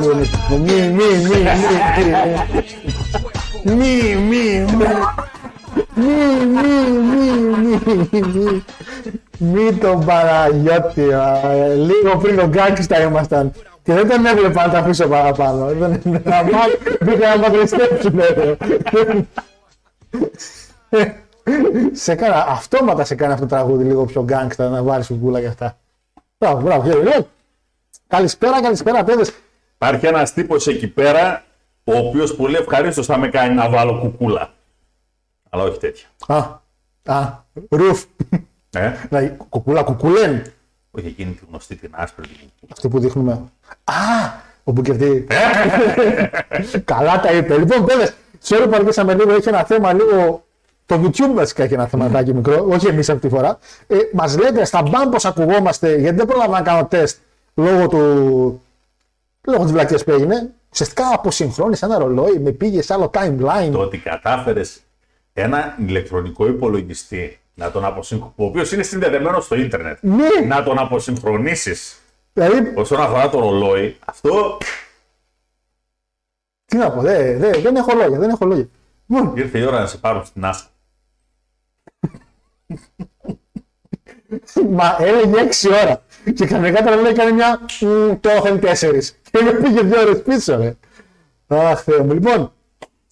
αγωνιστικό. Μη, μη, μη, μη. Μη, μη, μη. Μη, μη, μη, μη. Μη τον Παναγιώτη. Λίγο πριν τον Γκάκιστα ήμασταν. Και δεν τον έβλεπα να τα αφήσω παραπάνω. Μπήκα να παντρεστέψουν. Σε κάνα, αυτόματα σε κάνει αυτό το τραγούδι λίγο πιο γκάγκστα να βάλεις μπουλά και αυτά. Μπράβο, μπράβο. Καλησπέρα, καλησπέρα, παιδες. Υπάρχει ένα τύπο εκεί πέρα, ο οποίο πολύ ευχαρίστω θα με κάνει να βάλω κουκούλα. Αλλά όχι τέτοια. Α, α, ρουφ. Ε? Δηλαδή, κουκούλα, κουκούλεν. Όχι εκείνη τη γνωστή την άσπρη την κουκούλα. Αυτή που δείχνουμε. Α, ο Μπουκερτή. Καλά τα είπε. Λοιπόν, παιδες, sorry που αργήσαμε λίγο, έχει ένα θέμα λίγο. Το YouTube βασικά έχει ένα θεματάκι μικρό, όχι εμεί αυτή τη φορά. Ε, Μα λέτε στα μπαμ πώ ακουγόμαστε, γιατί δεν πρόλαβα να κάνω τεστ λόγω του. Λόγω της βλακίας που έγινε. Ουσιαστικά αποσυγχρόνησα ένα ρολόι, με πήγε σε άλλο timeline. Το ότι κατάφερες ένα ηλεκτρονικό υπολογιστή να τον αποσυγχρονίσει, ο οποίος είναι συνδεδεμένος στο ίντερνετ, Ναι. να τον αποσυγχρονίσεις Δηλαδή, όσον αφορά το ρολόι, αυτό τι να πω, δεν, δεν, δεν έχω λόγια, δεν έχω λόγια. Λοιπόν, ήρθε η ώρα να σε πάρουν στην NASA. Μα έλεγε 6 ώρα. Και κανένα τώρα λέει έκανε μια. «Μμ, Το είχαν 4. Και με πήγε 2 ώρες πίσω, ρε. Αχ, Θεέ μου. Λοιπόν,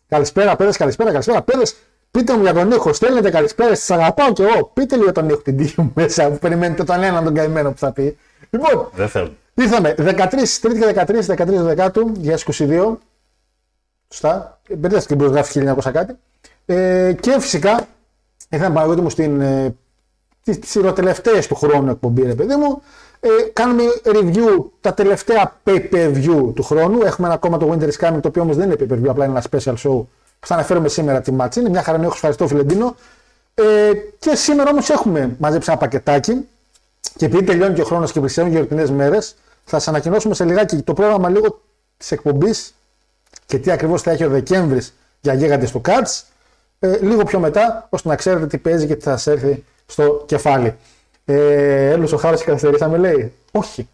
καλησπέρα, παιδε, καλησπέρα, καλησπέρα. Παιδε, πείτε μου για τον ήχο. Στέλνετε καλησπέρα, σας αγαπάω κι εγώ. Πείτε λίγο τον ήχο την τύχη μου μέσα που περιμένετε τον έναν τον καημένο που θα πει. Λοιπόν, Δεν θέλω. ήρθαμε 13, Τρίτη και 13, 13 Δεκάτου, 2022. Σωστά. Μπερδεύτηκε την προσγράφη 1900 κάτι. Ε, και φυσικά ήρθαμε Παναγιώτη μου στην ε, τις, τις τελευταίες του χρόνου εκπομπή, ρε παιδί μου. Ε, κάνουμε review τα τελευταία pay-per-view του χρόνου. Έχουμε ένα ακόμα το Winter is Coming, το οποίο όμως δεν είναι pay-per-view, απλά είναι ένα special show που θα αναφέρουμε σήμερα τη μάτση. Είναι μια χαρά έχω ευχαριστώ Φιλεντίνο. Ε, και σήμερα όμως έχουμε μαζέψει ένα πακετάκι και επειδή τελειώνει και ο χρόνος και πλησιάζουν γιορτινές μέρες, θα σας ανακοινώσουμε σε λιγάκι το πρόγραμμα λίγο της εκπομπής και τι ακριβώς θα έχει ο Δεκέμβρης για γίγαντες του Cards. Ε, λίγο πιο μετά, ώστε να ξέρετε τι παίζει και τι θα σας έρθει στο κεφάλι. Ε, Έλος ο Χάρος και καθυστερήσαμε λέει. Όχι.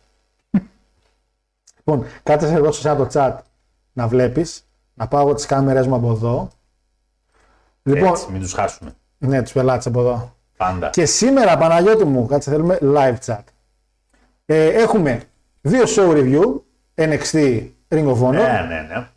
λοιπόν, κάτσε εδώ στο σαν το chat να βλέπεις, να πάω εγώ τις κάμερες μου από εδώ. Λοιπόν, Έτσι, μην τους χάσουμε. ναι, τους πελάτες από εδώ. Πάντα. Και σήμερα, Παναγιώτη μου, κάτσε θέλουμε live chat. Ε, έχουμε δύο show review, NXT Ring of Honor. Ναι, ναι, ναι.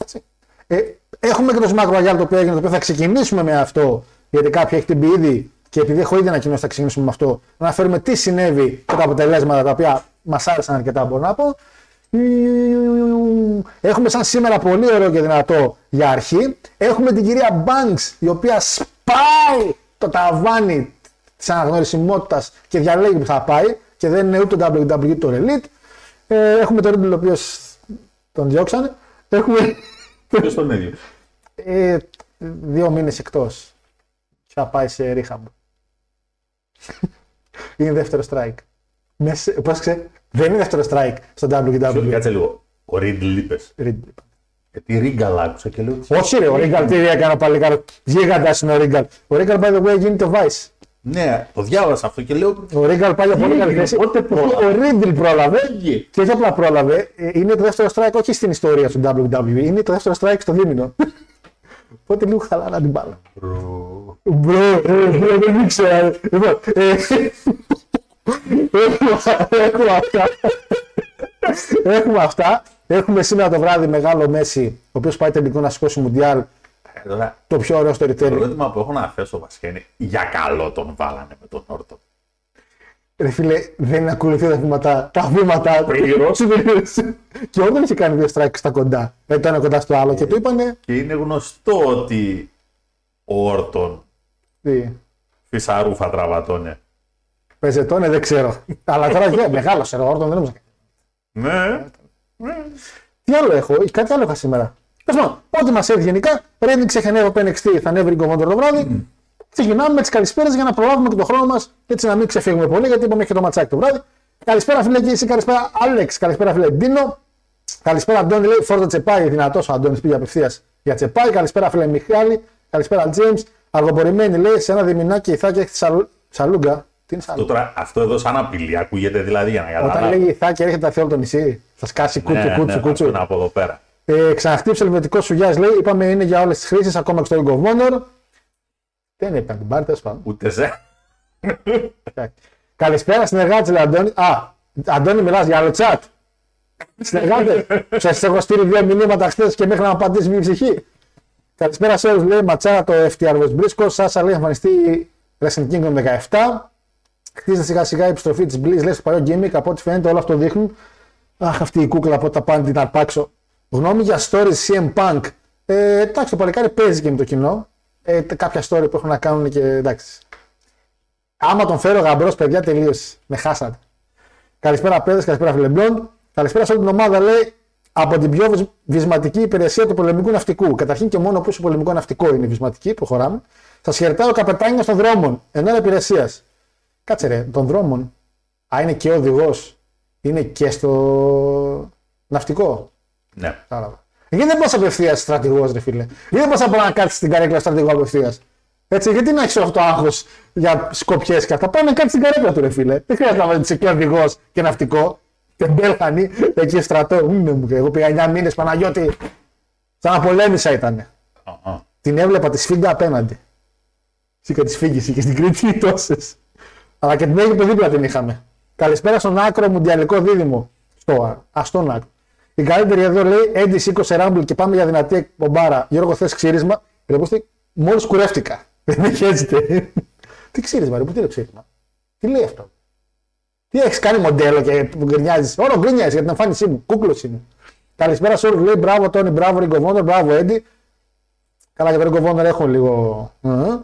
Ε, έχουμε και το Smack Royale το οποίο έγινε, το οποίο θα ξεκινήσουμε με αυτό, γιατί κάποιοι έχετε μπει ήδη και επειδή έχω ήδη ανακοινώσει θα ξεκινήσουμε με αυτό, να αναφέρουμε τι συνέβη και τα αποτελέσματα τα οποία μας άρεσαν αρκετά, μπορώ να πω. Έχουμε σαν σήμερα πολύ ωραίο και δυνατό για αρχή. Έχουμε την κυρία Banks η οποία σπάει το ταβάνι της αναγνωρισιμότητας και διαλέγει που θα πάει και δεν είναι ούτε το WWE το Elite. Ε, έχουμε τον Riddle ο οποίος τον διώξανε. Έχουμε Ποιος τον ίδιο. ε, δύο μήνες εκτός. Και θα πάει σε rehab. Είναι δεύτερο strike. Μέσα, πώς ξέρει, δεν είναι δεύτερο strike στο WWE. Κάτσε λίγο. Ο Ρίντλ είπε. Riddle. Γιατί Ρίγκαλ άκουσα και λέω. Όχι ρε, ο Ρίγκαλ τι έκανε πάλι καλό. Γίγαντας είναι ο Ρίγκαλ. Ο Ρίγκαλ by the way γίνεται Vice. Ναι, το διάβασα αυτό και λέω. Ο Ρίγκαλ πάει για πολύ Τι καλή έγινε, θέση. πότε πρόλαβε. Ο Ρίντλ πρόλαβε. Φύγε. Και όχι απλά πρόλαβε, ε, είναι το δεύτερο strike όχι στην ιστορία του WWE, είναι το δεύτερο strike στο δίμηνο. Οπότε λίγο χαλάρα την μπάλα. Bro, ε, bro, δεν ήξερα. Λοιπόν, ε, έχουμε- έχουμε αυτά. Έχουμε αυτά. Έχουμε σήμερα το βράδυ μεγάλο Μέσι, ο οποίος πάει τελικό να σηκώσει Μουντιάλ. Ε, τώρα, Το πιο ωραίο Το storytelling. ερώτημα που έχω να θέσω βασικά είναι για καλό τον βάλανε με τον Όρτον. Ρε φίλε, δεν ακολουθεί τα βήματα. Τα βήματα. Πλήρως. και όταν είχε κάνει δύο strikes στα κοντά. Ε, το ένα κοντά στο άλλο και του είπανε. Και είναι γνωστό ότι ο Όρτον Τι, φυσαρούφα τραβατώνε. πεζετώνε, δεν ξέρω. Αλλά τώρα yeah, μεγάλο ρε, ο Όρτον δεν νομίζω. Ναι. Τι άλλο έχω, ή κάτι άλλο είχα σήμερα. Τέλος πάντων, ό,τι μας έρθει γενικά, Redding ξεχανεύει από NXT, θα ανέβει Ring of Honor το βράδυ. Ξεκινάμε με τις καλησπέρες για να προλάβουμε και τον χρόνο μας, έτσι να μην ξεφύγουμε πολύ, γιατί είπαμε και το ματσάκι το βράδυ. Καλησπέρα, φίλε και εσύ, καλησπέρα, Άλεξ, καλησπέρα, φίλε Ντίνο. Καλησπέρα, Αντώνη, λέει Φόρτο Τσεπάη, δυνατός ο Αντώνης πήγε απευθείας για Τσεπάη. Καλησπέρα, φίλε Μιχάλη, καλησπέρα, James. Αργοπορημένη, λέει, σε ένα διμηνάκι Ιθάκη έχει τη σαλου... Σαλούγκα. Τι είναι Αυτό, Σαλούγκα. τώρα, αυτό εδώ σαν απειλή ακούγεται δηλαδή για να Όταν καταλάβει. λέει Ιθάκη έρχεται από όλο το νησί, θα σκάσει κούτσου, ναι, κούτσου, ναι, κούτσου. αυτό είναι από εδώ πέρα. Ε, ξαναχτύψε ελβετικός σου γεια, λέει. Είπαμε είναι για όλες τις χρήσεις, ακόμα και στο Ring of Honor. Δεν είναι την πάρει, τέλο πάντων. Ούτε σε. Καλησπέρα, συνεργάτε, λέει Αντώνη. Α, Αντώνη, μιλάς για άλλο chat. Συνεργάτε, σας έχω στείλει δύο μηνύματα χθες και μέχρι να απαντήσει μια ψυχή. Καλησπέρα σε όλους, λέει Ματσάρα το FTR West Briscoe. Σάσα λέει εμφανιστεί Wrestling Kingdom 17. Χτίζεται σιγά σιγά η επιστροφή της Bliss, λέει στο παλιό gimmick. Από ό,τι φαίνεται όλα αυτό δείχνουν. Αχ, αυτή η κούκλα από τα πάνε την αρπάξω. Γνώμη για stories CM Punk. Ε, εντάξει, το παλικάρι παίζει και με το κοινό. Ε, τε- κάποια story που έχουν να κάνουν και εντάξει. Άμα τον φέρω γαμπρός, παιδιά, τελείωσε. Με χάσατε. Καλησπέρα, παιδε, καλησπέρα, Φιλεμπλόντ. Καλησπέρα σε όλη την ομάδα, λέει, από την πιο βυσ- βυσματική υπηρεσία του πολεμικού ναυτικού. Καταρχήν και μόνο που είσαι πολεμικό ναυτικό είναι βυσματική, προχωράμε. Σα χαιρετάει ο καπετάνιο των δρόμων, εν ώρα υπηρεσίας. Κάτσε ρε, των δρόμων. Α, είναι και οδηγός. Είναι και στο ναυτικό. Ναι. Κατάλαβα. Γιατί δεν πας απευθείας στρατηγός, ρε φίλε; Γιατί δεν πας απλά να κάτσεις στην καρέκλα στρατηγό απευθείας; Έτσι, γιατί να έχεις όλο αυτό το άγχος για σκοπιές και αυτά; Πάει να κάτσεις στην καρέκλα του, ρε φίλε. Δεν χρειάζεται να βάλεις και οδηγός και ναυτικό. Και μπέλχανη εκεί στρατό. Μ, ναι, μου, Εγώ πήγα 9 μήνες Παναγιώτη. Σαν να πολέμησα ήταν. Α, α. Την έβλεπα τη σφίγγα απέναντι. Σήκα τη σφίγγη και στην Κρήτη τόσε. Αλλά και την Αίγυπτο δίπλα την είχαμε. Καλησπέρα στον άκρο μουντιαλικό δίδυμο. Στο αστόν άκρο. Η καλύτερη εδώ λέει Έντι σήκωσε ράμπλ και πάμε για δυνατή εκπομπάρα. Γιώργο, θες ξύρισμα; Ρε, πώς τι- μόλις κουρεύτηκα. Δεν χέζεται. τι ξύρισμα, ρε, που τι είναι ξύρισμα; Τι λέει αυτό; Τι έχεις κάνει μοντέλο και γκρινιάζεις; Όλο γκρινιάζει για την εμφάνισή μου. Κούκλο είναι. Καλησπέρα σε όλους. Λέει μπράβο Τόνι, μπράβο Ριγκοβόνερ, μπράβο Έντι. Καλά, για τον Ριγκοβόνερ έχω λίγο. Μμμ.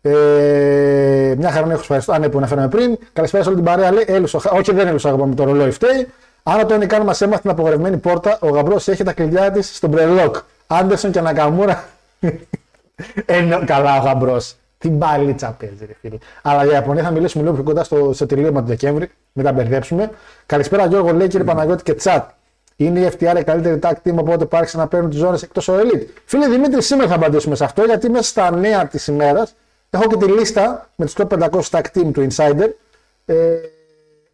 Ε, μια χαρά να έχω ευχαριστώ. Αν ναι, που αναφέραμε πριν. Καλησπέρα σε όλη την παρέα. Λέει, έλουσο, όχι, δεν έλουσα εγώ με το ρολόι φταίει. Άρα τον Ικάν μας έμαθε την απογορευμένη πόρτα. Ο γαμπρός έχει τα κλειδιά της στον μπρελόκ. Άντερσον και Νακαμούρα. Εννο, καλά, ο γαμπρός. Τι μπαλίτσα παίζει, ρε φίλε. Αλλά για Ιαπωνία θα μιλήσουμε λίγο πιο κοντά στο, στο τελείωμα του Δεκέμβρη. Μην τα μπερδέψουμε. Καλησπέρα, Γιώργο, λέει κύριε Παναγιώτη και τσάτ. Είναι η FTR η καλύτερη tag team, οπότε υπάρχει να παίρνουν τις ζώνες εκτός ο Elite. Φίλε Δημήτρη, σήμερα θα απαντήσουμε σε αυτό, γιατί μέσα στα νέα της ημέρας έχω και τη λίστα με του top 500 tag team του Insider. Ε,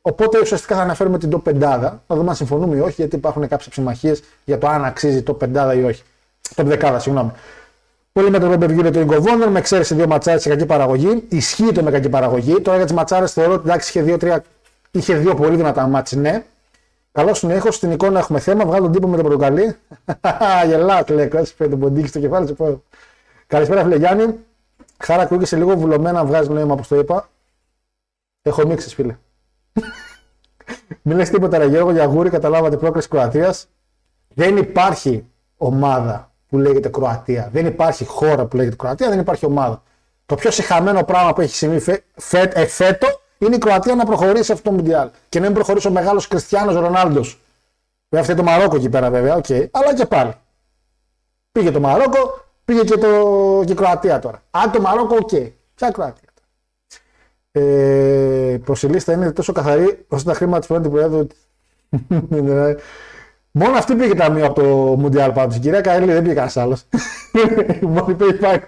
οπότε ουσιαστικά θα αναφέρουμε την top 5. Να δούμε αν συμφωνούμε ή όχι, γιατί υπάρχουν κάποιες ψημαχίες για το αν αξίζει top 5 ή όχι. Top 10, συγγνώμη. Πολύ με το pay per το Ring με εξαίρεση δύο ματσάρες σε κακή παραγωγή. Ισχύει το με κακή παραγωγή. Τώρα για τις ματσάρες θεωρώ ότι εντάξει είχε δύο, τρία, είχε δύο πολύ δυνατά μάτς, ναι. Καλό είναι έχω στην εικόνα έχουμε θέμα. Βγάλω τον τύπο με το πρωτοκαλί. Γελάτε, λέει. Κάτσε πέντε ποντίκι στο κεφάλι σου. πω. Καλησπέρα, φίλε Γιάννη. Χάρα ακούγεσαι λίγο βουλωμένα, βγάζεις νόημα όπως το είπα. Έχω μίξεις, φίλε. Μην λες τίποτα, ρε Γιώργο, για γούρι, καταλάβατε πρόκληση Κροατίας. Δεν υπάρχει ομάδα που λέγεται Κροατία. Δεν υπάρχει χώρα που λέγεται Κροατία, δεν υπάρχει ομάδα. Το πιο συχαμένο πράγμα που έχει συμβεί φε, φε, ε, φέτο είναι η Κροατία να προχωρήσει σε αυτό το Μουντιάλ. Και να μην προχωρήσει ο μεγάλος Κριστιανός Ρονάλντος. Βέβαια φταίει το Μαρόκο εκεί πέρα, βέβαια, οκ. Αλλά και πάλι. Πήγε το Μαρόκο, πήγε και, το, και η Κροατία τώρα. Αν το Μαρόκο, οκ. Ποια Κροατία. Ε, προς η λίστα είναι τόσο καθαρή ώστε τα χρήματα της πρώτη προέδρου. Μόνο αυτή πήγε ταμείο από το Μουντιάλ πάντως. Η κυρία Καέλη δεν πήγε κανένας άλλος. Μόνο είπε έχει πάει,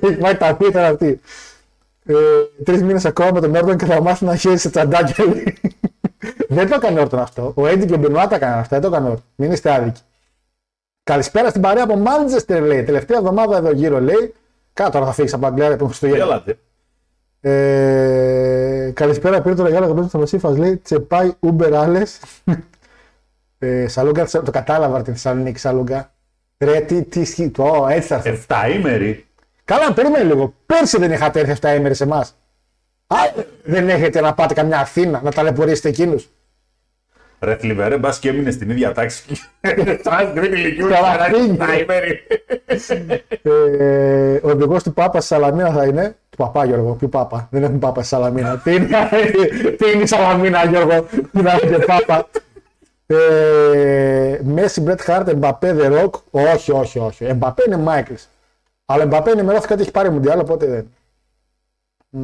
έχει πάει ταμείο ήταν αυτή. Ε, Τρεις μήνες ακόμα με τον Όρτον και θα μάθει να χαίρει σε τσαντάκια. λέει. δεν το έκανε ο Όρτον αυτό. Ο Έντι και ο Μπενουά τα έκαναν αυτά. Δεν το έκανε ο Όρτον. Μην είστε άδικοι. Καλησπέρα στην παρέα από Μάντζεστερ λέει. Τελευταία εβδομάδα εδώ γύρω λέει. Κάτω τώρα θα φύγεις από Αγγλία που Χριστούγεννα. Έλατε. Ε, καλησπέρα, πήρε το ρεγάλο καπέλο του Θεμεσίφα. Λέει τσεπάει Uber άλλε. ε, Σαλούγκα, το κατάλαβα τη Θεσσαλονίκη Σαλούγκα. Ρε, τι, τι ισχύει. Το, έτσι θα έρθει. Εφταήμερη. Καλά, περίμενε λίγο. Πέρσι δεν είχατε έρθει 7 ημέρες σε εμάς. Δεν έχετε να πάτε καμιά Αθήνα να ταλαιπωρήσετε εκείνους. Ρε θλιβερέ, μπας και έμεινες στην ίδια τάξη. Σαν τρίτη ηλικίου. Καλά, φύγει. Εφταήμερη. Ε, ο οδηγός του Πάπας στη Σαλαμίνα θα είναι. Του Παπά Γιώργο, ποιο Πάπα. Δεν έχουμε Πάπα στη Σαλαμίνα. τι, είναι, τι είναι η Σαλαμίνα, Γιώργο, που να έχετε Πάπα. Ε, Μέση, Μπρετ Χάρτ, Εμπαπέ, The Rock. Όχι, όχι, όχι. Εμπαπέ είναι Μάικλς. Αλλά Εμπαπέ ενημερώθηκα ότι έχει πάρει μουντιάλ, οπότε δεν.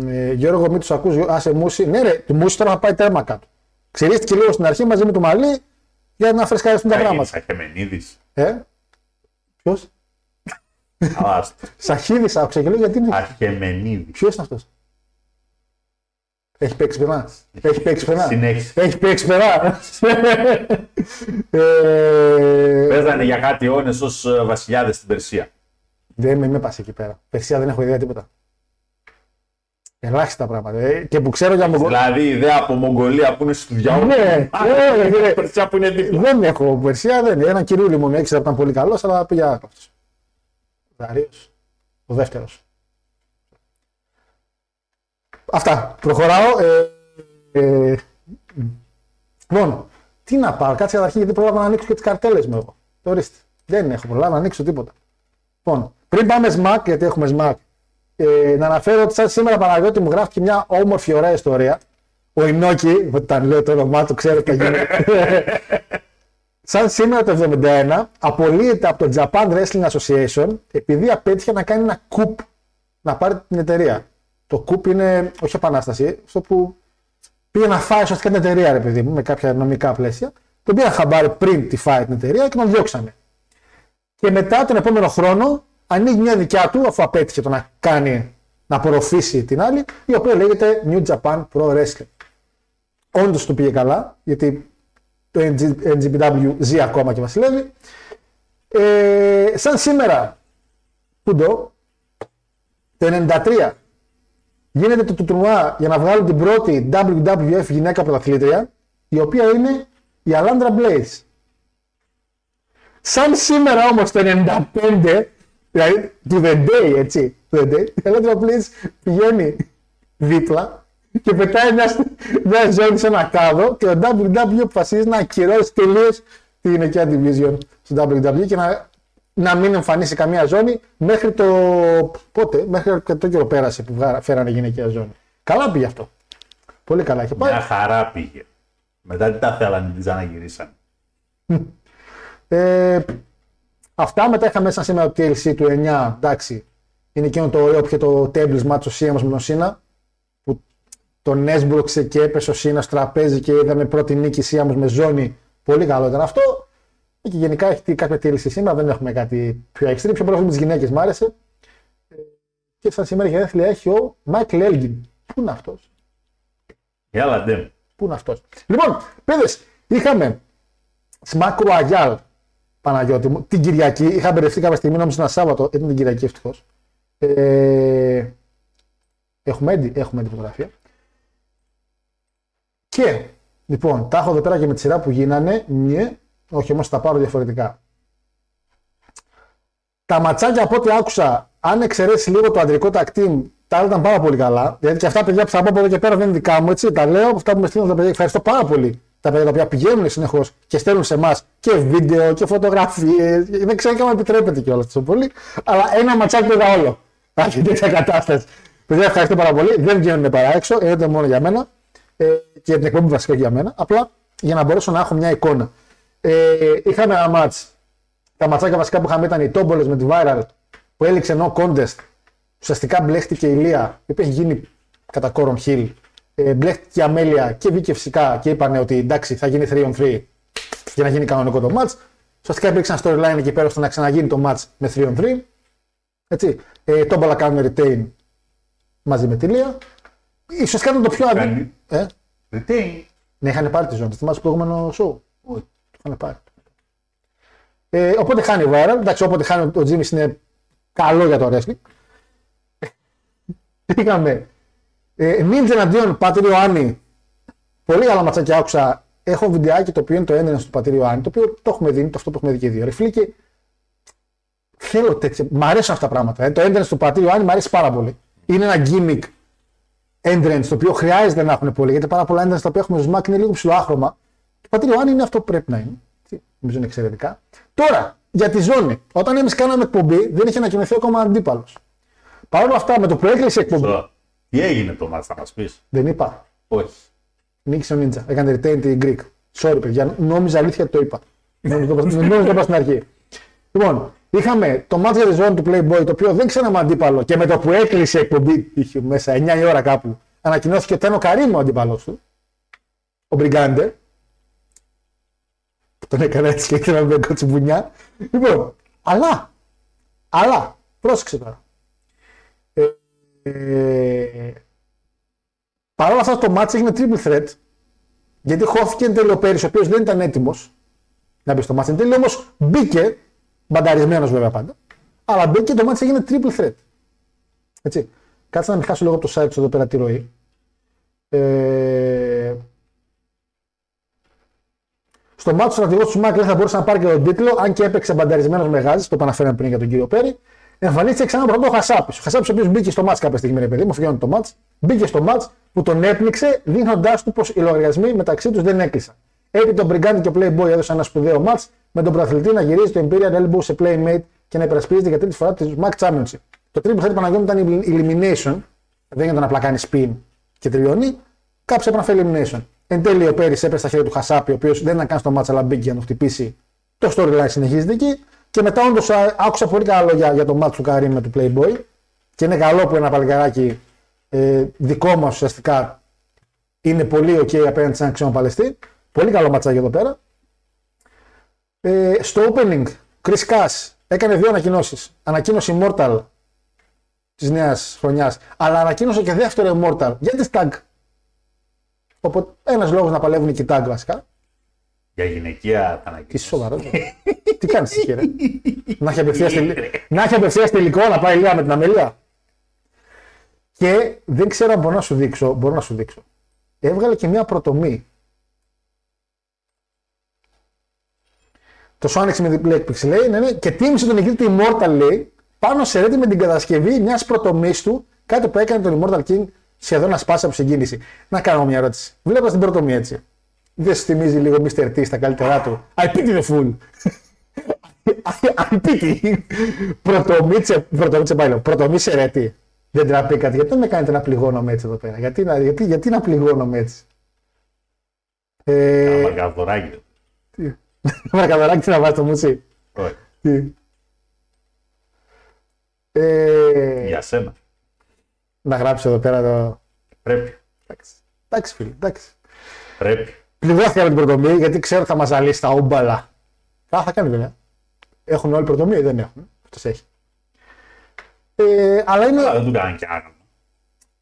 Ε, Γιώργο, μην τους ακούς, άσε Μούση. Ναι, ρε, του Μούση τώρα θα πάει τέρμα κάτω. Ξηρίστηκε λίγο στην αρχή μαζί με το Μαλί για να φρεσκαριστούν τα πράγματα. Σαχεμενίδης. Ε, Ποιος; Σαχίδη, άκουσα και λέω γιατί είναι. Αχεμενίδη. Ποιος είναι αυτός; Έχει παίξει πενά. Έχει παίξει πενά. Συνέχισε. Έχει παίξει πενά. ε, Παίζανε για κάτι αιώνες ως βασιλιάδες στην Περσία. δεν με, με πας εκεί πέρα. Περσία δεν έχω ιδέα τίποτα. Ελάχιστα πράγματα. Ε, και που ξέρω για Μογγολία. Δηλαδή η ιδέα από Μογγολία που είναι στους διαόλου. Ναι, ναι, ναι. Περσία που είναι δίπλα. Δεν έχω Περσία, δεν. Ένα κυρίου μου έξερα που ήταν πολύ καλός, αλλά πήγε άκαυτο. Δαρίο. Ο δεύτερος. Αυτά. Προχωράω. Ε, ε, λοιπόν, τι να πάω, κάτσε καταρχήν γιατί πρόλαβα να ανοίξω και τις καρτέλες μου εγώ. Το ορίστε. Δεν έχω προλάβει να ανοίξω τίποτα. Λοιπόν, πριν πάμε SMAC, γιατί έχουμε SMAC, ε, να αναφέρω ότι σαν σήμερα Παναγιώτη μου γράφει μια όμορφη ωραία ιστορία. Ο Ινόκη, όταν λέω το όνομά του, ξέρετε τι γίνεται. Σαν σήμερα το 1971, απολύεται από το Japan Wrestling Association επειδή απέτυχε να κάνει ένα κουπ να πάρει την εταιρεία. Το κουπ είναι, όχι επανάσταση, αυτό που πήγε να φάει ουσιαστικά την εταιρεία, ρε παιδί μου, με κάποια νομικά πλαίσια. Τον πήγαν χαμπάρι πριν τη φάει την εταιρεία και τον διώξανε. Και μετά τον επόμενο χρόνο ανοίγει μια δικιά του, αφού απέτυχε το να κάνει, να απορροφήσει την άλλη, η οποία λέγεται New Japan Pro Wrestling. Όντως του πήγε καλά, γιατί το NG NGPW ζει ακόμα και βασιλεύει. Ε, σαν σήμερα, που το, το 93 γίνεται το τουρνουά για να βγάλουν την πρώτη WWF γυναίκα πρωταθλήτρια, η οποία είναι η Alundra Blaze. Σαν σήμερα όμως το 95, δηλαδή to the day, έτσι, to the day, η Alundra Blaze πηγαίνει δίπλα και πετάει μια, μια ζώνη σε ένα κάδο και ο WW αποφασίζει να ακυρώσει τελείως τη γυναικεία division στο WW και να, να μην εμφανίσει καμία ζώνη μέχρι το. Πότε, μέχρι και το καιρό πέρασε που βγα- φέρανε γυναικεία ζώνη. Καλά πήγε αυτό. Πολύ καλά είχε πάει. Μια χαρά πήγε. Μετά τι τα θέλανε, τις αναγυρίσαν. Ε, αυτά μετά είχαμε σαν σήμερα το TLC του 9. Εντάξει, είναι εκείνο το ωραίο που είχε το tables match ο Σίαμος με τον Σίνα. Που τον έσμπρωξε και έπεσε ο Σίνας στο τραπέζι και είδαμε πρώτη νίκη Σίαμος με ζώνη. Πολύ καλό ήταν αυτό. Και γενικά έχει κάποια TLC σήμερα, δεν έχουμε κάτι πιο extreme. Πιο πολύ με τι γυναίκες μου άρεσε. Ε, Και σαν σήμερα γενέθλια έχει ο Μάικλ Έλγιν. Πού είναι αυτός; Έλα, ντε. Πού είναι αυτός; Λοιπόν, παιδες, είχαμε Smack Royale Παναγιώτη μου την Κυριακή. Είχα μπερδευτεί κάποια στιγμή, νόμιζα ένα Σάββατο. Ήταν την Κυριακή ευτυχώς. Ε, έχουμε έντι, έχουμε έντι φωτογραφία. Και λοιπόν, τα έχω εδώ πέρα και με τη σειρά που γίνανε. Ναι, όχι όμως τα πάρω διαφορετικά. Τα ματσάκια από ό,τι άκουσα, αν εξαιρέσεις λίγο το αντρικό tag team, τα άλλα ήταν πάρα πολύ καλά. Δηλαδή και αυτά παιδιά που θα πω από εδώ και πέρα δεν είναι δικά μου, έτσι. Τα λέω από αυτά που με στείλουν τα παιδιά. Ευχαριστώ πάρα πολύ τα παιδιά τα οποία πηγαίνουν συνεχώς και στέλνουν σε εμάς και βίντεο και φωτογραφίες. Δεν ξέρω και αν επιτρέπεται κιόλας τόσο πολύ. Αλλά ένα ματσάκι είδα όλο. Αυτή τέτοια κατάσταση. Παιδιά, ευχαριστώ πάρα πολύ. Δεν βγαίνουν παρά έξω, είναι μόνο για μένα. Ε, και για την εκπομπή βασικά και για μένα. Απλά για να μπορέσω να έχω μια εικόνα. Ε, είχαμε ένα μάτς. Τα ματσάκια βασικά που είχαμε ήταν οι Τόμπολες με τη Viral που έληξε no contest. Ουσιαστικά μπλέχτηκε η Λία, η οποία έχει γίνει κατά κόρον χιλ. Ε, μπλέχτηκε η Αμέλεια και βγήκε φυσικά και είπαν ότι εντάξει θα γίνει 3 on 3 για να γίνει κανονικό το match. Ουσιαστικά υπήρξε ένα storyline εκεί πέρα ώστε να ξαναγίνει το match με 3 on 3. Έτσι. Ε, Τόμπολα κάνουν retain μαζί με τη Λία. Ουσιαστικά ήταν το πιο αδύνατο. Κάνει. Ε, Retain. ναι, είχαν πάρει τη ζώνη. Θυμάσαι το προηγούμενο show. Όχι, το είχαν πάρει. Ε, οπότε χάνει ο Viral. Εντάξει, όποτε χάνει ο Τζίμις είναι καλό για το wrestling. Είχαμε ε, Ninja εναντίον Πατήριο Άννη. Πολύ καλά ματσάκια άκουσα. Έχω βιντεάκι το οποίο είναι το ένδυνο του Πατήριο Άννη, το οποίο το έχουμε δει, είναι το αυτό που έχουμε δει και οι δύο. Ρε φίλε, και θέλω τέτοια. Μ' αρέσουν αυτά τα πράγματα. Ε. Το entrance του Πατήριου Άννη μου αρέσει πάρα πολύ. Είναι ένα gimmick entrance το οποίο χρειάζεται να έχουν πολύ γιατί πάρα πολλά entrance τα οποία έχουμε στο Smack είναι λίγο ψηλοάχρωμα. Το Πατήριο Άννη είναι αυτό που πρέπει να είναι. Τι, Νομίζω είναι εξαιρετικά. Τώρα, για τη ζώνη. Όταν εμείς κάναμε εκπομπή, δεν είχε ανακοινωθεί ακόμα αντίπαλος. Παρ' όλα αυτά, με το που έκλεισε η εκπομπή. Τώρα, Τι έγινε το μάτς, θα μας πεις; Δεν είπα. Όχι. Νίκησε ο Νίντζα. Έκανε retain την Greek. Sorry, παιδιά. Νόμιζα αλήθεια ότι το είπα. Νόμιζα το είπα- νόμιζα το είπα στην αρχή. Λοιπόν, είχαμε το μάτι για τη ζώνη του Playboy, το οποίο δεν ξέραμε αντίπαλο και με το που έκλεισε η εκπομπή, είχε μέσα 9 η ώρα κάπου, ανακοινώθηκε ότι ήταν ο Καρύμ ο αντίπαλος του. Ο Μπριγκάντε. Που τον έκανε έτσι και ήθελα να μπει κοτσιμπουνιά. Λοιπόν, αλλά, αλλά, πρόσεξε τώρα. Ε, ε, Παρ' όλα αυτά το match έγινε triple threat. Γιατί χώθηκε εν τέλει ο Πέρι, ο οποίος δεν ήταν έτοιμος να μπει στο match. Εν τέλει όμως μπήκε, μπανταρισμένος βέβαια πάντα. Αλλά μπήκε και το match έγινε triple threat. Έτσι. Κάτσε να μην χάσω λίγο από το site σου εδώ πέρα τη ροή. Ε... Στο μάτι ο στρατηγός του Σμάκ θα μπορούσε να πάρει και τον τίτλο, αν και έπαιξε μπανταρισμένος με γάζι, το επαναφέραμε πριν για τον κύριο Πέρι. Εμφανίστηκε ξανά πρώτο ο Χασάπης. Ο Χασάπης, ο οποίος μπήκε στο μάτς κάποια στιγμή, ρε παιδί μου, φυγιώνει το μάτς, μπήκε στο μάτς που τον έπνιξε, δείχνοντά του πως οι λογαριασμοί μεταξύ τους δεν έκλεισαν. Έπειτα ο Μπριγκάντι και ο Playboy έδωσαν ένα σπουδαίο μάτς με τον πρωταθλητή να γυρίζει το Imperial Elbow σε Playmate και να υπερασπίζεται για τρίτη φορά τη Smack Championship. Το τρίτο που θέλει Παναγιώτη ήταν elimination, δεν ήταν απλά κάνει spin και τελειώνει. Κάποιο έπρεπε να φέρει elimination. Εν τέλει ο Πέρις έπεσε στα χέρια του Χασάπη, ο οποίος δεν ήταν καν στο μάτσα αλλά μπήκε για να το χτυπήσει. Το storyline συνεχίζεται εκεί. Και μετά όντως άκουσα πολύ καλά λόγια για το μάτσο του Καρύμ με του Playboy. Και είναι καλό που ένα παλικαράκι ε, δικό μας ουσιαστικά είναι πολύ ok απέναντι σε έναν ξένο Παλαιστή. Πολύ καλό ματσάκι εδώ πέρα. Ε, στο opening, Chris Cass έκανε δύο ανακοινώσεις. Ανακοίνωση Immortal της νέας χρονιάς, αλλά ανακοίνωσε και δεύτερο Immortal για τη Tag. Οπότε ένας λόγος να παλεύουν και οι Tag βασικά. Για γυναικεία θα Τι ανακοίνωση. σοβαρό. Τι κάνεις εκεί, ρε. να έχει απευθείας τελ... να έχει απευθείας τελικό να πάει λίγα με την αμέλεια. Και δεν ξέρω αν μπορώ να σου δείξω. Μπορώ να σου δείξω. Έβγαλε και μια προτομή. Το Sonic με διπλή έκπληξη λέει, ναι, ναι, και τίμησε τον νικητή του Immortal λέει, πάνω σε ρέτη με την κατασκευή μιας πρωτομή του, κάτι που έκανε τον Immortal King σχεδόν να σπάσει από συγκίνηση. Να κάνω μια ερώτηση. Βλέποντα την πρωτομή έτσι. Δεν σου θυμίζει λίγο Mr. T στα καλύτερά του; I pity the fool. I pity. Πρωτομίτσε, πρωτομίτσε πάει λέω. Πρωτομίτσε ρέτη. Δεν τραπήκατε. Γιατί δεν με κάνετε να πληγώνομαι έτσι εδώ πέρα; Γιατί, να- γιατί, γιατί να πληγώνομαι έτσι; Ε, Μαργαδοράκι. Μαρκαδωράκι τι να βάζεις το μουτσί. Όχι. Τι; Ε, Για σένα. Να γράψω εδώ πέρα το. Πρέπει. Εντάξει, εντάξει φίλε, εντάξει. Πρέπει. Πληγώθηκα με την πρωτομή γιατί ξέρω ότι θα μας ζαλίσει τα όμπαλα. Α, θα κάνει βέβαια. Έχουν όλοι προτομή ή δεν έχουν; Αυτός έχει. Ε, αλλά είναι. Αλλά δεν του κάνανε κι άγαλμα.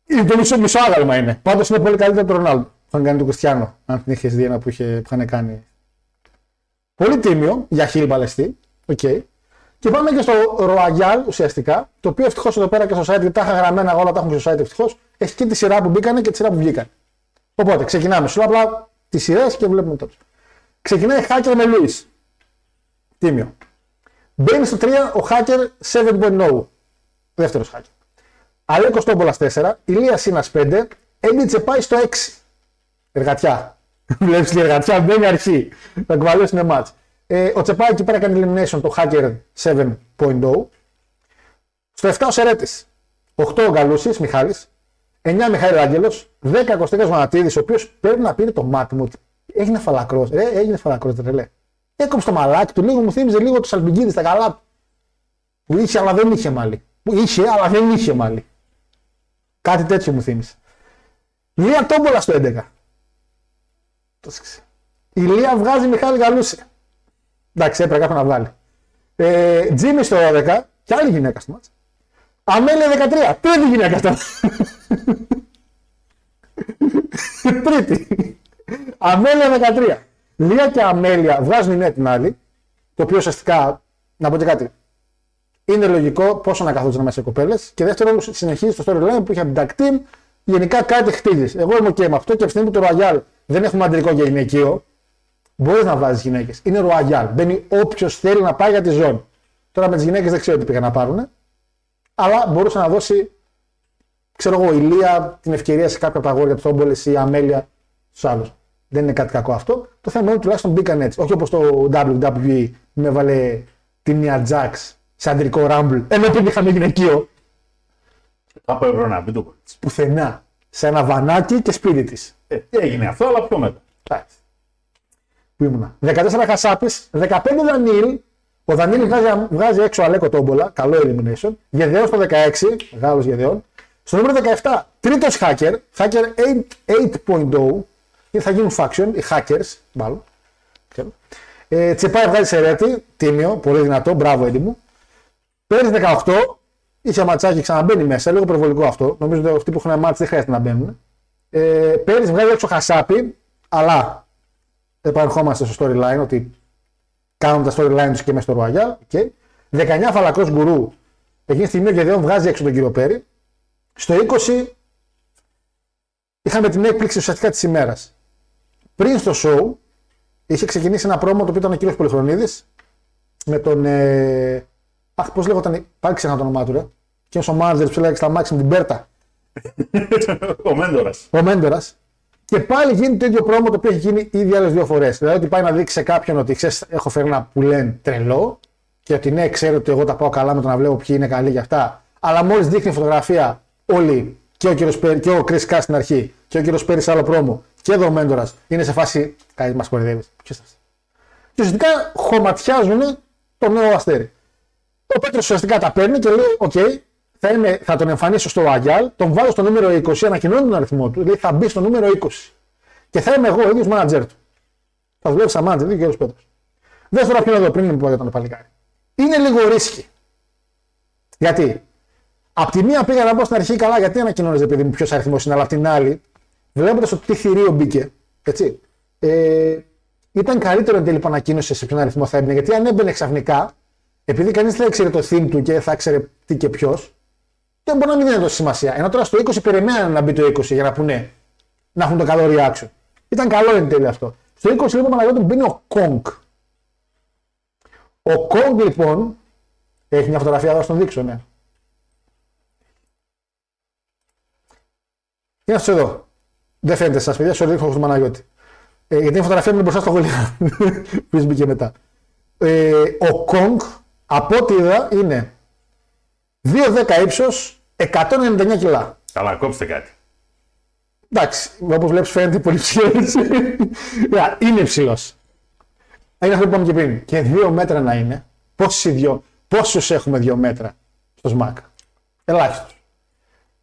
Είναι το μισό, μισό άγαλμα είναι. Πάντως είναι πολύ καλύτερο από τον Ρονάλντο. Είχαν κάνει τον Κριστιανό. Αν την είχες δει ένα που, είχε, που είχαν κάνει. Πολύ τίμιο για χίλι παλαιστή. Οκ. Και πάμε και στο Royal ουσιαστικά. Το οποίο ευτυχώς εδώ πέρα και στο site, γιατί τα είχα γραμμένα όλα τα έχουμε στο site ευτυχώς. Έχει και τη σειρά που μπήκανε και τη σειρά που βγήκαν. Οπότε ξεκινάμε. Σου λέω απλά τις σειρές και βλέπουμε τότε. Ξεκινάει Hacker με Lewis. Τίμιο. Μπαίνει στο 3 ο Hacker 7.0. Δεύτερος Hacker. Αλέκος Τόμπολας 4, Ηλίας Σίνας 5, Έντιτσε πάει στο 6. Εργατιά. Βλέπεις την εργατιά, μπαίνει αρχή. Θα κουβαλέσουν μάτς. Ε, ο Τσεπάη εκεί πέρα κάνει elimination το Hacker 7.0. Στο 7 ο Σερέτης. 8 ο Γκαλούσης, Μιχάλης. 9 Μιχάλη Άγγελος. 10 Κωστέκα Μανατίδης, ο οποίος πρέπει να πήρε το μάτι μου ότι έγινε φαλακρός. Ε, έγινε φαλακρός, δεν λέει. Έκοψε το μαλάκι του, λίγο μου θύμιζε λίγο τους Αλμπιγκίδης στα καλά του. Που είχε αλλά δεν είχε μάλι. Που είχε αλλά δεν είχε μάλι. Κάτι τέτοιο μου θύμισε. Λία Τόμπολα στο 11. Το σκ- Η Λία βγάζει Μιχάλη Γαλούση. Εντάξει, έπρεπε κάποιο να βγάλει. Ε, Τζίμι στο 12 και άλλη γυναίκα στο μάτς. Αμέλεια 13. Τρίτη γυναίκα στο Τρίτη. Αμέλεια 13. Λία και Αμέλεια βγάζουν η μία την άλλη. Το οποίο ουσιαστικά, να πω και κάτι, είναι λογικό πόσο να καθόταν μέσα οι κοπέλες. Και δεύτερον, συνεχίζει το storyline που είχε από την tag team. Γενικά κάτι χτίζεις. Εγώ είμαι και με αυτό και από τη στιγμή που το Royal δεν έχουμε αντρικό και γυναικείο, μπορεί να βάζεις γυναίκες. Είναι Royal. Μπαίνει όποιος θέλει να πάει για τη ζώνη. Τώρα με τις γυναίκες δεν ξέρω τι πήγαν να πάρουν. Αλλά μπορούσε να δώσει, ξέρω εγώ, η Λία την ευκαιρία σε κάποια από τα αγόρια του Θόμπολες ή η Αμέλεια στους άλλους. Δεν είναι κάτι κακό αυτό. Το θέμα είναι ότι τουλάχιστον μπήκαν έτσι. Όχι όπως το WWE με έβαλε την Nia Jax σε αντρικό Rumble, ενώ πριν είχαμε γυναικείο. Θα πω να μην το πω έτσι. Πουθενά. Σε ένα βανάκι και σπίτι της. Ε, έγινε αυτό, αλλά πιο μετά. Εντάξει. Πού ήμουνα. 14 Χασάπη, 15 Δανίλ. Ο Δανίλ βγάζει, βγάζει έξω Αλέκο Τόμπολα, καλό elimination. Γεδεό στο 16, μεγάλο Γεδεών. Στο νούμερο 17, τρίτος hacker, hacker 8.0, και θα γίνουν faction, οι hackers, μάλλον. ξέρω. Ε, Τσεπάι βγάζει Σερέτη, τίμιο, πολύ δυνατό, μπράβο έντιμο. Πέρυσι 18, είχε ματσάκι, ξαναμπαίνει μέσα, λίγο προβολικό αυτό. Νομίζω ότι αυτοί που έχουν μάτς δεν χρειάζεται να μπαίνουν. Ε, πέρυσι βγάζει έξω Χασάπη, αλλά επανερχόμαστε στο storyline ότι κάνουν τα storyline τους και μέσα στο Royal. Okay. 19 φαλακρός γκουρού. Εκείνη τη στιγμή ο Γεδεών βγάζει έξω τον κύριο Πέρι. Στο 20 είχαμε την έκπληξη ουσιαστικά της ημέρας. Πριν στο show είχε ξεκινήσει ένα πρόμο το οποίο ήταν ο κύριος Πολυχρονίδης με τον. Ε... Αχ, πώς λέγονταν. Πάλι ξέχασα το όνομά του, ρε. Και ο μάνατζερ που έλεγε στα μάξι με την Μπέρτα. Ο Μέντορας. Ο Μέντορας. Και πάλι γίνεται το ίδιο πρόμο το οποίο έχει γίνει ήδη άλλες δύο φορές. Δηλαδή ότι πάει να δείξει σε κάποιον ότι ξέρεις, έχω φέρει ένα που λένε τρελό και ότι ναι, ξέρω ότι εγώ τα πάω καλά με το να βλέπω ποιοι είναι καλοί για αυτά. Αλλά μόλις δείχνει φωτογραφία όλοι και ο κύριος Πέρι και ο Κρι Κά στην αρχή και ο κύριος Πέρι σε άλλο πρόμο και εδώ ο Μέντορας είναι σε φάση. Κάτι μας κορυδεύει. Ποιος θα Και ουσιαστικά χωματιάζουν το νέο αστέρι. Ο Πέτρος ουσιαστικά τα παίρνει και λέει: Οκ, θα, είμαι, θα τον εμφανίσω στο Αγιάλ, τον βάλω στο νούμερο 20, ανακοινώνει τον αριθμό του, δηλαδή θα μπει στο νούμερο 20. Και θα είμαι εγώ ο ίδιος μάνατζερ του. Θα δουλεύει σαν μάνατζερ, δεν κύριο Πέτρος. Δεύτερο ποιον εδώ πριν πω για τον παλικάρι. Είναι λίγο ρίσκι. Γιατί Απ' τη μία πήγα να μπω στην αρχή καλά, γιατί ανακοινώνεις επειδή μου ποιος αριθμός είναι, αλλά απ' την άλλη, βλέποντας ότι τι θηρίο μπήκε, έτσι, ε, ήταν καλύτερο εν τέλει που ανακοίνωσες σε ποιον αριθμό θα έμπαινε. Γιατί αν έμπαινε ξαφνικά, επειδή κανείς δεν ήξερε το theme του και θα ήξερε τι και ποιος, δεν μπορεί να μην δίνει τόση σημασία. Ενώ τώρα στο 20 περιμέναν να μπει το 20 για να πούνε να έχουν το καλό reaction. Ήταν καλό εν τέλει αυτό. Στο 20 λοιπόν Παναγιώτη μπαίνει ο Kong. Ο Kong λοιπόν έχει μια φωτογραφία εδώ στον δείξω, ναι. Είναι αυτό εδώ; Δεν φαίνεται σας, παιδιά, σου δείχνω στον Παναγιώτη. Ε, γιατί η φωτογραφία μου είναι μπροστά στο γολιά. Που μπήκε μετά. Ε, ο Kong, από ό,τι είδα, είναι 2,10 ύψος, 199 κιλά. Καλά, κόψτε κάτι. Εντάξει, όπως βλέπεις, φαίνεται πολύ ψηλός. είναι ψηλός. Είναι αυτό που είπαμε και πριν. Και δύο μέτρα να είναι. Πόσοι δυο, πόσους έχουμε δύο μέτρα στο ΣΜΑΚ. Ελάχιστος.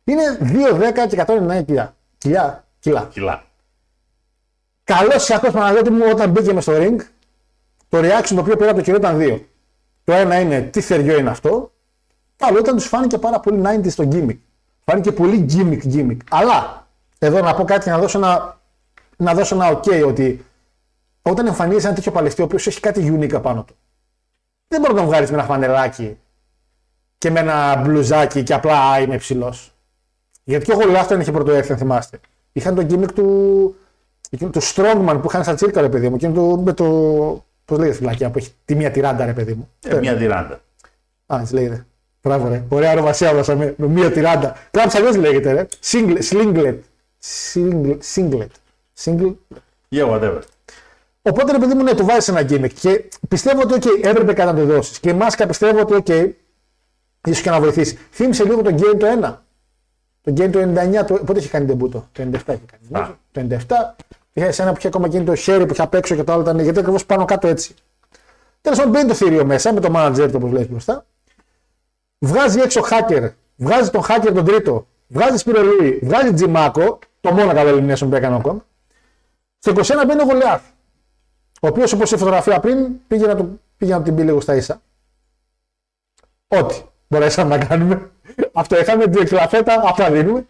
Είναι 2,10 και 199 κιλά. Κιλά. Κιλά. Κιλά. Καλός κακό Παναγιώτη μου όταν μπήκε μες στο ring, το reaction το οποίο πήρα από το κοινό ήταν δύο. Το ένα είναι τι θεριό είναι αυτό. Το άλλο ήταν τους φάνηκε πάρα πολύ 90 στο gimmick. Φάνηκε πολύ gimmick gimmick. Αλλά εδώ να πω κάτι να δώσω ένα, να δώσω ένα ok ότι όταν εμφανίζει ένα τέτοιο παλαιστή ο οποίος έχει κάτι unique απάνω του. Δεν μπορεί να τον βγάλεις με ένα φανελάκι και με ένα μπλουζάκι και απλά α, είμαι ψηλό. Γιατί και ο Γολιάθ είχε πρωτοέρθει, αν θυμάστε. Είχαν τον gimmick του, εκείνο του Strongman που είχαν στα τσίρκα, ρε παιδί μου. Εκείνο του, με το. Πώς λέγεται φυλακιά που έχει τη μία τυράντα, ρε παιδί μου. Ε, μια τυράντα. Α, έτσι λέγεται. Μπράβο, ρε. Ωραία ονομασία έβασα με μία τυράντα. Κάπω αλλιώ λέγεται, ρε. Singlet. Singlet. Singlet. Singlet. Yeah, whatever. Οπότε ρε παιδί μου, ναι, του βάζεις ένα gimmick. Και πιστεύω ότι okay, έπρεπε κάτι να το δώσεις. Και η μάσκα πιστεύω ότι, OK, ίσως και να βοηθήσει. Θύμισε λίγο τον game το 1. Το game το 99, το, πότε είχε κάνει τεμπούτο. Το; 97 είχε κάνει. Α. Το 97 είχε ένα που είχε ακόμα γίνει το χέρι που είχε απ' έξω και το άλλο ήταν. Γιατί ακριβώς πάνω κάτω έτσι. Τέλος πάντων μπαίνει το θηρίο μέσα με το manager του όπως λέει μπροστά. Βγάζει έξω hacker. Βγάζει τον hacker τον τρίτο. Βγάζει Σπυρολούι. Βγάζει Τζιμάκο. Το μόνο καλό elimination που έκανε ο Κομ. Στο 21 μπαίνει ο Γολιάθ. Ο οποίος όπως η φωτογραφία πριν πήγε να, του, πήγε να την πει λίγο στα ίσα. Ό,τι μπορέσαμε να κάνουμε. Αυτό είχαμε, δύο κλαφέτα, αυτά δίνουμε.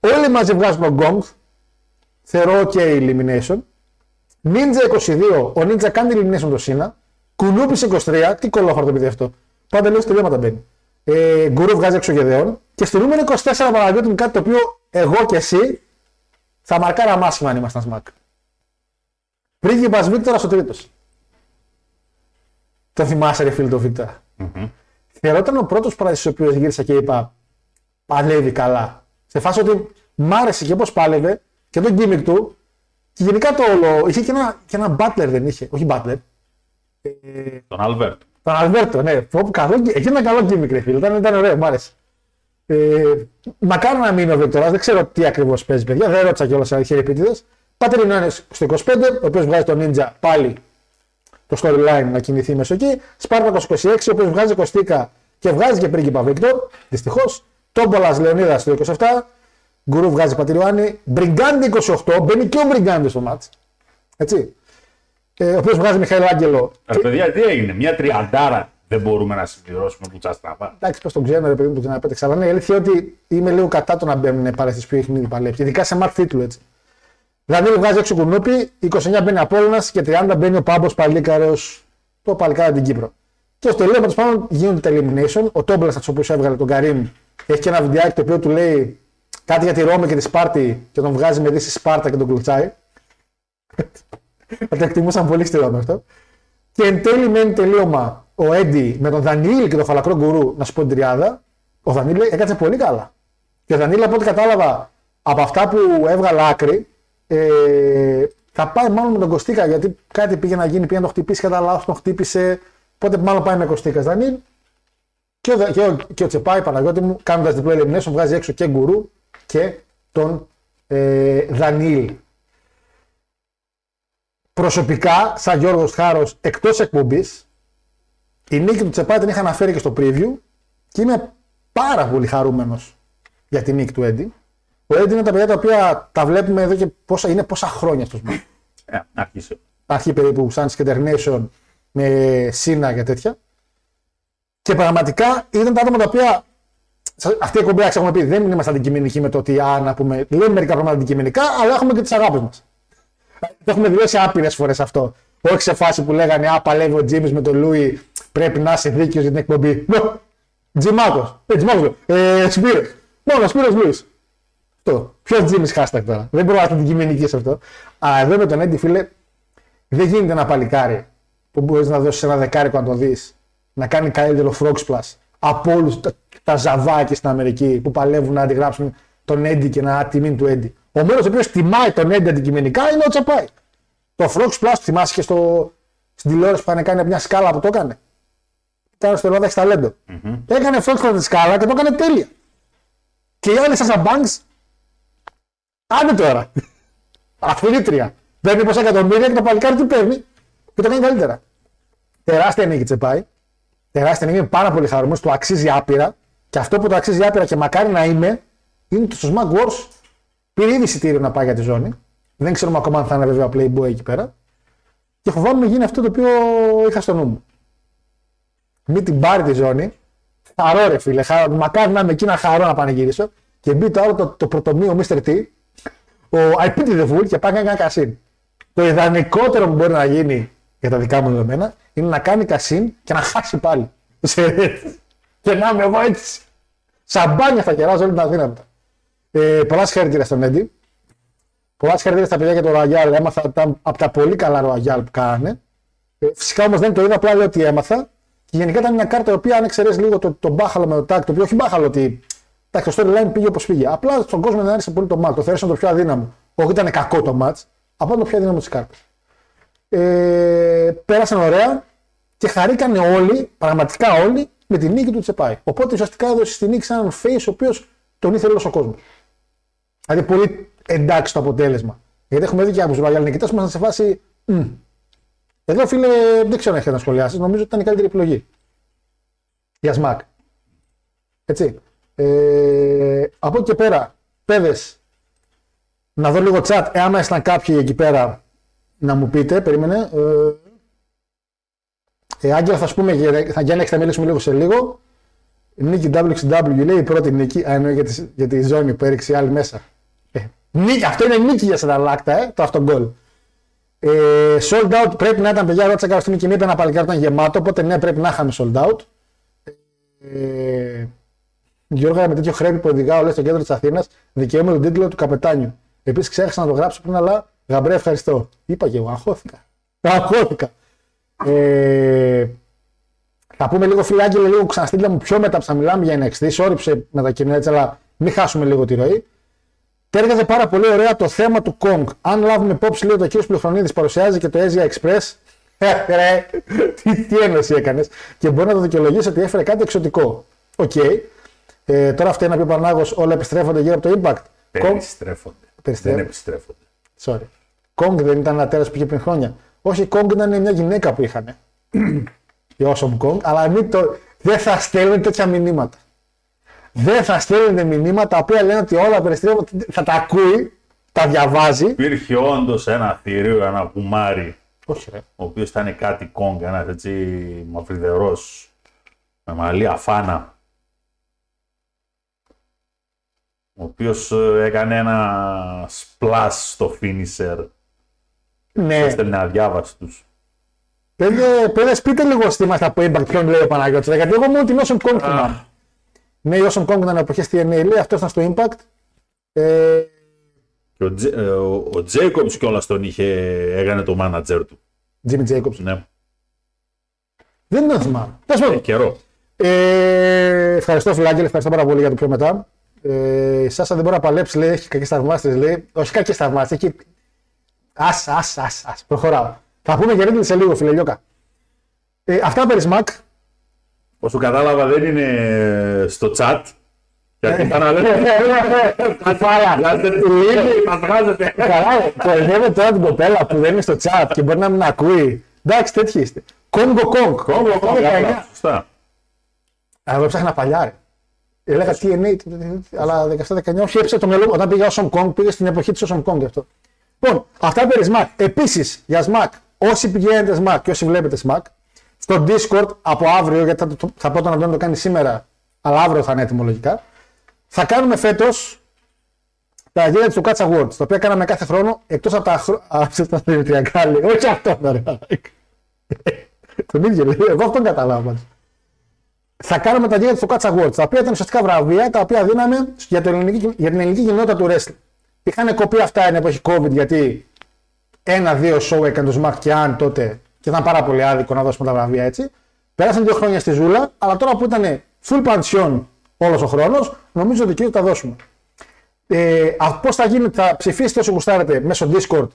Όλοι μαζί βγάζουν τον Gong. Θεωρώ OK elimination. Ninja 22, ο Ninja κάνει elimination το Σίνα. Κουνούπι 23, τι κολόφαρτο επειδή αυτό. Πάντα λέω τελειώματα μπαίνει. Ε, γκουρού βγάζει έξω γεδεών. Και στο νούμερο 24 Παναγιώτη μου κάτι το οποίο εγώ και εσύ θα μαρκάρα μάσημα αν ήμασταν σμακ. Πρίγκιπας Βίκτορας ο τρίτος. Το θυμάσαι, ρε φίλε, το βικτορα Θεωρώ ήταν ο πρώτος πράτη ο οποίο γύρισα και είπα παλεύει καλά. Σε φάση ότι μ' άρεσε και πώς πάλευε και το gimmick του και γενικά το όλο. Είχε και ένα, και ένα butler, δεν είχε. Όχι butler. Ε, Τον Αλβέρτ. Τον Αλβέρτο, ναι. Πω, πω, καλό, εκεί ένα καλό gimmick, ρε φίλε. Ήταν, ήταν ωραίο, μ' άρεσε. Ε, μακάρι να μείνει ο Βεκτορά, δεν ξέρω τι ακριβώς παίζει, παιδιά. Δεν ρώτησα κιόλας αν είχε επίτηδες. Πάτερ είναι στο 25, ο οποίος βγάζει τον Ninja πάλι το storyline να κινηθεί μέσω εκεί. Σπάρτακο 26, ο οποίος βγάζει κοστίκα και βγάζει και πρίγκιπα Βίκτορ, δυστυχώς. Τόμπολας Λεωνίδας στο 27. Γκουρού βγάζει Πατηριουάνι. Μπριγκάντι 28, μπαίνει και ο Μπριγκάντι στο μάτς. Έτσι. Ε, ο οποίος βγάζει Μιχαήλ Άγγελο. Ρε παιδιά, τι έγινε, μια τριαντάρα δεν μπορούμε να συμπληρώσουμε που τσαστραβά. Εντάξει, πώς τον ξέρω, ρε παιδί μου, το ξαναπέταξα. Αλλά ναι, η αλήθεια είναι ότι είμαι λίγο κατά το να μπαίνουν παρέθει που έχει ήδη παλέψει. Ειδικά σε μάρκ τίτλου έτσι. Δηλαδή βγάζει έξω κουνούπι, 29 μπαίνει Απόλυνα και 30 μπαίνει ο Πάμπος Παλίκαρο, το παλικάρι την Κύπρο. Και στο τελείωμα του πάνω γίνονται τα elimination. Ο Τόμπλας, ο οποίος έβγαλε τον Καρύμ, έχει και ένα βιντεάκι το οποίο του λέει κάτι για τη Ρώμη και τη Σπάρτη και τον βγάζει με δύση Σπάρτα και τον κλουτσάει. Θα το εκτιμούσαν πολύ στη Ρώμη αυτό. Και εν τέλει μένει τελείωμα ο Έντι με τον Δανίλ και τον Φαλακρό Γκουρού να σου πω την τριάδα. Ο Δανίλ έκατσε πολύ καλά. Και ο Δανίλ από ό,τι κατάλαβα από αυτά που έβγαλε άκρη, ε, θα πάει μάλλον με τον Κωστίκα γιατί κάτι πήγε να γίνει, πήγε να το χτυπήσει, κατά λάθος τον χτύπησε. Οπότε μάλλον πάει με Κωστίκα Δανίλ. Και ο, και ο, και ο Τσεπάη Παναγιώτη μου, κάνοντας διπλό elimination, βγάζει έξω και γκουρού και τον ε, Δανίλ. Προσωπικά, σαν Γιώργος Χάρος, εκτός εκπομπής, η νίκη του Τσεπάη την είχα αναφέρει και στο preview και είμαι πάρα πολύ χαρούμενος για την νίκη του Έντι. Ο Έντι είναι τα παιδιά τα οποία τα βλέπουμε εδώ και πόσα, είναι πόσα χρόνια στο σμακ. Ε, να αρχίσω. Αρχή περίπου σαν Sketernation με Σίνα και τέτοια. Και πραγματικά ήταν τα άτομα τα οποία. Αυτή η εκπομπή, έχουμε πει, δεν είμαστε αντικειμενικοί με το ότι α, να πούμε. Λέμε μερικά πράγματα αντικειμενικά, αλλά έχουμε και τις αγάπη μας. Το έχουμε δηλώσει άπειρες φορές αυτό. Όχι σε φάση που λέγανε Α, παλεύει ο Τζίμις με τον Λούι, πρέπει να είσαι δίκαιος για την εκπομπή. Τζιμάκος. Ε, Τζιμάκος. Ε, Σπύρος. Μόνο Σπύρος Λούις. Αυτό. Ποιος Τζίμις hashtag τώρα. Δεν μπορώ να την αντικειμενική σε αυτό. Αλλά εδώ με τον Έντι, φίλε, δεν γίνεται ένα παλικάρι που μπορείς να δώσεις ένα δεκάρικο να το δεις να κάνει καλύτερο Frog Splash από όλους τα, τα ζαβάκια στην Αμερική που παλεύουν να αντιγράψουν τον Έντι και να τιμήν του Έντι. Ο μόνος ο οποίος τιμάει τον Έντι αντικειμενικά είναι ο Τσαπάη. Το Frog Splash θυμάσαι και στο, στην τηλεόραση που είχαν κάνει από μια σκάλα που το έκανε. Ήταν στο Ελλάδα έχεις ταλέντο. Mm-hmm. Έκανε Frog Splash τη σκάλα και το έκανε τέλεια. Και οι άλλοι σαν Banks, άντε τώρα. Αθλήτρια. Παίρνει πόσα εκατομμύρια και το παλικάρι τι παίρνει και το κάνει καλύτερα. Τεράστια νίκη τσεπάει. Τεράστια νίκη. Είμαι πάρα πολύ χαρούμενος. Του αξίζει άπειρα. Και αυτό που το αξίζει άπειρα και μακάρι να είμαι είναι το στο Smack Wars. Πήρε ήδη εισιτήριο να πάει για τη ζώνη. Δεν ξέρουμε ακόμα αν θα είναι βέβαια Playboy εκεί πέρα. Και φοβάμαι γίνει αυτό το οποίο είχα στο νου μου. Μην την πάρει τη ζώνη. Χαρώ ρε φίλε. Χαρώ. Μακάρι να είμαι εκεί να χαρώ να πανηγυρίσω. Και μπει το άλλο το, το πρωτομείο Mr. T. Ο I pity the fool και πάει να κάνει κασίν. Το ιδανικότερο που μπορεί να γίνει για τα δικά μου δεδομένα είναι να κάνει κασίν και να χάσει πάλι. και να είμαι εγώ έτσι. Σαμπάνια θα κεράζω όλη την Αθήνα μετά. Ε, πολλά συγχαρητήρια στον Έντι. Πολλά συγχαρητήρια στα παιδιά για το Ροαγιάλ. Έμαθα τα, από τα πολύ καλά Ροαγιάλ που κάνανε. Ε, φυσικά όμως δεν το είδα, απλά λέω ότι έμαθα. Και γενικά ήταν μια κάρτα η οποία, αν εξαιρέσεις λίγο το, το μπάχαλο με το τάκ, το οποίο όχι μπάχαλο ότι. Εντάξει, το storyline πήγε όπως πήγε. Απλά στον κόσμο δεν άρεσε πολύ το μάτ. Το θεώρησαν το πιο αδύναμο. Όχι ήταν κακό το μάτ, απλά το πιο αδύναμο της κάρτας. Ε, πέρασαν ωραία και χαρήκανε όλοι, πραγματικά όλοι, με την νίκη του Τσεπάη. Οπότε ουσιαστικά έδωσε τη νίκη σε έναν face ο οποίος τον ήθελε όλος ο κόσμος. Δηλαδή πολύ εντάξει το αποτέλεσμα. Γιατί έχουμε δει και από τους Ραγιάλ νικητές που ήμασταν σε φάση. Μ. Εδώ φίλε, δεν ξέρω αν έχετε να σχολιάσει. Νομίζω ότι ήταν η καλύτερη επιλογή. Για Σμακ. Έτσι. Ε, από εκεί και πέρα, παιδε, να δω λίγο chat. Εάν ήσταν κάποιοι εκεί πέρα να μου πείτε, περίμενε. Ε, ε, Άγγελα, θα σου πούμε, θα Γιάννη, θα μιλήσουμε λίγο σε λίγο. Η νίκη WXW λέει η πρώτη νίκη, α, εννοεί για τη, για τη ζώνη που έριξε η άλλη μέσα. Νίκη, αυτό είναι νίκη για Σανταλάκτα, ε, το αυτογκολ. Ε, sold out πρέπει να ήταν παιδιά, ρώτησα κάποια στιγμή και μου είπε ένα παλικάρι ήταν γεμάτο, οπότε ναι, πρέπει να είχαμε sold out. Ε, Γιώργα, με τέτοιο χρέο που οδηγάω λέει, στο κέντρο της Αθήνας, δικαιούμαι τον τίτλο του καπετάνιου. Επίσης ξέχασα να το γράψω πριν, αλλά γαμπρέ, ευχαριστώ. Είπα και εγώ, αγχώθηκα. Αγχώθηκα. Ε, θα πούμε λίγο φιλάγγελε, λίγο ξαναστείλτε μου πιο μετά που θα μιλάμε για NXT. Σόριψε με τα κοινά έτσι, αλλά μην χάσουμε λίγο τη ροή. Τέργαζε πάρα πολύ ωραία το θέμα του Kong. Αν λάβουμε υπόψη λίγο το κύριο Πληχρονίδη παρουσιάζει και το Asia Express. Ε, ρε, τι, τι ένωση έκανες. Και μπορεί να το δικαιολογήσει ότι έφερε κάτι εξωτικό. Οκ. Ε, τώρα αυτό είναι να πει ο Πανάγος, όλα επιστρέφονται γύρω από το Impact. Kong, Περιστρέφονται. Περιστρέφονται. Δεν επιστρέφονται. sorry. Kong δεν ήταν ένα τέρας που είχε πριν χρόνια. Όχι, Kong ήταν μια γυναίκα που είχαν. Η Awesome Kong, αλλά μην το... δεν θα στέλνουν τέτοια μηνύματα. Δεν θα στέλνουν μηνύματα τα οποία λένε ότι όλα περιστρέφονται. Θα τα ακούει, τα διαβάζει. Υπήρχε όντως ένα θηρίο, ένα κουμάρι, Όχι, ρε. ο οποίος ήταν κάτι κόγκ, ένας έτσι μαυριδερός, με μαλλί αφάνα. Ο οποίος έκανε ένα splash στο finisher. Ναι. Έστελνε αδιάβαστους. Παιδιά, παιδιά, πείτε λίγο στήματα από Impact ποιον λέει ο Παναγιώτης. Γιατί εγώ μόνο την Awesome Kong θυμάμαι. Ναι, η Awesome Kong ήταν εποχές TNA, λέει, αυτός ήταν στο Impact. Ε, Και ο, Τζε- ε, ο, ο Jacobs κιόλας τον είχε, έκανε το manager του. Jimmy Jacobs. Ναι, Δεν τον θυμάμαι. Τέλος πάντων. ε, καιρό. Ε, ευχαριστώ Φιλάγγελ, ευχαριστώ πάρα πολύ για το πιο μετά. Ε, η Σάσα δεν μπορεί να παλέψει, λέει, έχει κακές θαυμάστρες, λέει. Όχι κακές θαυμάστρες, έχει... Ας, ας, ας, ας, προχωράω. Θα πούμε για Ridley σε λίγο, φίλε Λιώκα. Ε, αυτά περί Smack. Όσο κατάλαβα δεν είναι στο chat. Γιατί ήταν να λένε. Κεφάλα. Μας βγάζετε. Καλά, κοροϊδεύετε τώρα την κοπέλα που δεν είναι στο chat και μπορεί να μην ακούει. Εντάξει, τέτοιοι είστε. Κόγκο Κόγκ. Κόγκο, κόγκο, Σωστά. Εγώ ψάχνα παλιά, ρε. Έλεγα TNA, αλλά 17-19, όχι έψα το μυαλό μου. Όταν πήγα Awesome Kong, πήγε στην εποχή της Awesome Kong γι' αυτό. Λοιπόν, αυτά περί Smack. Επίσης, για Smack, όσοι πηγαίνετε Smack και όσοι βλέπετε Smack, στο Discord από αύριο, γιατί θα, το- θα πω τον Αντώνη να το κάνει σήμερα, αλλά αύριο θα είναι έτοιμο λογικά, θα κάνουμε φέτος τα γύρια του Catch Awards, τα οποία κάναμε κάθε χρόνο, εκτός από τα, χρο... από τα Δημητριακά, λέει. Όχι αυτό, ρε. Τον ίδιο λέει. Εγώ αυτόν κατάλαβα. πάντως θα κάνουμε τα γύρια του Catch Awards, τα οποία ήταν ουσιαστικά βραβεία τα οποία δίναμε για, το ελληνική, για την ελληνική κοινότητα του wrestling. Είχαν κοπεί αυτά την εποχή COVID γιατί ένα-δύο show έκανε το Smack και αν τότε και ήταν πάρα πολύ άδικο να δώσουμε τα βραβεία έτσι. Πέρασαν δύο χρόνια στη Ζούλα, αλλά τώρα που ήταν full pension όλος ο χρόνος, νομίζω ότι εκεί θα τα δώσουμε. Ε, Πώς θα γίνει, θα ψηφίσετε όσο γουστάρετε μέσω Discord,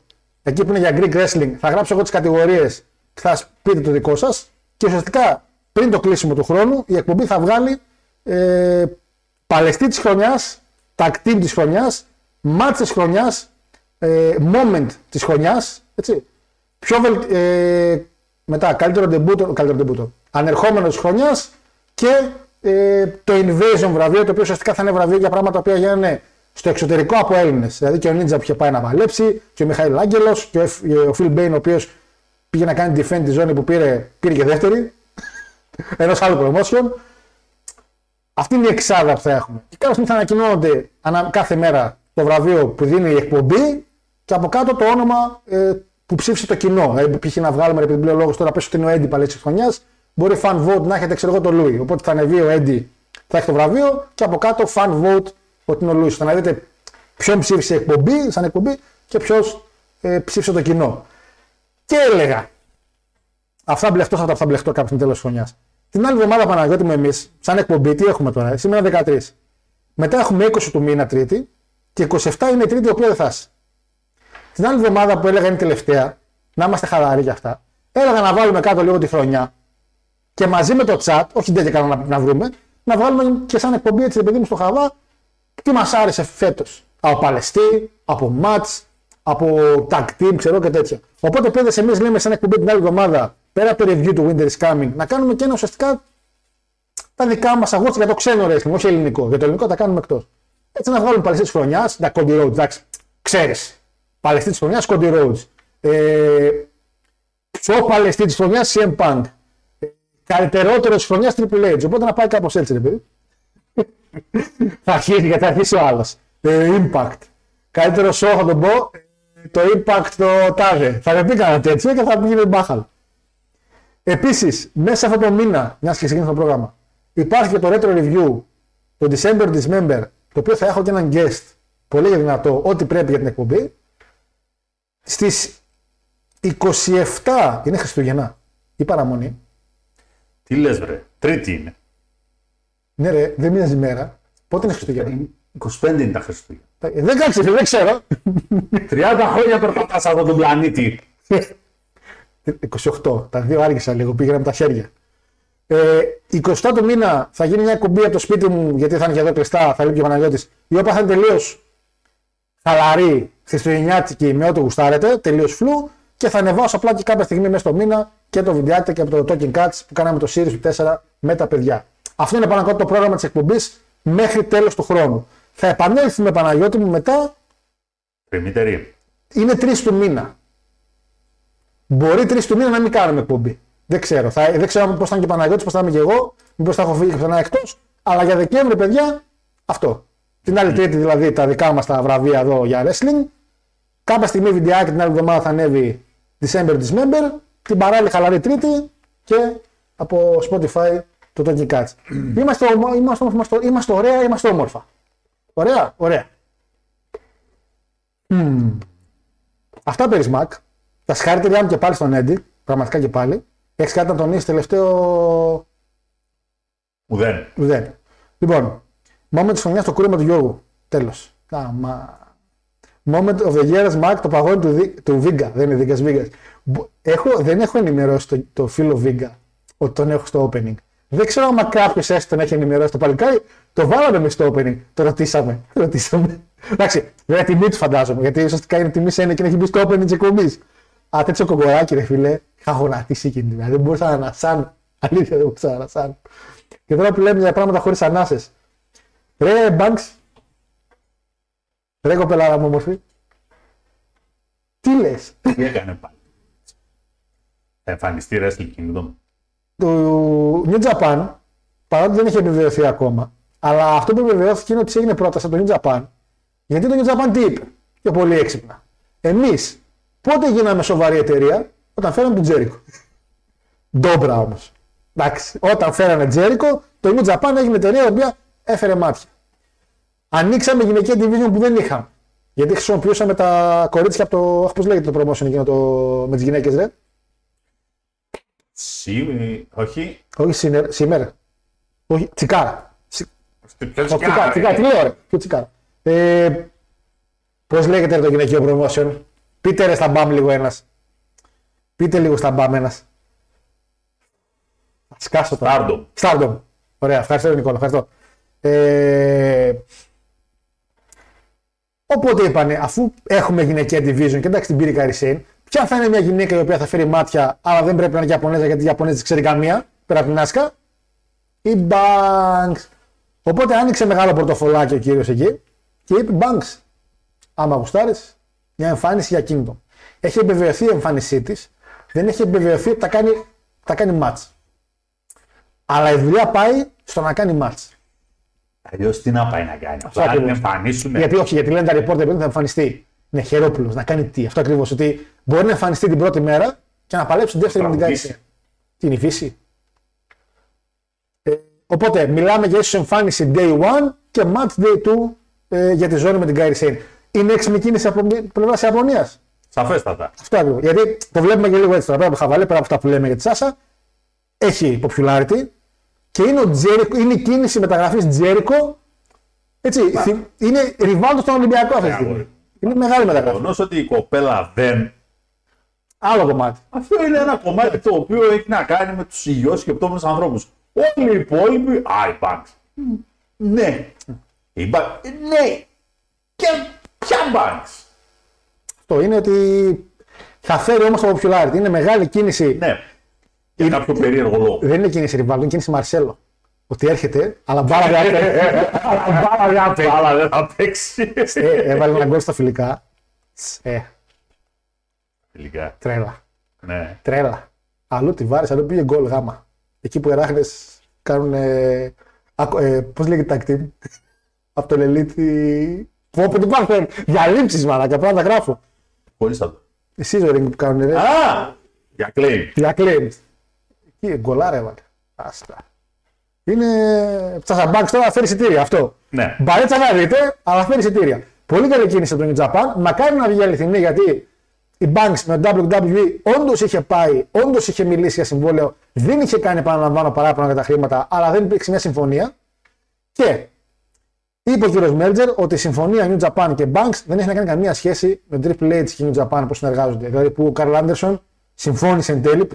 εκεί που είναι για Greek Wrestling. Θα γράψω εγώ τις κατηγορίες και θα πείτε το δικό σας. Και ουσιαστικά πριν το κλείσιμο του χρόνου, η εκπομπή θα βγάλει ε, παλαιστή της χρονιάς, tag team της χρονιάς, match της χρονιάς, ε, moment της χρονιάς. Πιο βελ, ε, μετά, καλύτερο ντεμπούτο, καλύτερο ντεμπούτο, ανερχόμενος τη χρονιάς και ε, το Invasion βραβείο, το οποίο ουσιαστικά θα είναι βραβείο για πράγματα που γίνανε στο εξωτερικό από Έλληνες. Δηλαδή και ο Νίτζα που είχε πάει να παλέψει, και ο Μιχαήλ Άγγελος, και ο, Εφ- ο Φιλ Μπέιν, ο οποίος πήγε να κάνει defend τη ζώνη που πήρε, πήρε και δεύτερη, ενός άλλου promotion. Αυτή είναι η εξάδα που θα έχουμε. Και κάποια στιγμή θα ανακοινώνονται ανα- κάθε μέρα το βραβείο που δίνει η εκπομπή και από κάτω το όνομα ε, που ψήφισε το κοινό. Δηλαδή, π.χ. να βγάλουμε επειδή πλέον λόγος τώρα πέσω ότι είναι ο Έντι παλέτη της χρονιάς, μπορεί fan vote να έχετε ξέρω εγώ το Λούι. Οπότε θα ανεβεί ο Έντι, θα έχει το βραβείο και από κάτω fan vote ότι είναι ο Λούις. Θα να δείτε ποιον ψήφισε η εκπομπή, σαν εκπομπή και ποιος ε, ψήφισε το κοινό. Και έλεγα, αυτά μπλεχτώ, αυτά θα μπλεχτώ κάποιο τέλος χρονιάς. Την άλλη εβδομάδα Παναγιώτη μου εμείς, σαν εκπομπή, τι έχουμε τώρα, ε, σήμερα 13. Μετά έχουμε 20 του μήνα Τρίτη και 27 είναι η Τρίτη η οποία δεν θα είσαι. Την άλλη εβδομάδα που έλεγα είναι τελευταία, να είμαστε χαλαροί για αυτά, έλεγα να βάλουμε κάτω λίγο τη χρονιά και μαζί με το chat, όχι τέτοια καλά να, να βρούμε, να βγάλουμε και σαν εκπομπή έτσι, παιδί μου στο χαβά, τι μας άρεσε φέτος. Από Παλαιστή, από Match, από Tag Team, ξέρω και τέτοια. Οπότε παιδες, εμείς λέμε σαν εκπομπή την άλλη εβδομάδα, πέρα από το review του Winter is Coming, να κάνουμε και ένα ουσιαστικά τα δικά μας αγώνα για το ξένο wrestling, όχι ελληνικό. Για το ελληνικό τα κάνουμε εκτός. Έτσι να βγάλουμε παλαιστή της χρονιά, τα Cody Rhodes, εντάξει, ξέρεις. Παλαιστή της χρονιάς, Cody Rhodes. Ε, πιο παλαιστή της χρονιάς, CM Punk. Ε, Καλύτερότερος της χρονιάς, Triple H. Οπότε να πάει κάπως έτσι, ρε παιδί. θα αρχίσει, γιατί θα αρχίσει ο άλλος. Ε, impact. καλύτερο show θα τον πω, ε, το impact το τάδε. Θα με πει κανένα τέτοιο και θα πήγαινε μπάχαλ. Επίσης, μέσα σε αυτό το μήνα, μια και ξεκίνησε το πρόγραμμα, υπάρχει και το retro review, το December Dismember, το οποίο θα έχω και έναν guest πολύ δυνατό, ό,τι πρέπει για την εκπομπή. Στις 27 είναι Χριστούγεννα η παραμονή. Τι λες, βρε. Τρίτη είναι. Ναι, ρε, δεν μοιάζει η μέρα. Πότε είναι Χριστούγεννα; 25 είναι τα Χριστούγεννα. Ε, Δεν κάτσε, δεν ξέρω. 30 χρόνια περπατάς σε αυτόν τον πλανήτη. 28. Τα δύο άργησα λίγο, πήγαινα με τα χέρια. Ε, 20 του μήνα θα γίνει μια κουμπί από το σπίτι μου, γιατί θα είναι και εδώ κλειστά, θα λείπει και ο Παναγιώτης, η οποία θα είναι τελείως χαλαρή, χριστουγεννιάτικη, με ό,τι γουστάρετε, τελείως φλου, και θα ανεβάσω απλά και κάποια στιγμή μέσα στο μήνα και το βιντεάκι και από το Talking Cuts που κάναμε το Series 4 με τα παιδιά. Αυτό είναι πάνω κάτω το πρόγραμμα της εκπομπής μέχρι τέλος του χρόνου. Θα επανέλθουμε Παναγιώτη μου μετά Πριμήτερη. είναι 3 του μήνα. Μπορεί 3 του μήνα να μην κάνουμε εκπομπή. Δεν ξέρω. Θα, δεν ξέρω πώς θα είναι και ο Παναγιώτης, πώς θα είμαι και εγώ, μήπως θα έχω φύγει ξανά εκτός. Αλλά για Δεκέμβρη, παιδιά, αυτό. Την άλλη Τρίτη δηλαδή τα δικά μας τα βραβεία εδώ για wrestling. Κάποια στιγμή βιντεάκι την άλλη εβδομάδα θα ανέβει December Dismember. Την παράλληλη χαλαρή Τρίτη και από Spotify το Talking Cuts. είμαστε, ομο- είμαστε, είμαστε, είμαστε ωραία, είμαστε όμορφα. Ωραία, ωραία. Μμμ. Αυτά περί Smack. Τα συγχαρητήριά μου και πάλι στον Έντι. Πραγματικά και πάλι. Έχεις κάτι να τονίσεις τελευταίο; Ουδέν. Δεν. Λοιπόν, moment τη χρονιά το κούρεμα του Γιώργου. Τέλος. Μα... Moment of the year Smack το παγόνι του, Δι- του Βίγκα. Δεν είναι Βίγκας Βίγκας. Έχω, δεν έχω ενημερώσει το, το φίλο Βίγκα ότι τον έχω στο opening. Δεν ξέρω αν κάποιος έστω τον έχει ενημερώσει το παλικάρι. Το βάλαμε εμείς στο opening. Το ρωτήσαμε. Το ρωτήσαμε. Εντάξει, βέβαια τιμή του φαντάζομαι. Γιατί ουσιαστικά είναι τιμή σε ένα και να έχει μπει στο opening της εκπομπής. Α, τέτοιο κογκοράκι, ρε φίλε. Είχα γονατίσει εκείνη την μέρα. Δεν μπορούσα να ανασάν. Αλήθεια δεν μπορούσα να ανασάν. Και τώρα που λέμε για πράγματα χωρίς ανάσες. Ρε, Banks. Ρε, κοπελάρα μου, όμορφη. Τι λες; Τι έκανε πάλι; Θα εμφανιστεί Wrestling Kingdom. Το New Japan, παρότι δεν έχει επιβεβαιωθεί ακόμα, αλλά αυτό που επιβεβαιώθηκε είναι ότι της έγινε πρόταση από το New Japan. Γιατί το New Japan τι είπε, και πολύ έξυπνα. Εμείς πότε γίναμε σοβαρή εταιρεία, όταν φέραμε τον Τζέρικο. Ντόμπρα όμως. Εντάξει, όταν φέρανε Τζέρικο, το New Japan έγινε εταιρεία η οποία έφερε μάτια. Ανοίξαμε γυναικεία division που δεν είχαμε. Γιατί χρησιμοποιούσαμε τα κορίτσια από το. Αχ, πώς λέγεται το promotion εκείνο το, με τις γυναίκες, ρε; Σι, όχι. Όχι σήμερα. σήμερα. Όχι, τσικάρα. Τσι- Ποιο Όχι, τσικάρα, τσικάρα, τι λέω, ρε; Ποιο τσικάρα; Ε, Πώς λέγεται ρε, το γυναικείο promotion; Πείτε ρε στα μπαμ λίγο ένας. Πείτε λίγο στα μπαμ ένας. Σκάσω το. Stardom. Stardom. Ωραία, ευχαριστώ Νικόλα, ευχαριστώ. Ε, οπότε είπανε, αφού έχουμε γυναικεία division και εντάξει την πήρε η Καρισέιν, ποια θα είναι μια γυναίκα η οποία θα φέρει μάτια, αλλά δεν πρέπει να είναι Ιαπωνέζα γιατί η Ιαπωνέζα δεν ξέρει καμία, πέρα από την Άσκα; Η Banks. Οπότε άνοιξε μεγάλο πορτοφολάκι ο κύριος εκεί και είπε Banks, άμα γουστάρεις, μια εμφάνιση για Kingdom. Έχει επιβεβαιωθεί η εμφάνισή της, δεν έχει επιβεβαιωθεί ότι τα κάνει, τα κάνει match. Αλλά η δουλειά πάει στο να κάνει match. Αλλιώς τι να πάει να κάνει. Αυτό να ακριβώς. την εμφανίσουν. Γιατί όχι, γιατί λένε τα reporter ότι θα εμφανιστεί. Είναι χερόπουλος να κάνει τι. Αυτό ακριβώς. Ότι μπορεί να εμφανιστεί την πρώτη μέρα και να παλέψει την δεύτερη με την Τραγουδήσει. Κάρι. Τι είναι η φύση. Ε, οπότε μιλάμε για ίσως εμφάνιση day 1 και match day 2 ε, για τη ζώνη με την Κάρι Σέιν. Είναι έξυπνη κίνηση από πλευράς Ιαπωνίας. Σαφέστατα. Αυτό ακριβώς. Γιατί το βλέπουμε και λίγο έτσι τώρα πέρα από το χαβαλέ, πέρα από αυτά που λέμε για τη Σάσα. Έχει popularity και είναι, ο Τζέρικο, είναι η κίνηση μεταγραφής Τζέρικο. Έτσι, θυ- είναι ριβάλτο στον Ολυμπιακό αυτή τη στιγμή. αγόρι. Είναι μεγάλη Το μεταγραφή. γεγονός ότι η κοπέλα δεν. Άλλο κομμάτι. Αυτό είναι ένα κομμάτι το οποίο έχει να κάνει με τους υγιώς σκεπτόμενου ανθρώπους. Όλοι οι υπόλοιποι. Α, η Banks. Ναι. Η Banks. Ναι. Και ποια Banks. Αυτό είναι ότι θα φέρει όμως το popularity. Είναι μεγάλη κίνηση. Ναι. Για κάποιο περίεργο λόγο. Δεν είναι κίνηση ριβάλτο, είναι κίνηση Μαρσέλο. Ότι έρχεται, αλλά μπάλα δεν αλλά μπάλα δεν απέχει. Αλλά δεν θα παίξει. Ε, Έβαλε ένα γκολ στα φιλικά. Ε, Τελικά. τρέλα. Ναι. Τρέλα. Αλλού τη βάρης, αλλού πήγε γκολ γάμα. Εκεί που οι Εράχνες κάνουν. Ε, ακο- ε, Πώς λέγεται tag team; Από τον Elite. Πω πω τι υπάρχουν διαλύψεις μαλάκα, πρέπει να τα γράφω. Χωρίς αυτό. Εσύ ο ring που κάνουν ρε. Α! Για claim. Για claims. Εκεί γκολάρε έβαλε. Άστα. Είναι τσασαμπάξ τώρα φέρει εισιτήρια αυτό. Ναι. Μπαρέτσα να δείτε, αλλά φέρει εισιτήρια. Πολύ καλή κίνηση από τον New Japan. Μακάρι να βγει αληθινή γιατί η Banks με το WWE όντως είχε πάει, όντως είχε μιλήσει για συμβόλαιο, δεν είχε κάνει επαναλαμβάνω παράπονα για τα χρήματα, αλλά δεν υπήρξε μια συμφωνία. Και είπε ο κύριος Μέλτζερ ότι η συμφωνία New Japan και Banks δεν έχει να κάνει καμία σχέση με Triple H και New Japan που συνεργάζονται. Δηλαδή που ο Καρλ Άντερσον συμφώνησε εν τέλει.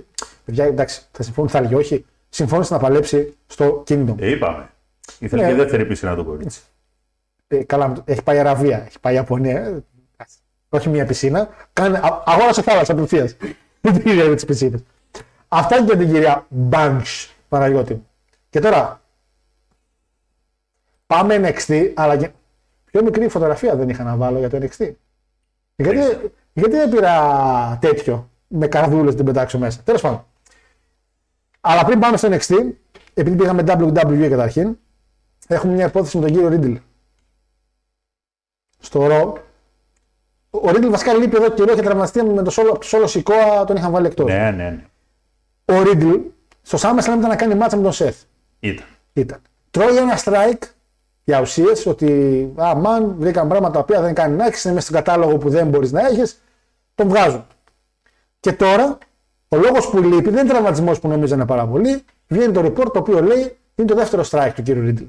Παιδιά, εντάξει, θα συμφώνησε, θα έλεγε όχι. Συμφώνησε να παλέψει στο Kingdom. Ε, είπαμε. Ήθελε Ναι. και δεύτερη πισίνα το κορίτσι. Ε, καλά, έχει πάει Αραβία, έχει πάει Ιαπωνία. ε, Όχι μια πισίνα. Κάνε, α, αγόρασε θάλασσα απευθείας. Δεν την είδε τις πισίνες. Αυτά και για την κυρία Banks, Παναγιώτη. μου. Και τώρα. Πάμε NXT, αλλά και πιο μικρή φωτογραφία δεν είχα να βάλω για το NXT. Γιατί, γιατί δεν πήρα τέτοιο με καρδούλες την πετάξω μέσα. Τέλος πάντων. Αλλά πριν πάμε στο NXT, επειδή πήγαμε WWE καταρχήν, έχουμε μια υπόθεση με τον κύριο Ρίτλ. Στο Ρο. Ο Ρίτλ βασικά λείπει εδώ και καιρό και τραυματιστεί με το σόλο, το σόλο Σικόα τον είχαν βάλει εκτός. Ναι, ναι, ναι. Ο Ρίτλ στο SummerSlam ήταν να κάνει μάτσα με τον Σεφ. Ήταν. Ήταν. Τρώει ένα strike για ουσίες ότι α, man, βρήκαν πράγματα τα οποία δεν κάνει να έχεις, είναι μέσα στον κατάλογο που δεν μπορείς να έχεις, τον βγάζουν. Και τώρα, ο λόγος που λείπει δεν είναι τραυματισμός που νομίζανε πάρα πολύ, βγαίνει το report το οποίο λέει είναι το δεύτερο strike του κύριου Ρίτλ.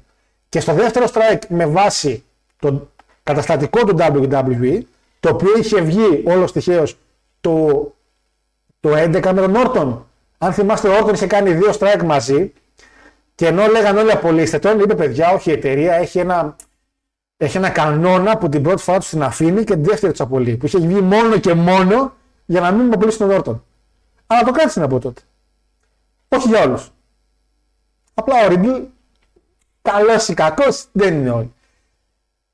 Και στο δεύτερο strike με βάση το καταστατικό του WWE, το οποίο είχε βγει όλος τυχαίως το, το 11 με τον Όρτον. Αν θυμάστε, ο Όρτον είχε κάνει δύο strike μαζί και ενώ λέγανε όλοι απολύστε τον, είπε παιδιά, όχι η εταιρεία έχει ένα, έχει ένα κανόνα που την πρώτη φορά τους την αφήνει και την δεύτερη τους απολύει. Που είχε βγει μόνο και μόνο για να μην απολύσει τον Όρτον. Αλλά το κράτησαν από τότε. Όχι για όλους. Απλά ο Ριντλ, καλός ή κακός, δεν είναι όλοι.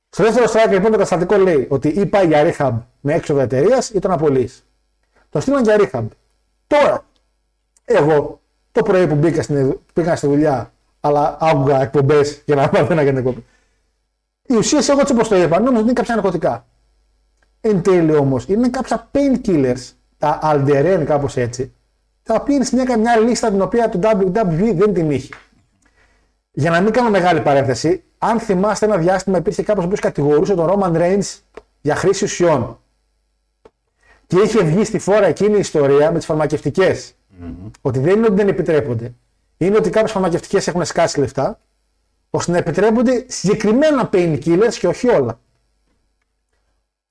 Στο δεύτερο strike λοιπόν το καταστατικό λέει ότι ή πάει για rehab με έξοδο εταιρείας ή τον απολύει. Το στείλαν για rehab. Τώρα, εγώ το πρωί που μπήκα, στην, πήγα στη δουλειά, αλλά άκουγα εκπομπές για να μάθω να κάνω εκπομπή. Οι ουσίες, εγώ έτσι όπως το είπα, νόμιζα ότι είναι κάποια ναρκωτικά. Εν τέλει όμως, είναι κάποια painkillers, τα Alderen, κάπως έτσι, τα οποία είναι σε μια, μια λίστα την οποία το WWE δεν την είχε. Για να μην κάνω μεγάλη παρένθεση, αν θυμάστε ένα διάστημα υπήρχε κάποιος που κατηγορούσε τον Roman Reigns για χρήση ουσιών. Και είχε βγει στη φόρα εκείνη η ιστορία με τις φαρμακευτικές. Ότι δεν είναι ότι δεν επιτρέπονται. Είναι ότι κάποιες φαρμακευτικές έχουν σκάσει λεφτά, ώστε να επιτρέπονται συγκεκριμένα painkillers και όχι όλα.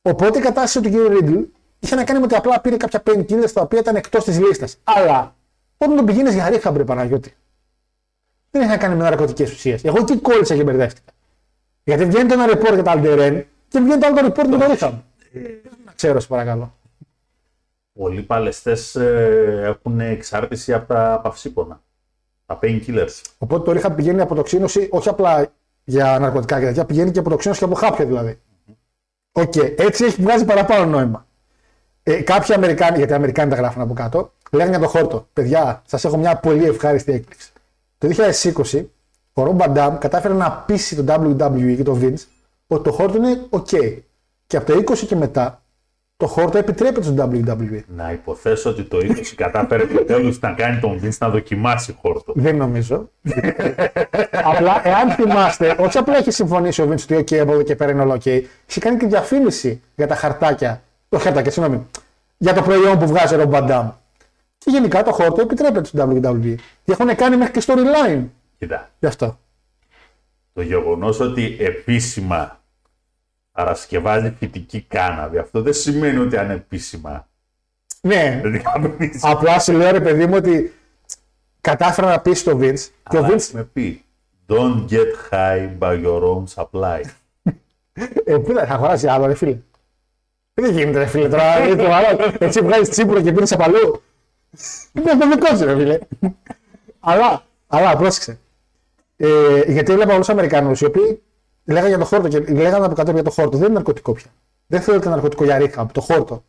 Οπότε η κατάσταση του κ. Ρίτλ είχε να κάνει με ότι απλά πήρε κάποια painkillers τα οποία ήταν εκτός της λίστας. Αλλά όταν τον πηγαίνεις για rehab, ρε Παναγιώτη, δεν έχει να κάνει με ναρκωτικές ουσίες. Εγώ εκεί κόλλησα και μπερδεύτηκα. Γιατί βγαίνει το ένα report για τα Alderen και βγαίνει το άλλο report για το rehab. Να ξέρω, σε παρακαλώ. Πολλοί παλαιστές έχουν εξάρτηση από τα παυσίπονα. Τα painkillers. Οπότε το rehab πηγαίνει αποτοξίνωση όχι απλά για ναρκωτικά και τέτοια, πηγαίνει και αποτοξίνωση και από χάπια δηλαδή. Οκ, έτσι έχει βγάζει παραπάνω νόημα. Ε, κάποιοι Αμερικάνοι, γιατί οι Αμερικάνοι τα γράφουν από κάτω, λέγανε για το χόρτο. Παιδιά, σας έχω μια πολύ ευχάριστη έκπληξη. Το 2020 ο Ρομπ Ντάμ κατάφερε να πείσει το WWE και το Vince ότι το χόρτο είναι OK. Και από το 20 και μετά το χόρτο επιτρέπεται στο WWE. Να υποθέσω ότι το 20 κατάφερε το τέλος να κάνει τον Vince να δοκιμάσει χόρτο. Δεν νομίζω. απλά, εάν θυμάστε, όχι απλά έχει συμφωνήσει ο Vince ότι OK, από εδώ και πέρα είναι όλα OK, έχει κάνει και διαφήμιση για τα χαρτάκια. Το χαρτάκια, συγγνώμη. Για το προϊόν που βγάζει ο Ρομπαντάμ. Και γενικά το χόρτο επιτρέπεται στο WWE. Και έχουν κάνει μέχρι και storyline Κοίτα, γι' αυτό. το γεγονός ότι επίσημα παρασκευάζει φυτική κάναβη, αυτό δεν σημαίνει ότι ανεπίσημα. Ναι, Δεν καπνίζει. απλά σου λέω ρε παιδί μου ότι κατάφερα να πείσει το Vince και ο Αλλά Vince. με πει, don't get high by your own supply. Ε, πού θα αγοράσει άλλο, ρε φίλε. Δεν γίνεται, ρε φίλε. Τώρα είναι το άλλο. Έτσι βγάζεις τσίπουρο και πίνεις από αλλού. Είναι το δικό σου, ρε φίλε. αλλά, αλλά, πρόσεξε. Ε, γιατί έβλεπα όλους τους Αμερικανούς οι οποίοι λέγανε για το χόρτο και λέγανε από κάτω για το χόρτο. Δεν είναι ναρκωτικό πια. Δεν θεωρείται ναρκωτικό για rehab, το χόρτο.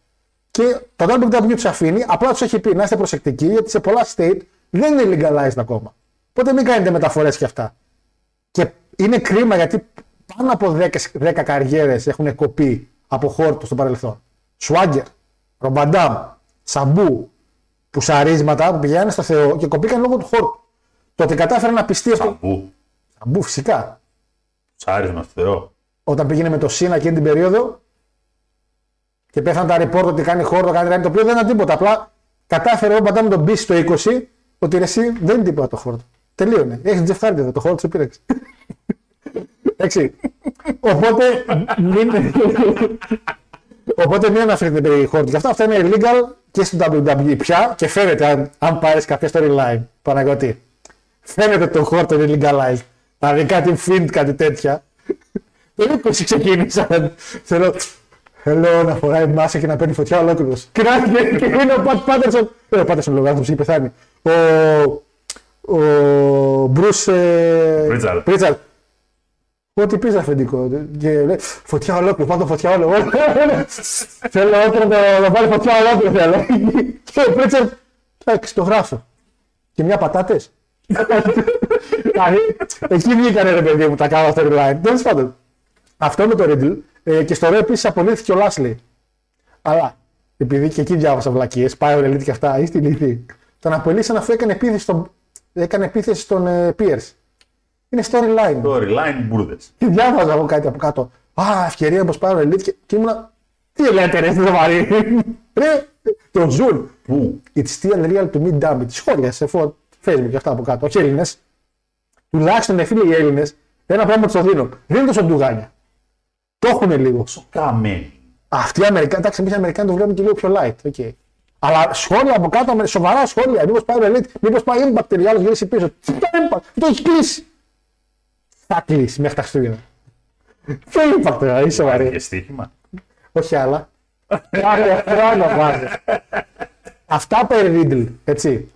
Και το WWE τους αφήνει, απλά τους έχει πει να είστε προσεκτικοί γιατί σε πολλά state δεν είναι legalized ακόμα. Οπότε μην κάνετε μεταφορές και αυτά. Και είναι κρίμα γιατί πάνω από 10, 10 καριέρες έχουν κοπεί από χόρτο στο παρελθόν. Σουάγκερ, Ρομπαντάμ, Σαμπού, πουσαρίσματα που πηγαίνουν στο Θεό και κοπήκαν λόγω του χόρτου. Το ότι κατάφερε να πιστεί αυτό. Σαμπού. Σαμπού, φυσικά. Ψάρισμα στο Θεό. Όταν πήγαινε με το Σίνα εκείνη την περίοδο και πέθανε τα report ότι κάνει χόρτο, κάνει ράνι, το οποίο δεν ήταν τίποτα. Απλά κατάφερε ο Μπαντάμ τον πείσει στο 20 ότι ρε, εσύ δεν είναι τίποτα το χόρτο. Τελείωνε. Έχεις Jeff Hardy εδώ, το χόρτο σου πήρεξε. Εντάξει. Οπότε μην. Οπότε μην αναφέρετε περί χόρτου. Και αυτά, αυτά είναι illegal και στο WWE πια και φαίνεται αν, αν πάρεις κάποια storyline. Παναγιώτη. Φαίνεται το χόρτο είναι legalized. Δηλαδή κάτι fiend, κάτι τέτοια. Το 20 ξεκίνησαν. Θέλω, θέλω να φοράει μάσα και να παίρνει φωτιά ολόκληρος. Και να και- και είναι ο Πατ Πάτερσον. Δεν είναι ο Πάτερσον λόγω άνθρωπο, έχει πεθάνει. Ο. Ο Μπρουσ. Pritchard. Πρίτσαρντ. Ό,τι πεις αφεντικό. Και λέει, φωτιά ολόκληρο, πάνω φωτιά ολόκληρο. θέλω όταν να να βάλει φωτιά ολόκληρο θέλω. Και ο Πρίτσαρντ, εντάξει, το γράφω. Και μια πατάτες. Δηλαδή, εκεί βγήκανε ρε παιδί μου τα κάνα storyline. Τέλος πάντων. Αυτό με το Riddle ε, και στο Raw επίσης απολύθηκε ο Λάσλι. Αλλά επειδή και εκεί διάβασα βλακίες, πάει ο Elite και αυτά, ή στη λύθη. Τον απολύσαν αφού έκανε επίθεση στον, έκανε επίθεση στον ε, Pierce. Είναι storyline. Storyline μπουρδες. Και διάβαζα εγώ κάτι από κάτω. Α, ευκαιρία πω πάρω Elite και, και ήμουνα. Τι λέτε, ρε, δεν βαρύ. Ρε, το Ζουλ. Πού; It's still real to me, damn it. Σχόλια σε φω- Facebook και αυτά από κάτω. Όχι Έλληνες. Τουλάχιστον, φίλοι οι Έλληνες, ένα πράγμα τους το δίνω. Δεν είναι τόσο ντουγάνια. Το έχουν λίγο. Καμένη. Αυτοί οι Αμερικάνοι, εντάξει, εμείς οι Αμερικάνοι το βλέπουμε και λίγο πιο light. Okay. Αλλά σχόλια από κάτω, με- σοβαρά σχόλια. Μήπως πάει ο Elite, μήπως πάει Impact τελικά, άλλο γυρίσει πίσω. Τι το Impact, το έχεις κλείσει. Θα κλείσει μέχρι τα Χριστούγεννα. Ποιο Impact, ρε, είσαι σοβαρή. Και στοίχημα. Όχι άλλα. Κάθε χρόνο βάζει. Αυτά περί Riddle, έτσι.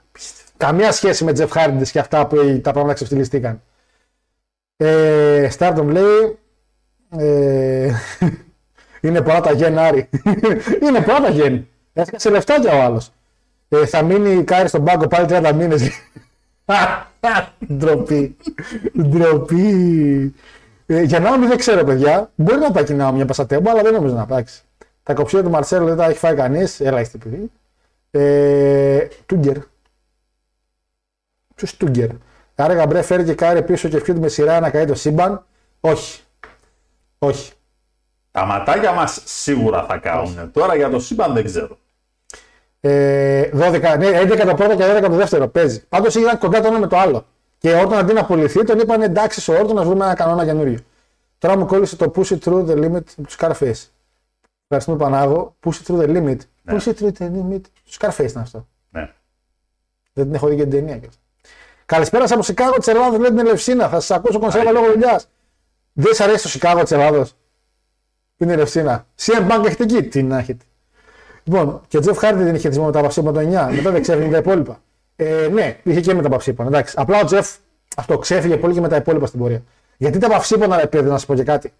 Καμία σχέση με Jeff Hardy και αυτά που τα πράγματα ξεφτυλιστήκαν. Ε, Stardom λέει. Ε, είναι πολλά τα γεν, Άρη. είναι πολλά τα γεν. Έσκασε λεφτάκια ο άλλος. Ε, θα μείνει Κάρι στον πάγκο πάλι 30 μήνες. Ντροπή. Ντροπή. Ε, για Νάομι δεν ξέρω, παιδιά. Μπορεί να πάει και η Νάομι για πασατέμπο, αλλά δεν νομίζω να πάει. Τα κοψία του Μαρσέλο δεν τα έχει φάει κανείς. Έλα, είστε παιδί. Ε, Τούγκερ. Ποιος Τούγκερ; Άρα Γαμπρέ φέρει και κάρι πίσω και φιούτ με σειρά να καεί το σύμπαν. Όχι. Όχι. Τα ματάκια μας σίγουρα θα κάνουν. Τώρα για το σύμπαν δεν ξέρω. Ε, 12, ναι, 11 το πρώτο και 12 το δεύτερο. Παίζει. Πάντως ήταν κοντά το ένα με το άλλο. Και όταν αντί να απολυθεί, τον είπαν εντάξει σε όρτο να βρούμε ένα κανόνα καινούριο. Τώρα μου κόλλησε το push it through the limit του Scarface. Ευχαριστούμε Πανάγο. Push it through the limit. Ναι. Push it through the limit. Του Scarface είναι αυτό. Ναι. Δεν την έχω δει και την ταινία. και αυτό. Καλησπέρα από Σικάγο τη Ελλάδα, λέει την Ελευσίνα. Θα σας ακούσω κονσέρβα λόγω δουλειάς. Δεν σα αρέσει το Σικάγο τη Ελλάδο. Είναι η Ελευσίνα. CM Bank έχετε εκεί; Τι να έχετε. Λοιπόν, και ο Τζεφ Χάρντι δεν είχε χειρισμό μετά από ψήφων το 9. Μετά δεν ξέφυγε τα υπόλοιπα. Ε, ναι, είχε και μετά από ψήφων. Εντάξει. Απλά ο Τζεφ αυτό ξέφυγε πολύ και με τα υπόλοιπα στην πορεία. Γιατί τα παυσίπονα, ρε παιδί, να σα πω και κάτι.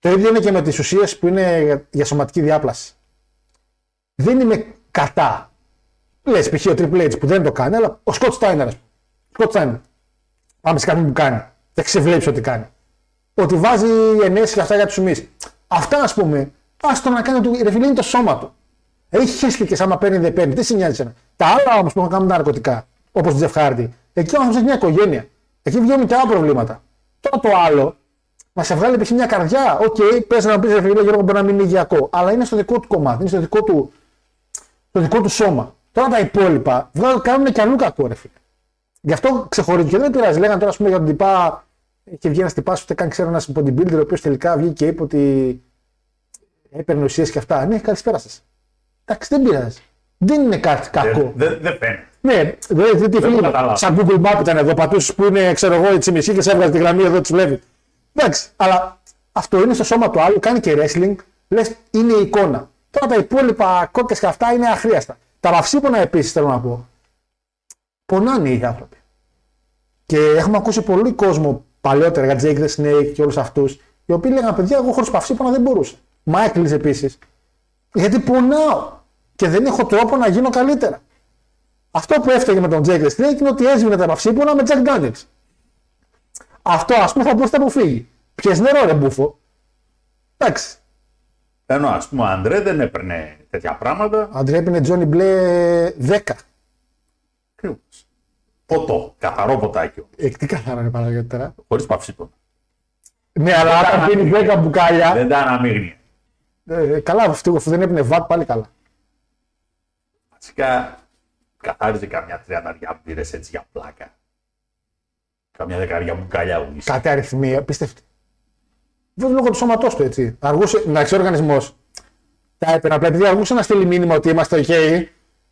Το ίδιο είναι και με τις ουσίες που είναι για- για σωματική διάπλαση. Δεν είμαι κατά. Λες, π.χ. ο Triple H που δεν το κάνει, αλλά ο Σκοτ Στάινερ, ας πούμε. Σκοτ Στάινερ. Πάμε σε κάποιον που κάνει. Δεν ξεβλέψει ό,τι κάνει. Ότι βάζει ενέσεις και αυτά για τους ομεί. Αυτά ας πούμε, άστο να κάνει του. Ρε φίλε, είναι το σώμα του. Έχει χέστηκε άμα παίρνει δεν παίρνει. Τι σε νοιάζει εσένα. Τα άλλα όμως που έχουν κάνει τα ναρκωτικά, όπως το Jeff Hardy, εκεί ο άνθρωπο έχει μια οικογένεια. Εκεί βγαίνουν και άλλα προβλήματα. Τώρα το άλλο, μα σε βγάλει π.χ. μια καρδιά. OK, okay, πες να πεις ρε φίλε, Γιώργο, μπορεί να μην είναι υγειακό. Αλλά είναι στο δικό του κομμάτι, είναι στο δικό του, στο δικό του σώμα. Τώρα τα υπόλοιπα βγάλουν, κάνουν και αλλού κακό, ρε φίλε. Γι' αυτό ξεχωρίζει και δεν πειράζει. Λέγανε τώρα, ας πούμε, για τον τυπά. Είχε βγει ένας τυπάς, ούτε καν ξέρω ένας bodybuilder, ο οποίος τελικά βγήκε και είπε ότι έπαιρνε ουσίες και αυτά. Ναι, καλησπέρα σας. Εντάξει, δεν πειράζει. Δεν είναι κάτι κακό. Δεν δεν- δεν φαίνεται. Ναι, δεν δεν τι το φίλοι. καταλάβω. Σαν Google Map ήταν εδώ, πατούσε που είναι, ξέρω εγώ, έτσι μισή και σε έβγαζε τη γραμμή εδώ, του βλέπει. Εντάξει, αλλά αυτό είναι στο σώμα του άλλου, κάνει και wrestling, λες είναι η εικόνα. Τώρα τα υπόλοιπα κόκκες και αυτά είναι αχρίαστα. Τα βαυσίπονα επίσης θέλω να πω. Πονάνε οι άνθρωποι. Και έχουμε ακούσει πολύ κόσμο παλαιότερα για Jake the Snake και όλους αυτούς, οι οποίοι λέγανε παιδιά, εγώ χωρίς παυσίπονα δεν μπορούσα. Μάικλ επίσης. Γιατί πονάω και δεν έχω τρόπο να γίνω καλύτερα. Αυτό που έφταιγε με τον Jake the Snake είναι ότι έσβηνε τα παυσίπονα με Jack Daniels. Αυτό ας πούμε θα μπορούσε να αποφύγει. Πιες νερό, ρε μπούφο. Εντάξει. Ενώ ας πούμε ο Αντρέ δεν έπαιρνε τέτοια πράγματα. Ο Αντρέ έπινε Τζόνι Μπλε 10. Ακριβώς. Ποτό. Καθαρό ποτάκι. Ε, τι καθαρά είναι Παναγιώτη τώρα. Χωρίς παυσίπονο. Ναι, αλλά όταν πίνεις 10 μπουκάλια. Δεν τα αναμείγνυε. Ε, καλά, αυτό αφού δεν έπινε βατ πάλι καλά. Βασικά καθάριζε καμιά τριανταριά μπύρες έτσι για πλάκα. Καμιά δεκαριά μπουκάλια ουίσκι. Κάτι αριθμοί, απίστευτη. Δεν λόγω του σώματός του έτσι. Αργούσε, εντάξει, ο οργανισμός. Τα έπαιρνε απλά επειδή αργούσε να στείλει μήνυμα ότι είμαστε OK.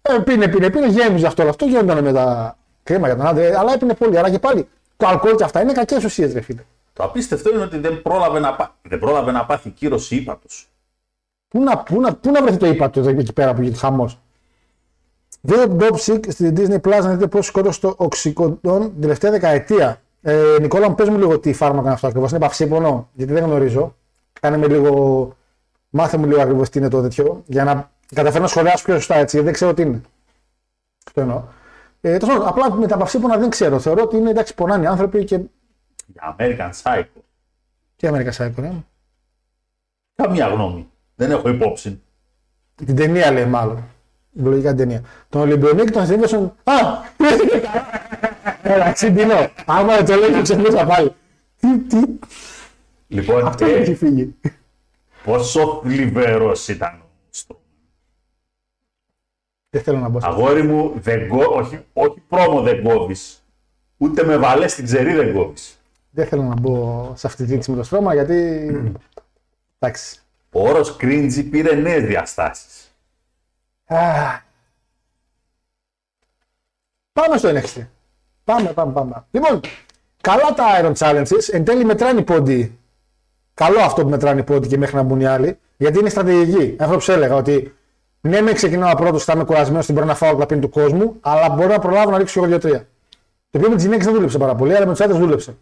Ε, πίνε, πίνε, πίνε, γέμιζε αυτό. Αυτό γινόταν με τα κρίμα για τον άντρα. Αλλά έπινε πολύ. Αλλά και πάλι το αλκοόλ και αυτά είναι κακές ουσίες, ρε φίλε. Το απίστευτο είναι ότι δεν πρόλαβε να, πά... δεν πρόλαβε να πάθει κύρωση ύπατος. Πού να, πού να, πού να βρεθεί το είπα του εδώ εκεί πέρα που γίνεται χαμός; Δείτε Bob Sick στην Disney Plus να δείτε πώς σκότωσε το οξυκοντών την τελευταία δεκαετία. Ε, Νικόλα, μου πες μου λίγο τι φάρμακο είναι αυτό ακριβώς. Είναι παυσίπονο, γιατί δεν γνωρίζω. Κάνε με λίγο. Μάθε μου λίγο ακριβώς τι είναι το τέτοιο, για να καταφέρω να σχολιάσω πιο σωστά έτσι, γιατί δεν ξέρω τι είναι. Αυτό εννοώ. Ε, τέλος πάντων, απλά με τα παυσίπονα δεν ξέρω. Θεωρώ ότι είναι εντάξει, πονάνε οι άνθρωποι και. Για American Psycho. Τι Αμερικά Psycho, ναι. Καμία γνώμη. Δεν έχω υπόψη. Την ταινία λέει μάλλον. Λογικά την ταινία. Τον Ολυμπιονίκη τον Στίβενσον. Α! Έλα, ξυντινό. Άμα δεν το λέει, το ξεχνούσα πάλι. Τι, τι, Λοιπόν, αυτό ε, έχει φύγει. πόσο θλιβερός ήταν ο Στρούμ. Δεν θέλω να μπω. σε αυτό. Αγόρι μου, δεν κο- όχι, όχι πρόμο δεν κόβεις. Ούτε με βαλέ στην ξερή δεν κόβεις. Δεν θέλω να μπω σε αυτή τη ζήτηση με το στρώμα γιατί. Εντάξει. Ο όρος cringy πήρε νέες διαστάσεις. Α. Πάμε στο NXT. Πάμε, πάμε, πάμε. Λοιπόν, καλά τα Iron Challenges. Εν τέλει μετράνε οι πόντι. Καλό αυτό που μετράνε οι πόντι και μέχρι να μπουν οι άλλοι. Γιατί είναι στρατηγική. Αυτό που σου έλεγα ότι ναι, με ξεκινάω πρώτος, θα είμαι κουρασμένος, την μπορώ να φάω τα πίνη του κόσμου, αλλά μπορώ να προλάβω να ρίξω εγώ δύο-τρία. Το οποίο με τι γυναίκε δεν δούλεψε πάρα πολύ, αλλά με τους άντρε δούλεψε.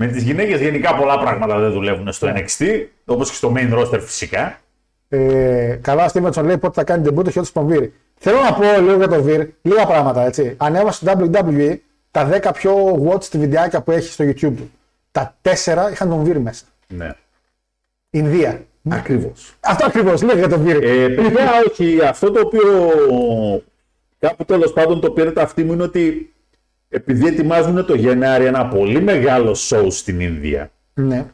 Με τις γυναίκες γενικά πολλά πράγματα δεν δουλεύουν στο Ναι. NXT, όπως και στο main roster φυσικά. Ε, καλά, ο Στίβενσον λέει πότε θα κάνει την πούτο χιότι στον Βίρ. Θέλω να πω λίγο για τον Βίρ, λίγα πράγματα έτσι. Ανέβασε στο WWE τα 10 πιο watched βιντεάκια που έχει στο YouTube του. Τα 4 είχαν τον Βίρ μέσα. Ναι. Ινδία. Ακριβώς. Αυτό ακριβώς λέει για τον Βίρ. Ε, παιδιά, όχι, αυτό το οποίο κάπου τέλος πάντων το πήρε τα αυτή μου είναι ότι επειδή ετοιμάζουν το Γενάρη ένα πολύ μεγάλο show στην Ινδία, ναι.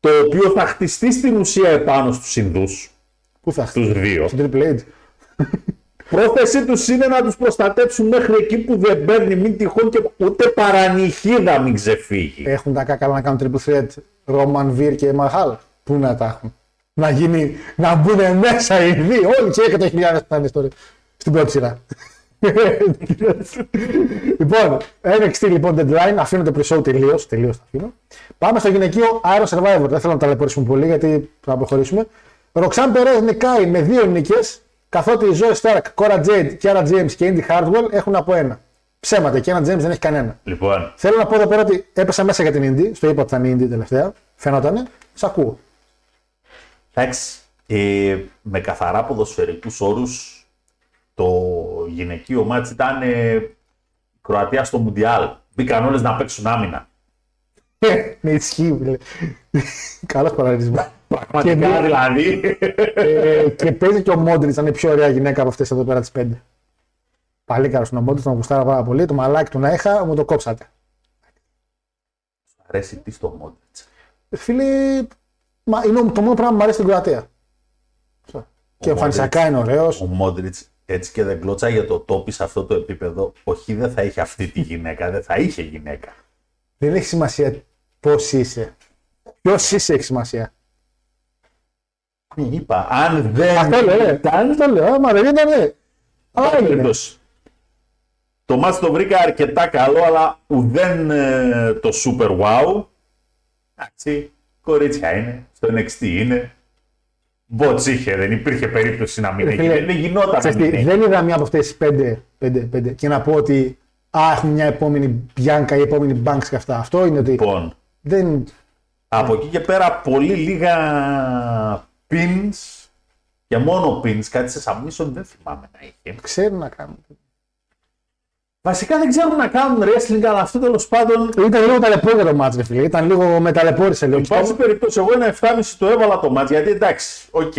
το οποίο θα χτιστεί στην ουσία επάνω στους Ινδούς, Πού θα τους χτίσει. δύο. Στην Triple H. Πρόθεσή τους είναι να τους προστατέψουν μέχρι εκεί που δεν παίρνει, μην τυχόν και ούτε παρανυχίδα μην ξεφύγει. Έχουν τα κακά να κάνουν Triple Threat Roman Βίρ και Μαχάλ. Πού να τα έχουν; Να γίνει, να μπουν μέσα οι δύο. Όλοι και 100.000 που θα είναι στο, στην πρώτη σειρά. Λοιπόν, NXT λοιπόν deadline, αφήνω το pre-show τελείως. Τελείως το αφήνω. Πάμε στο γυναικείο Iron Survivor. Δεν θέλω να ταλαιπωρήσουμε πολύ γιατί πρέπει να προχωρήσουμε. Ροξάν Περέζ νικάει με δύο νίκες, καθότι η Zoe Stark, Cora Jade, Kiara James και Indy Hardwell έχουν από ένα. Ψέματα και ένα James δεν έχει κανένα. Λοιπόν, Θέλω να πω εδώ πέρα ότι έπεσα μέσα για την Indy. Στο είπα ότι θα είναι Indy τελευταία. Φαίνοτανε. Σ' ακούω. εντάξει, ε, με καθαρά ποδοσφαιρικούς όρους, το γυναικείο μάτς ήταν ε, Κροατία στο Μουντιάλ. Μπήκαν όλες να παίξουν άμυνα. Ναι, ισχύει. φίλε. Καλός παραδείγμα. Πραγματικά δηλαδή. ε, και παίζει και ο Μόντριτς, είναι η πιο ωραία γυναίκα από αυτές εδώ πέρα τις πέντε. Πολύ καλός ο Μόντριτς, τον γουστάρα πάρα πολύ. Το μαλάκι του να είχα, μου το κόψατε. Αρέσει τι στο Μόντριτς. Φίλε, μα είναι το μόνο πράγμα που μου αρέσει στην Κροατία. Αυτό. Και εμφανισιακά είναι ωραίος. Ο Μόντριτς έτσι και δεν κλώτσα για το τόπι σε αυτό το επίπεδο. Όχι, δεν θα είχε αυτή τη γυναίκα, δεν θα είχε γυναίκα. Δεν έχει σημασία πώς είσαι. Ποιος είσαι έχει σημασία. Είπα, αν δεν. Αυτό λέω, ε. Αν το λέω, άμα δεν ήταν, ναι. Αλλά έγινε. Πάντως, Το μάτς το βρήκα αρκετά καλό, αλλά ουδέν ε, το super wow. Εντάξει, κορίτσια είναι, στο NXT είναι. Bots είχε, δεν υπήρχε περίπτωση να μην Ρε έχει. φίλε, Δεν γινόταν να Ξέρεις μην τι, έχει. δεν είδα μία από αυτές τι πέντε, πέντε, πέντε και να πω ότι Α, έχουμε μια επόμενη Bianca ή επόμενη Banks και αυτά. Αυτό είναι ότι Λοιπόν, δεν. από εκεί και πέρα πολύ λίγα pins και μόνο pins, κάτι σε submission δεν θυμάμαι να είχε. ξέρουν να κάνουν. Βασικά δεν ξέρουν να κάνουν wrestling, αλλά αυτό τέλος πάντων. Ήταν λίγο ταλαιπώρια το ματς, ρε φίλε. Ήταν λίγο με ταλαιπώρησε λίγο. Εν πάση περιπτώσει, εγώ ένα 7,5 το έβαλα το ματς γιατί εντάξει, οκ.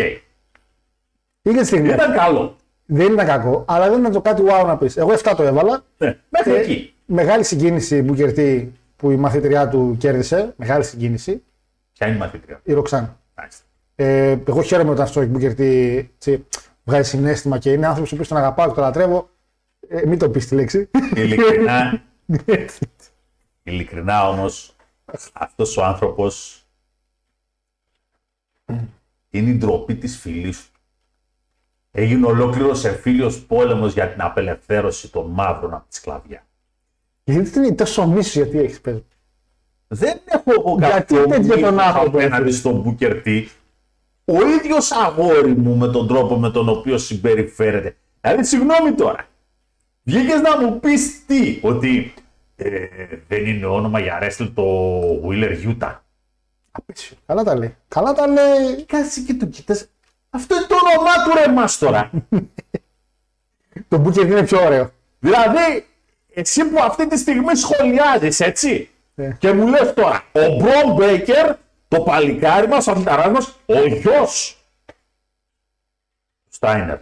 Είχε στιγμή. Ήταν καλό. Δεν ήταν κακό, αλλά δεν ήταν το κάτι wow να πεις. Εγώ 7 το έβαλα. Ναι, μέχρι Ε, εκεί. Μεγάλη συγκίνηση που κερτεί που η μαθήτριά του κέρδισε. Μεγάλη συγκίνηση. Ποια είναι η μαθήτρια. Η Ροξάν. Μάλιστα. Ε, εγώ χαίρομαι όταν αυτό που κερτεί έτσι, βγάζει συνέστημα και είναι άνθρωπος που τον αγαπάω και τον λατρεύω. Ε, μην το πεις τη λέξη. Ειλικρινά, ειλικρινά όμως, αυτός ο άνθρωπος είναι η ντροπή της φυλής του. Έγινε ολόκληρος εμφύλιος πόλεμος για την απελευθέρωση των μαύρων από τη σκλαβιά. γιατί είναι τόσο μίσος, γιατί έχεις πέσει. Δεν έχω εγώ Γιατί κάποιο τέτοιο τον μίσος άνθρωπο απέναντι έχεις; στον Booker T. Ο ίδιος αγόρι μου με τον τρόπο με τον οποίο συμπεριφέρεται. Δηλαδή, συγγνώμη τώρα. Βγήκες να μου πεις τι, ότι ε, δεν είναι όνομα για wrestle το Wheeler Utah. Απέσιο. Καλά τα λέει. Καλά τα λέει. Κάτσε και το κοιτάς. Αυτό είναι το όνομά του ρε μας τώρα. Το μπουκετ είναι πιο ωραίο. δηλαδή, εσύ που αυτή τη στιγμή σχολιάζεις, έτσι. Ναι. Και μου λες τώρα, ο Μπρον Μπέικερ, το παλικάρι μας, ο αθληταράς μας, ο γιος του Στάινερ.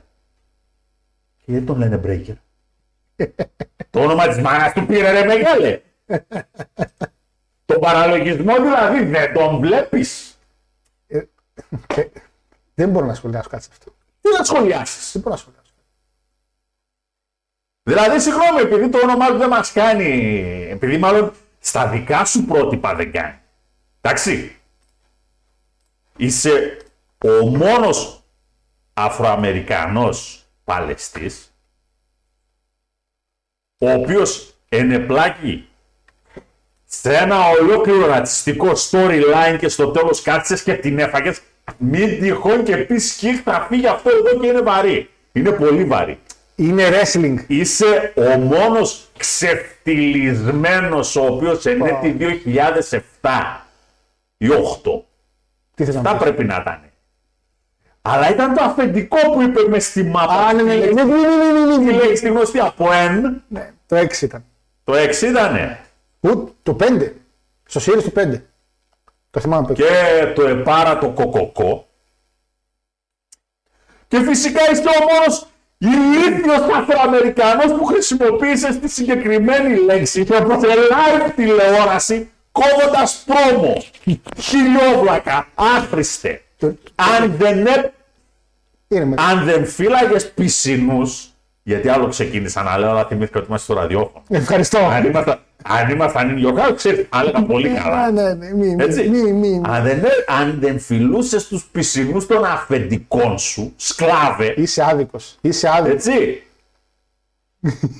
Και γιατί τον λένε Μπρέικερ. Το όνομα της μάνας του πήρε ρε μεγάλε. τον παραλογισμό δηλαδή δεν τον βλέπεις. Ε, δεν μπορώ να σχολιάσω κάτι σε αυτό. Τι να σχολιάσεις; Δεν μπορώ να σχολιάσω. Δηλαδή, συγγνώμη, επειδή το όνομά του δεν μας κάνει. Επειδή μάλλον στα δικά σου πρότυπα δεν κάνει. Εντάξει. Είσαι ο μόνος Αφροαμερικανός παλαιστής ο οποίος ενεπλάκη σε ένα ολόκληρο ρατσιστικό storyline και στο τέλος κάθισες και την έφαγες μην τυχόν και πεις σκύχ θα φύγει αυτό εδώ και είναι βαρύ. Είναι πολύ βαρύ Είναι wrestling. είσαι ο μόνος ξεφτυλισμένος ο οποίος ενέτη 2007 ή 8. Τι θες να Τα πεις. πρέπει να ήταν. Αλλά ήταν το αφεντικό που είπε με στη μάπα. Α, ναι, ναι, ναι, Τη ναι, ναι, ναι, ναι, ναι, ναι. λέξη τη γνωστή από N. Ναι, Το 6 ήταν. Το 6 ήτανε. Ου, το 5. Στο series του 5. Το θυμάμαι παιδί. Και το επάρα το κοκοκό. Και φυσικά είστε ο μόνος ηλίθιος Αφροαμερικανός που χρησιμοποίησε τη συγκεκριμένη λέξη σε live τηλεόραση κόβοντας πρόμο. Χιλιόβλακα, άχρηστε. Αν δεν, έ- Είναι με... αν δεν φύλαγες πισινούς, γιατί άλλο ξεκίνησα να λέω, αλλά θυμήθηκα ότι είμαστε στο ραδιόφωνο. Ευχαριστώ. αν ήμασταν, αν ήμασταν ηλιοκάτω, ξέρεις, θα έλεγα πολύ καλά. Ναι, ναι, ναι, μη, μη, Έτσι. μη, μη, μη. Αν δεν, αν δεν φιλούσες τους πισινούς των αφεντικών σου, σκλάβε, Είσαι άδικος. Είσαι άδικος. έτσι.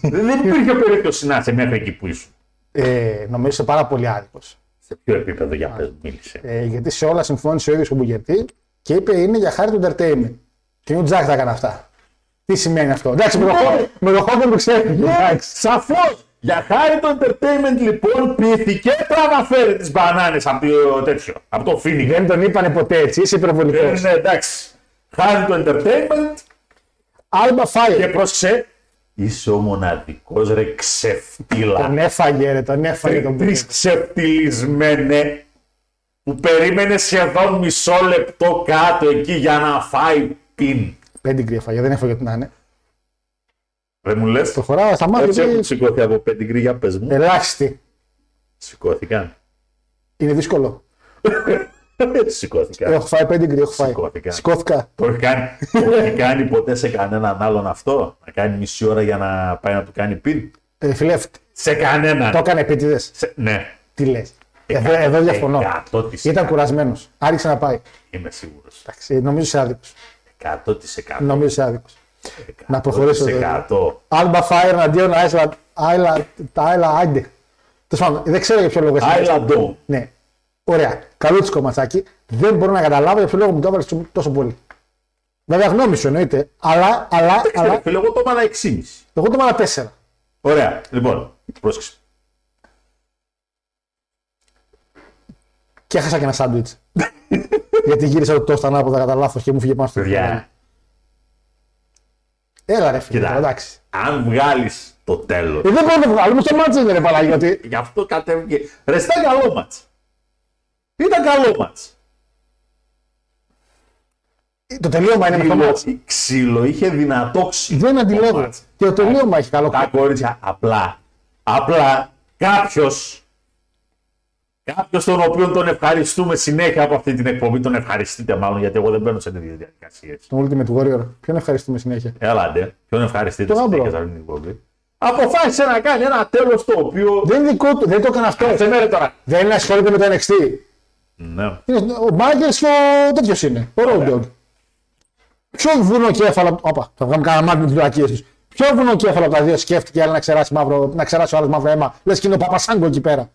δεν δεν υπήρχε περίπτωση να είσαι μέχρι εκεί που ήσουν. Ε, νομίζω είσαι πάρα πολύ άδικος. Σε ποιο επίπεδο για πες, μίλησε. Ε, γιατί σε όλα συμφώνησε ο ίδιος ο Μπουγερτή και είπε είναι για χάρη του entertainment. Και ο Τζάκ τα έκανε αυτά. Τι σημαίνει αυτό; Εντάξει, με το χώρο- με το χώρο που ξέρει. Εντάξει. Σαφώς! Για χάρη το entertainment λοιπόν πήθηκε να αναφέρει τις μπανάνες από το τέτοιο. Από το Phoenix. Δεν τον είπανε ποτέ έτσι. Είσαι υπερβολικός. Ε, ναι, εντάξει. Χάρη το entertainment Άλμπα και φάιε. πρόσεξε. Είσαι ο μοναδικός ρε ξεφτύλα. Τον έφαγε, ρε, τον έφαγε τον Τρεις Μπουγερτή. ξεφτυλισμένε που περίμενε σχεδόν μισό λεπτό κάτω εκεί για να φάει πιν. Πέντιγκρι έφαγε, δεν έφαγε ό,τι να είναι. Δεν μου λες. Προχωράω στα Έτσι έχουν μάτια. σηκώθει από πεντιγκρί για πες μου. Ελάχιστη. Σηκώθηκαν. Είναι δύσκολο. Σηκώθηκαν. Έχω φάει πέντιγκρι, έχω φάει. Σηκώθηκα. Σηκώθηκα. Το έχει κάνει, το έχει κάνει ποτέ σε κανέναν άλλον αυτό; Να κάνει μισή ώρα για να πάει να του κάνει πιν; Ε, φίλε, Σε κανέναν. το έκανε επίτηδες. Σε- ναι. Τι λες. Εδώ, εδώ διαφωνώ. 100%. Ήταν κουρασμένος. Άρχισε να πάει. Είμαι σίγουρος. Εντάξει, νομίζω είσαι άδικος. 100%. Νομίζω είσαι άδικος. Να προχωρήσω. 100%. Άλμπα Fire εναντίον Άιλα. Άιλα. Άιλα Άιντε. Τέλος πάντων, δεν ξέρω για ποιο λόγο. εσύ- Island Ναι. Ωραία. Καλό της κομματσάκι. Δεν μπορώ να καταλάβω για ποιο λόγο μου το έβαλες τόσο πολύ. Βέβαια, γνώμη σου εννοείται. Αλλά, αλλά, Ξέρω, αλλά. φίλε, εγώ το έβαλα 6,5. Εγώ το έβαλα 4. Ωραία. Λοιπόν, πρόσεξε. Και έχασα και ένα σάντουιτς. Γιατί γύρισα το τόστα ανάποδα κατά λάθος και μου φύγε πάνω στο Παιδιά, Έλα ρε φίλε, Κοίτα. εντάξει. αν βγάλεις το τέλο. Ε, δεν μπορούμε να το βγάλουμε στο μάτσο, είναι ρε Παναγιώτη. Γι' αυτό κατέβηκε. Ρε, ήταν καλό μάτς. Ήταν καλό μάτς. Το τελείωμα είναι με το Ξύλο, μάτσο. ξύλο, είχε δυνατό ξύλο. Δεν το αντιλέγω. μάτς. Και το τελείωμα έχει καλό. Τα κορίτσια, απλά, απλά κάποιος, κάποιος τον οποίο τον ευχαριστούμε συνέχεια από αυτή την εκπομπή, τον ευχαριστείτε μάλλον, γιατί εγώ δεν μπαίνω σε τέτοιες διαδικασίες. Το Ultimate Warrior. Ποιον ευχαριστούμε συνέχεια; Έλατε, ποιον ευχαριστείτε Τον συνέχεια Άμπρο. σε αυτή την εκπομπή; Αποφάσισε να κάνει ένα τέλος το οποίο... Δεν είναι δικό του, δεν το έκανε αυτό. Σε μέρε τώρα. Δεν ασχολείται με το NXT. Ναι. Είναι, ο Μάγκερ και ο τέτοιος είναι. Ο Road Dogg. Ποιο βουνοκέφαλο. Όπα, θα βγάλουμε κανένα μάτι με τις βλακίες τους. Ποιο βουνοκέφαλο από τα δύο σκέφτηκε άλλο να ξεράσει, μαύρο, να ξεράσει ο άλλος μαύρο αίμα. Λες και είναι ο Παπασάγκο εκεί πέρα.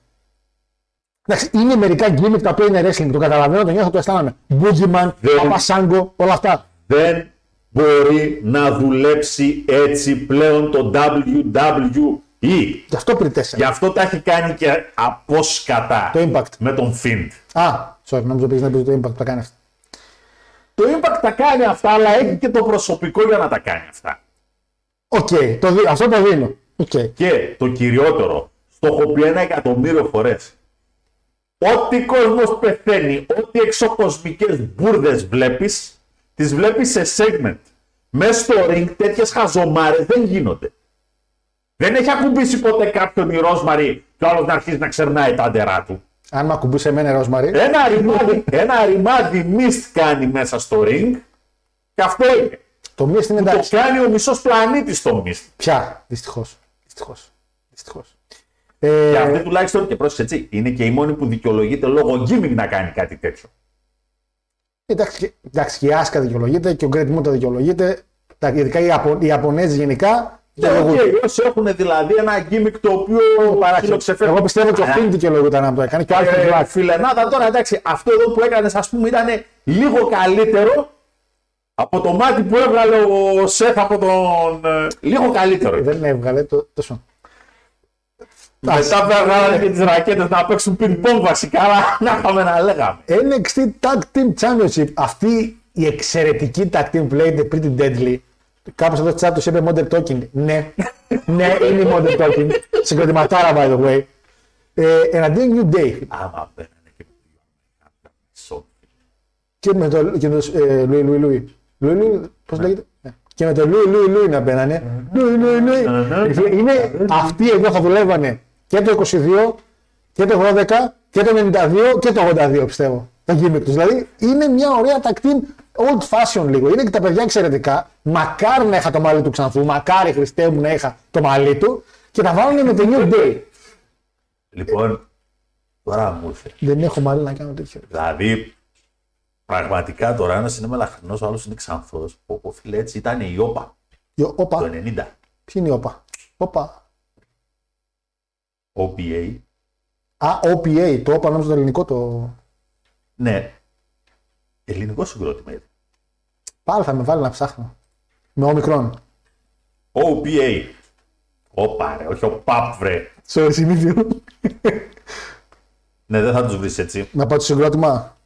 Εντάξει, είναι μερικά gimmick τα οποία είναι wrestling. Το καταλαβαίνω, το νιώθω, το αισθάνομαι. Boogeyman, Δεν- Παπασάγκο, όλα αυτά. Δεν μπορεί να δουλέψει έτσι πλέον το WWE. Γι' αυτό πριν Γι' τέσσερα. αυτό τα έχει κάνει και απόσκατα Το Impact. με τον Fiend. Α, sorry, νόμιζα πήγες να πεις το impact που τα κάνει αυτά. Το Impact τα κάνει αυτά, αλλά έχει και το προσωπικό για να τα κάνει αυτά. Οκ, το δι- αυτό το δίνω. Οκ. Και το κυριότερο, στο έχω πει ένα εκατομμύριο φορές. Ό,τι κόσμος πεθαίνει, ό,τι εξωκοσμικές μπουρδες βλέπεις, τις βλέπεις σε segment. Μέσα στο ring τέτοιες χαζομάρες δεν γίνονται. Δεν έχει ακουμπήσει ποτέ κάποιον η Ρόσμαρη και ο άλλος να αρχίσει να ξερνάει τα αντερά του. Αν με ακουμπούσε εμένα, Ροσμαρή. Ένα ρημάδι, ένα ρημάδι mist κάνει μέσα στο ring και αυτό είναι. το Mist είναι Το εντάξει. κάνει ο μισός πλανήτης στο mist. Πια, δυστυχώς. Δυστυχώς. Δυστυχώ. Και Ε, αυτή τουλάχιστον και πρόσεξε έτσι, είναι και η μόνη που δικαιολογείται λόγω gimmick να κάνει κάτι τέτοιο. εντάξει, και- εντάξει, και η Άσκα δικαιολογείται και ο Γκρέτ Μούτα δικαιολογείται. Τα- Ειδικά οι, Ιαπω, οι Ιαπωνέζοι γενικά. Ναι, δικαιολογούνται. οκ, όσοι έχουν δηλαδή ένα gimmick το οποίο Παράξενο. ξεφεύγει. Εγώ πιστεύω και ο Φιν δικαιολογούταν να το έκανε και ο Άλφιν Ε, Black. φιλενάδα τώρα εντάξει, αυτό εδώ που έκανες, ας πούμε, ήταν λίγο καλύτερο από το μάτι που έβγαλε ο Σεφ από τον. ε, λίγο καλύτερο. Δεν έβγαλε το τόσο. Μετά βγάλανε και τις ρακέτες να παίξουν ping-pong βασικά, αλλά να είχαμε να λέγαμε. NXT Tag Team Championship. Αυτή η εξαιρετική tag team που λέγεται Pretty Deadly. Κάπως εδώ στο chat τους είπε Modern Talking. Ναι, ναι, είναι η Modern Talking. Συγκροτηματάρα, by the way. Ε, εναντίον New Day. Άμα μπαίνανε και Σο- Και με το, και με το ε, Λουί Λουί Λουί. Λουί Λουί, πώς λέγεται; Ναι. Και με το Λουί Λουί Λουί να μπαίνανε. Λουί Λουί Λουί. Ε, φίλε, Είναι αυτοί εδώ θα δουλεύανε και το 22 και το 12 και το 92 και το 82 πιστεύω. Τα gimmick τους. Δηλαδή είναι μια ωραία tag team old fashion λίγο. Είναι και τα παιδιά εξαιρετικά. Μακάρι να είχα το μαλλί του Ξανθού. Μακάρι Χριστέ μου να είχα το μαλλί του. Και τα βάλουν με το New Day. Λοιπόν, τώρα μου ήρθε. Δεν έχω μαλλί να κάνω τέτοιο. Δηλαδή, πραγματικά τώρα ένας είναι μελαχρινός, ο άλλος είναι ξανθός. Που ο φίλε έτσι ήταν η όπα Yo, Όπα. το 90. Ποιοι είναι οι όπα; Όπα. OPA. Α, OPA. Το όπα νόμιζα το ελληνικό το. Ναι. Ελληνικό συγκρότημα ήταν. Πάλι θα με βάλει να ψάχνω. Με ομικρόν. OPA. Όπα ρε, όχι ο ΠΑΠ βρε. Σε συνήθιο. Ναι, δεν θα τους βρεις έτσι. να πάω το συγκρότημα.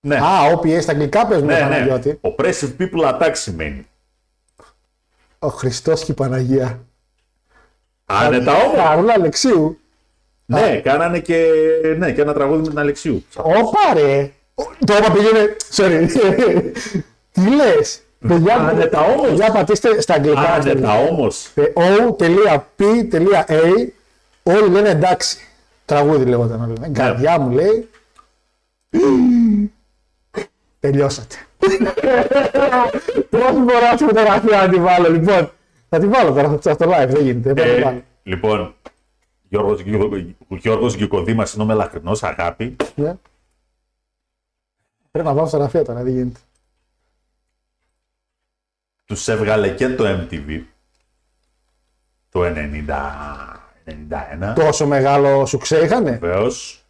Ναι, Α, OPA στα αγγλικά παίζουν ναι, ναι, ναι. Παναγιώτη. Oppressive people attack σημαίνει. Ο Χριστός και η Παναγία. Άνετα όμω. Χαρούλα Αλεξίου. Ναι, κάνανε και, ναι, και ένα τραγούδι με την Αλεξίου. Όπα ρε. Ο- Το όπα πήγαινε. Sorry. Τι λες; Παιδιά, Άνετα όμως. παιδιά, πατήστε στα αγγλικά. Άνετα όμως. Ε, O.P.A. Όλοι λένε εντάξει. Τραγούδι λέγονταν όλοι. Ναι. Ε, Καρδιά μου λέει. Τελειώσατε. Πόση φορά τη φωτογραφία να τη βάλω, λοιπόν. Θα τη βάλω τώρα στο live, δεν γίνεται. Δεν μπορώ να τη βάλω. λοιπόν, Γιώργος, Γιώργος, ο Γιώργος Γκυκοδήμας είναι ο μελαχρινός αγάπη. Ναι. Πρέπει να βάλω φωτογραφία τώρα, δεν γίνεται. Τους έβγαλε και το MTV το 90, 91. Τόσο μεγάλο σουξέ είχανε; Βεβαίως.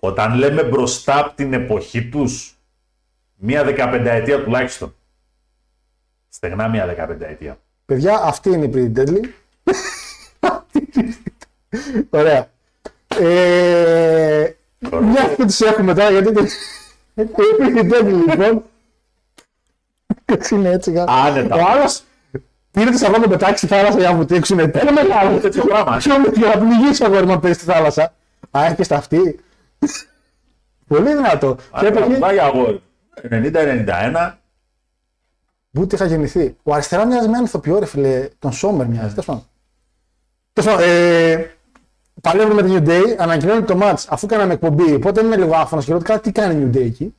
Όταν λέμε μπροστά από την εποχή τους, μία δεκαπενταετία τουλάχιστον. Στεγνά μία δεκαπενταετία. Παιδιά, αυτή είναι η Pretty Deadly. Ωραία. Ε, μια και τους έχουμε τώρα, γιατί το- η Pretty Deadly λοιπόν. είναι έτσι. γα. Άνετα. Ο άλλο πήρε τη σαββά να πετάξει στη θάλασσα για να βουτήξουν. Είναι μεγάλο τέτοιο πράγμα. Ποιο με για να πνιγεί αγόρι μου πέσει στη θάλασσα. Α, έχει στα αυτή. Πολύ δυνατό. Και έπαιχε. Πάει αγόρι. 90-91. Πού είχα γεννηθεί. Ο αριστερά μοιάζει με έναν ηθοποιό, ρε φίλε. Τον Σόμερ μοιάζει. Τέλος πάντων. Τέλος πάντων, ε, Παλεύουμε με την New Day, ανακοινώνει το match αφού κάναμε εκπομπή. Οπότε είμαι λίγο άφωνος και ρωτάω τι κάνει η New Day εκεί.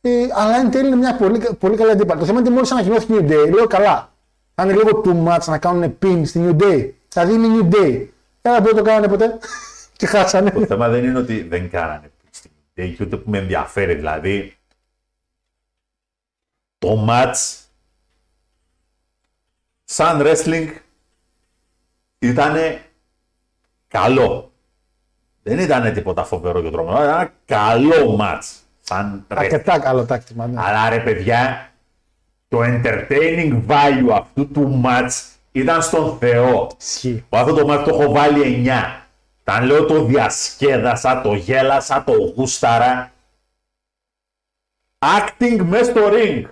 Ε, αλλά εν τέλει είναι μια πολύ, πολύ καλή αντίπαλη. Το θέμα είναι ότι μόλις ανακοινώθηκε η New Day, λέω καλά. Θα είναι λίγο too much να κάνουν pin στη New Day. Δηλαδή είναι η New Day. Ένα που δεν το κάνανε ποτέ και χάσανε. Το θέμα δεν είναι ότι δεν κάνανε στην Day και ούτε που με ενδιαφέρει. Δηλαδή, το match σαν wrestling ήταν καλό. Δεν ήταν τίποτα φοβερό και τρομερό. Ήταν ένα καλό match. Σαν wrestling. Αρκετά καλό τάκτημα. Ναι. Αλλά ρε παιδιά, το entertaining value αυτού του match ήταν στον Θεό. Ισχύει. Εγώ αυτό το μάτι το έχω βάλει 9. Τα λέω το διασκέδασα, το γέλασα, το γούσταρα. Acting μέσα στο ring.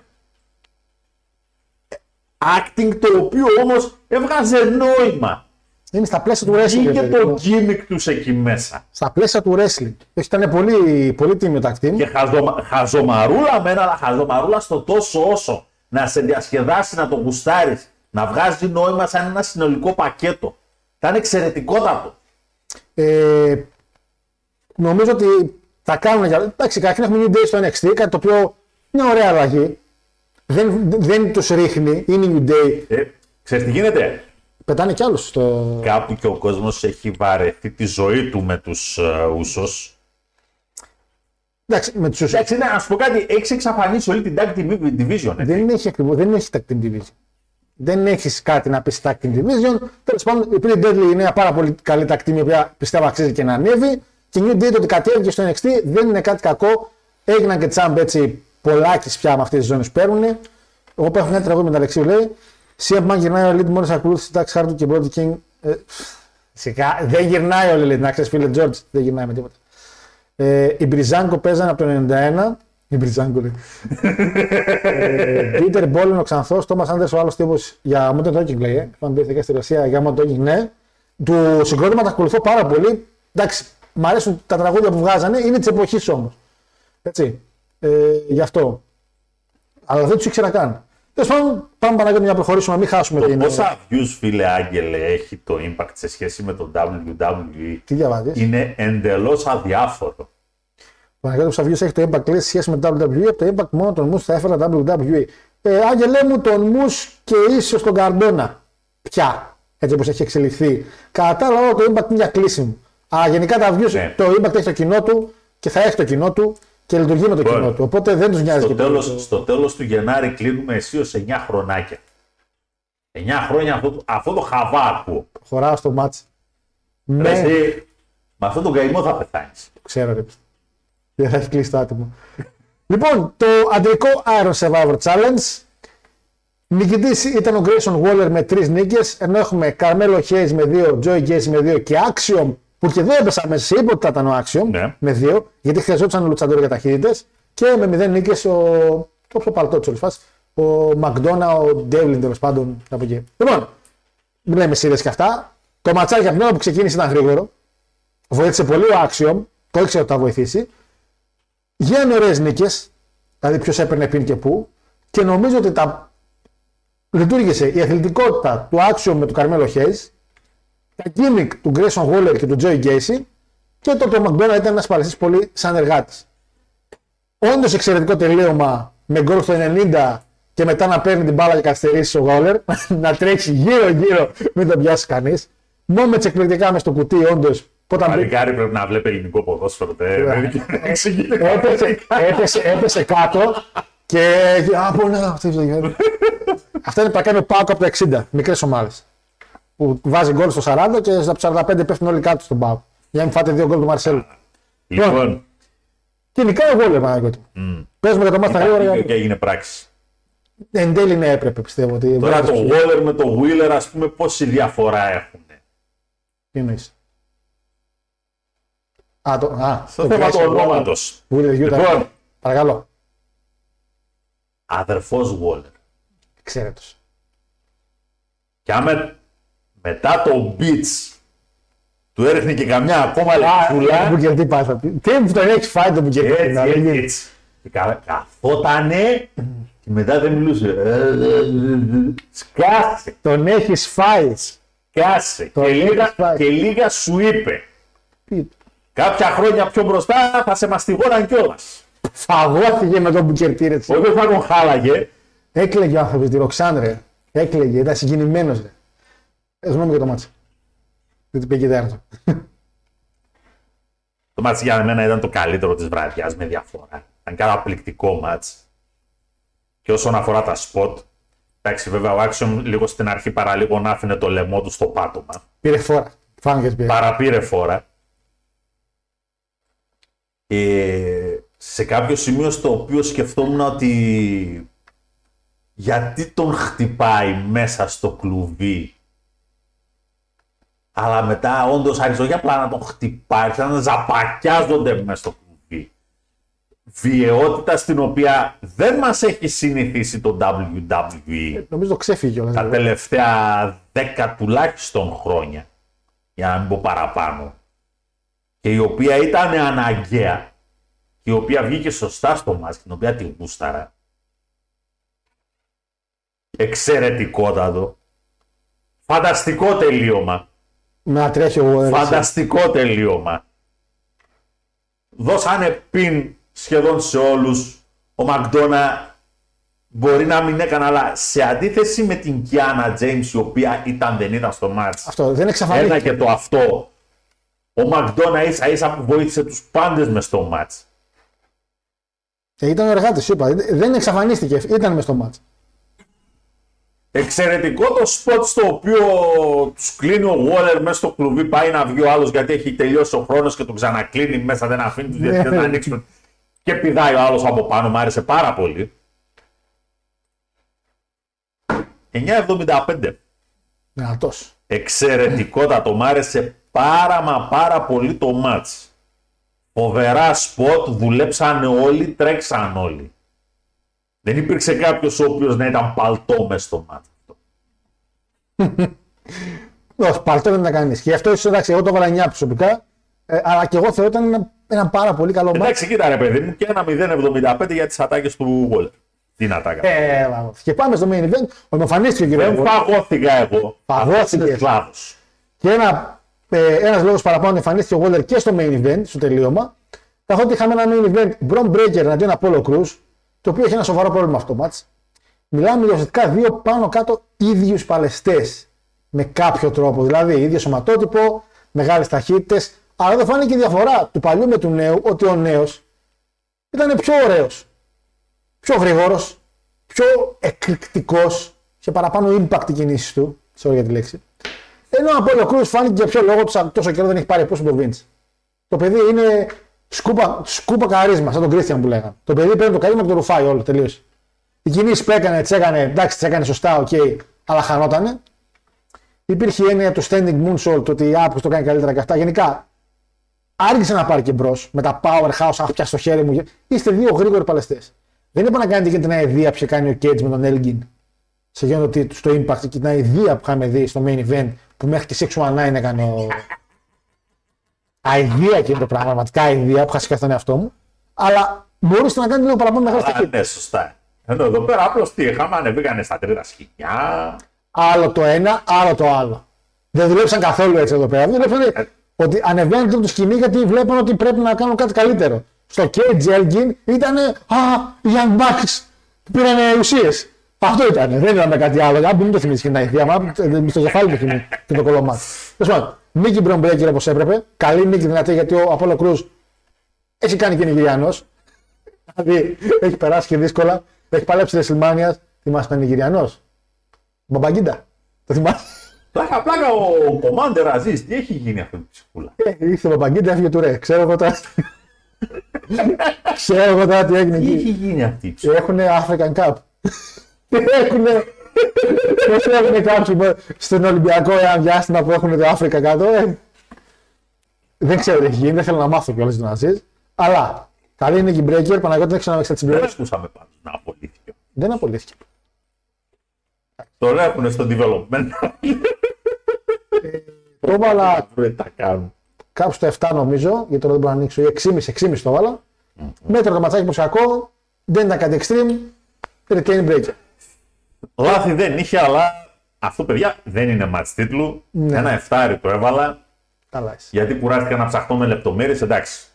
Acting το οποίο όμως έβγαζε νόημα. Είναι στα πλαίσια του wrestling. Βγήκε ρε το παιδί μου. gimmick τους εκεί μέσα. Στα πλαίσια του wrestling. Ήταν πολύ, πολύ τίμιο tag team. Και χαζομα, χαζομαρούλα μένα, αλλά χαζομαρούλα στο τόσο όσο. Να σε διασκεδάσει, να το γουστάρεις. Να βγάζει νόημα σαν ένα συνολικό πακέτο. Ήταν εξαιρετικότατο. Ε, νομίζω ότι θα κάνουν για. Εντάξει, καταρχήν έχουμε New Day στο NXT, κάτι το οποίο είναι ωραία αλλαγή. Δεν, δεν τους ρίχνει, είναι η New Day. Ε, ξέρεις τι γίνεται; Πετάνε κι άλλους στο. κάπου και ο κόσμος έχει βαρεθεί τη ζωή του με τους uh, Ούσος. Εντάξει, με τους Εντάξει, ναι, να σου πω κάτι, έχεις εξαφανίσει όλη την tag team division. ε. Δεν έχει ακριβώς, δεν έχει tag team division. Δεν έχεις κάτι να πεις tag team division. Τέλος πάντων, η Pretty Deadly είναι μια πάρα πολύ καλή tag team η οποία πιστεύω αξίζει και να ανέβει. Και η New Day το ότι κατέβηκε στο NXT δεν είναι κάτι κακό. Έγιναν και τσάμπ έτσι πολλάκι πια με αυτές τις ζώνες που παίρνουν. Εγώ που έχω μια τραγούδι με τα Αλεξίου λέει. CM Punk γυρνάει ο Elite μόλι ακολούθησε Dax Hardy και Brody King. Ε, σιγά, δεν γυρνάει ο Elite, να ξέρεις φίλε George, δεν γυρνάει με τίποτα. Ε, η Μπριζάνκο παίζανε από το 91. Η Μπριζάνκο λέει. Πίτερ Μπόλιν ο Ξανθός, Τόμας Άντερ ο άλλος τύπος για Modern Talking λέει. Ε. Πάμε μπήκε στη Ρωσία για Modern Talking, ναι. Του συγκρότημα τα ακολουθώ πάρα πολύ. Εντάξει, μ' αρέσουν τα τραγούδια που βγάζανε, είναι της εποχής όμως. Έτσι. Ε, γι' αυτό. Αλλά δεν τους ήξερα καν. Τέλος πάντων, πάμε παρακάτω για να προχωρήσουμε, να μην χάσουμε Το την. πόσα views, φίλε Άγγελε, έχει το Impact σε σχέση με το WWE Τι διαβάζεις; είναι εντελώς αδιάφορο. Παναγιώτη Ψαβιούς έχει το Impact λέει σε σχέση με το WWE. Από το Impact μόνο τον Moose θα έφερα WWE. Ε, Άγγελέ μου, τον Moose και ίσως τον Καρντόνα. Πια. Έτσι όπως έχει εξελιχθεί. Κατά τα άλλα, το Impact είναι για κλείσιμο. Α, γενικά τα views, Ναι. το Impact έχει το κοινό του και θα έχει το κοινό του και λειτουργεί με το Λοιπόν, κοινό του. Οπότε δεν τους νοιάζει Στο και πολύ τέλος, το- στο τέλος του Γενάρη κλείνουμε αισίως 9 χρονάκια. 9 χρόνια αυτό, το- αυτό το χαβά ακούω. Χωράω στο μάτς. Ναι, Εσύ, με αυτόν τον καημό θα πεθάνεις. ξέρω ρε. Δεν θα έχει κλείσει το άτομο. λοιπόν, το αντρικό Iron Survivor Challenge. Νικητής ήταν ο Grayson Waller με τρεις νίκες. Ενώ έχουμε Carmelo Hayes με δύο, Joey Gacy με δύο και Axiom που και δεν έπεσα μέσα σε είπε ότι θα ήταν ο Axiom Ναι. με δύο, γιατί χρειαζόταν λουτσαντόρ για ταχύτητες. Και με μηδέν νίκες ο. Το πιο παλτό της όλης φάσης. Ο Μακδόνα, ο Ντέβλιν τέλος πάντων από εκεί. Λοιπόν, μην λέμε σειρέ και αυτά. Το ματσάκι από την ώρα που ξεκίνησε ήταν γρήγορο. Βοήθησε πολύ ο Axiom. Το ήξερε ότι θα βοηθήσει. Γίνανε ωραίες νίκες. Δηλαδή ποιος έπαιρνε πιν και πού. Και νομίζω ότι τα... λειτουργήσε η αθλητικότητα του Axiom με του Καρμέλο Hayes, τα gimmick του Grayson Waller και του Joey Gacy και το ότι ο McDonald ήταν ένας παλαιστή πολύ σαν εργάτης. Όντως εξαιρετικό τελείωμα με γκολ στο 90 και μετά να παίρνει την μπάλα και καθυστερήσει ο Waller, να τρέξει γύρω-γύρω, μην τον πιάσει κανείς. Μόμετς εκπληκτικά μες στο κουτί, όντως. Όταν μπήκε- Παλικάρι πρέπει να βλέπει ελληνικό ποδόσφαιρο. τε. Δεν εξηγείται. έπεσε, έπεσε, έπεσε κάτω και. Από ναι, αυτό είναι. Αυτά είναι που τα κάνει ο Πάοκ από το 60, μικρές ομάδες. Που βάζει γκολ στο 40 και στα 45 πέφτουν όλοι κάτω στον Πάοκ. Για να μην φάτε δύο γκολ του Μαρσέλου. Λοιπόν, Και νικάει ο Βόλε, Παναγιώτη. Παίζουμε για το μάθημα γρήγορα. και γιατί έγινε πράξη. Εν τέλει ναι, έπρεπε πιστεύω. Ότι Τώρα βράδυ το σου- Waller με το Wheeler, ας πούμε, πόση διαφορά έχουν. Τι εννοείς; Α, το, α, Στο θέμα του Grayson ονόματος. Waller, Utah. Λοιπόν, Παρακαλώ. αδερφός Waller. Ξέρετος. Και άμα μετά το beats του έριχνε και καμιά ακόμα λεπτούλα. Μπουκερ τι πάθα. Τι που τον έχεις φάει τον Μπουκερ. Έτσι, έτσι, έτσι. Και κα- καθότανε και μετά δεν μιλούσε. Ε, ε, ε, ε, Σκάσε, Τον έχεις φάει. σκάσε. Το Και λέει λίγα, πάει. και λίγα σου είπε. Τι- Κάποια χρόνια πιο μπροστά θα σε μαστιγώναν κιόλας. Φαγώθηκε με τον Μπουκερ τι ρε. Όχι ότι θα τον χάλαγε. Έκλαιγε ο άνθρωπος τη Ροξάνδρε. Έκλαιγε, ήταν συγκινημένος. Ρε. Ε, Συγγνώμη για το μάτσο. Δεν την πήγε τέταρτο. Το μάτς για μένα ήταν το καλύτερο της βραδιάς με διαφορά. Ήταν καταπληκτικό μάτς. Και όσον αφορά τα σποτ, εντάξει βέβαια ο Άξιον λίγο στην αρχή παραλίγο να άφηνε το λαιμό του στο πάτωμα. Πήρε φόρα. Φάνηκες ότι πήρε. Παραπήρε φόρα. Ε, σε κάποιο σημείο στο οποίο σκεφτόμουν ότι γιατί τον χτυπάει μέσα στο κλουβί αλλά μετά όντως άρχισε όχι απλά να τον χτυπάει, άρχισαν να ζαπακιάζονται μέσα στο κλουβί. Βιαιότητα στην οποία δεν μας έχει συνηθίσει το WWE Νομίζω το ξέφυγε όλα. τα τελευταία δέκα τουλάχιστον χρόνια, για να μην πω παραπάνω, και η οποία ήταν αναγκαία και η οποία βγήκε σωστά στο μας και την οποία τη γούσταρα. Εξαιρετικότατο. Φανταστικό τελείωμα. Να τρέχει ο Warriors. Φανταστικό τελείωμα. Δώσανε πιν σχεδόν σε όλους. Ο Μακδόνα μπορεί να μην έκανε, αλλά σε αντίθεση με την Κιάνα Τζέιμς, η οποία ήταν δεν ήταν στο μάτς, Αυτό δεν ένα εξαφανίστηκε. και το αυτό, ο Μακδόνα ίσα ίσα που βοήθησε τους πάντες μες στο μάτς. Και ήταν ο εργάτης, σου είπα. Δεν εξαφανίστηκε. Ήταν μες στο μάτς. Εξαιρετικό το σποτ στο οποίο τους κλείνει ο Waller μέσα στο κλουβί. Πάει να βγει ο άλλος γιατί έχει τελειώσει ο χρόνος και τον ξανακλίνει μέσα. Δεν αφήνει τους διαιτητές να ανοίξουν. Και πηδάει ο άλλος από πάνω. Μ' άρεσε πάρα πολύ. 9,75. Δυνατός. Εξαιρετικότατο. Μ' άρεσε πάρα μα πάρα πολύ το ματς. Φοβερά σποτ, δουλέψαν όλοι, τρέξαν όλοι. Δεν υπήρξε κάποιος ο οποίος να ήταν παλτό μες στο μάτς. Όχι, παλτό δεν ήταν κανεί. Και γι' αυτό ίσως εντάξει, εγώ το έβαλα 9 προσωπικά. Ε, αλλά και εγώ θεωρώ ότι ήταν ένα, ένα πάρα πολύ καλό μάτς. Εντάξει, κοίτα ρε παιδί μου, και ένα 0,75 για τις ατάκες του Waller. Τι να τα κάνω. Ε, βα- και πάμε στο main event. Ομοφανίστηκε ο κύριος Δεν φαγώθηκα εγώ. Φαγώθηκες. Αυτός είναι σλάβος. Και ένα, ε, ένας λόγος παραπάνω εμφανίστηκε ο Waller και στο main event, στο τελείωμα. Καθότι είχαμε ένα main event Bron Breaker εναντίον Apollo Cruz, το οποίο έχει ένα σοβαρό πρόβλημα αυτό το match. Μιλάμε για ουσιαστικά δύο πάνω κάτω ίδιους παλαιστές. Με κάποιο τρόπο. Δηλαδή, ίδιο σωματότυπο, μεγάλες ταχύτητες. Αλλά δεν φάνηκε η διαφορά του παλιού με του νέου, ότι ο νέος ήταν πιο ωραίος, πιο γρήγορος, πιο εκρηκτικός, είχε παραπάνω impact οι κινήσεις του, sorry για τη λέξη. Ενώ από ο Cruz φάνηκε για ποιο λόγο τους- τόσο καιρό δεν έχει πάρει πόσο τον Vince. Το παιδί είναι σκούπα, σκούπα καρίσμα, σαν τον Christian που λέγανε. Το παιδί παίρνει το καρίσμα και το ρουφάει όλο, τελείωσε. Οι κινήσεις που έκανε, τις έκανε, εντάξει, τις έκανε σωστά, οκ, αλλά χανότανε. Υπήρχε η έννοια του standing moonsault, το ότι Apollo το κάνει καλύτερα και αυτά. Γενικά, άργησε να πάρει και μπρος με τα powerhouse, αχ, πια στο χέρι μου. Είστε δύο γρήγοροι παλαιστές. Δεν είπα να κάνετε και την αηδία που είχε κάνει ο Cage με τον Elgin σε γέννη στο Impact και την αηδία που είχαμε δει στο main event που μέχρι και 619 έκανε ο. Αηδία εκείνο το πράγμα, πραγματικά αηδία που είχα σκεφτεί τον εαυτό μου. Αλλά μπορούσε να κάνεις λίγο παραπάνω μεγάλη Α, ταχύτητα. ναι, σωστά. Ενώ εδώ πέρα απλώς τι είχαμε, ανεβήκανε στα τρίτα σκηνιά. Άλλο το ένα, άλλο το άλλο. Δεν δουλέψαν καθόλου έτσι εδώ πέρα. Δουλέψαν ότι ανεβαίνουν το σκηνή γιατί βλέπουν ότι πρέπει να κάνουν κάτι καλύτερο. Στο Cage Elgin ήταν Α, οι Young Bucks πήραν ουσίες. Αυτό ήταν. Δεν είδαμε κάτι άλλο. Αν μην το θυμίσει και την αηδία μου, με στο κεφάλι μου θυμίζει και το κολομάτι. Τέλος πάντων, νίκη Μπρον Breaker όπως έπρεπε. Καλή νίκη δυνατή γιατί ο Απόλο Κρούζ έχει κάνει και Νιγηριανός. Δηλαδή έχει περάσει και δύσκολα. Έχει παλέψει τη WrestleMania. Θυμάσαι ήταν Νιγηριανός; Μπαμπαγκίντα. Το θυμάσαι; Πλάκα, πλάκα ο Commander Aziz, τι έχει γίνει αυτή η ψυχούλα. Ε, Ήρθε ο Μπαμπαγκίντα, έφυγε του ρε. Ξέρω εγώ τώρα. Ξέρω εγώ τώρα τι έγινε Τι εκεί. έχει γίνει αυτή η ψυχούλα. Έχουν African Cup. Έχουν. Πώ έχουν κάποιοι που- στον Ολυμπιακό ένα διάστημα που έχουν το Αφρικα κάτω. ε. Δεν ξέρω τι έχει γίνει, δεν θέλω να μάθω κιόλας τον Αζίζ. Αλλά καλή νίκη Breaker, Παναγιώτης δεν ξέρω να με Δεν συμπληρώσει. ακούσαμε πάντως να απολύθηκε. Δεν απολύθηκε. Τον έχουν στο development. Το έβαλα Δεν τα κάνουν. κάπου στο 7 νομίζω, γιατί τώρα δεν μπορώ να ανοίξω. ή 6,5, 6,5 το έβαλα. Μέτρο το ματσάκι κακό, δεν ήταν κάτι extreme. Retain breaker. Λάθη δεν είχε, αλλά αυτό παιδιά δεν είναι match τίτλου. Ναι. Ένα εφτάρι το έβαλα. Καλά είσαι. γιατί κουράστηκα να ψαχτώ με λεπτομέρειες, εντάξει.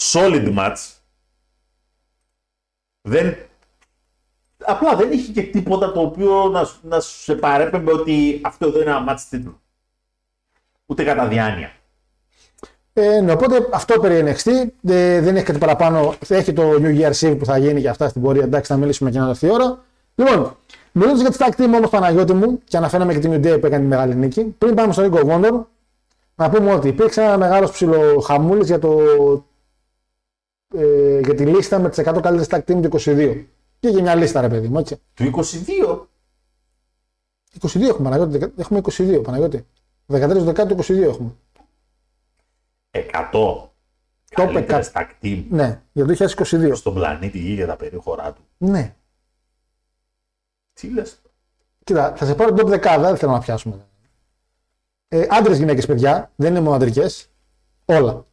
Solid match. Δεν... Απλά δεν είχε και τίποτα το οποίο να, σου- να σου σε παρέπεμπε ότι αυτό εδώ είναι ένα match τίτλου. Ούτε κατά διάνοια. Ε, ναι, οπότε αυτό περί NXT. Ε, δεν έχει κάτι παραπάνω. Έχει το New Year Eve που θα γίνει και αυτά στην πορεία. Εντάξει, θα μιλήσουμε και να έρθει η ώρα. Λοιπόν, μιλώντας για τη tag team όμως Παναγιώτη μου και αναφέραμε και την New Day που έκανε τη μεγάλη νίκη. Πριν πάμε στο Ring of Honor, να πούμε ότι υπήρξε ένα μεγάλος ψιλοχαμούλης για, το, ε, για τη λίστα με τις 100 καλύτερες tag team του 22. Και για μια λίστα, ρε παιδί μου, έτσι. Του 22. 22 έχουμε, Παναγιώτη. Έχουμε 22, Παναγιώτη. 13 Δεκάτου 22 έχουμε. 100. Καλύτερες 100. tag team Ναι, για το 2022. στον πλανήτη Γη για τα περίχωρά του. Ναι. Τι λες; Κοίτα, θα σε πάρω την top 10, δεν θέλω να πιάσουμε. Ε, Άντρες, γυναίκες, παιδιά, δεν είναι μόνο αντρικέ. Όλα.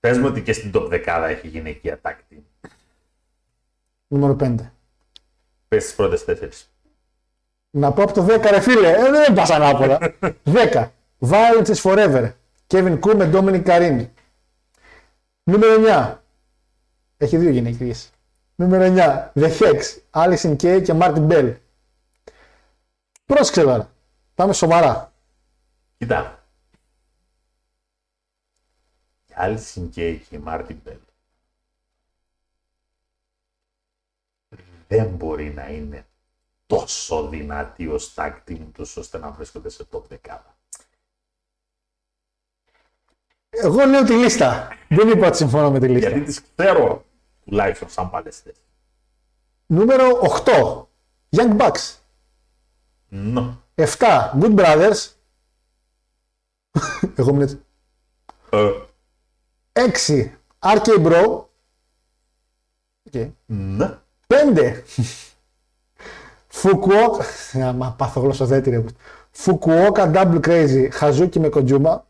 Πες μου ότι και στην top 10 έχει γυναικεία tag team. Νούμερο 5. Πες τις πρώτες τέσσερις. Να πω από το 10, ρε φίλε, ε, δεν πας ανάποδα. 10. Violence is forever. Kevin Koo με Dominic Carini. Νούμερο 9. Έχει δύο γυναικείες. Νούμερο 9. The Hex. Alison Kay και Martin Bell. Πρόσεξε τώρα. Πάμε σοβαρά. Κοίτα. Η Alison Kay και η Martin Bell δεν μπορεί να είναι τόσο δυνατοί ως tag team τους ώστε να βρίσκονται σε top 10. Εγώ λέω τη λίστα. δεν είπα ότι συμφωνώ με τη λίστα. Γιατί τις ξέρω τουλάχιστον σαν παλαιστές. Νούμερο 8. Young Bucks. Ναι. 7. Good Brothers. Εγώ ήμουν έτσι. Ε, 6. RK Bro. Okay. ναι. 5. Fukuoka. Μα πάθω γλωσσοθέτη ρε. Fukuoka Double Crazy. Χαζούκι με κοντζούμα.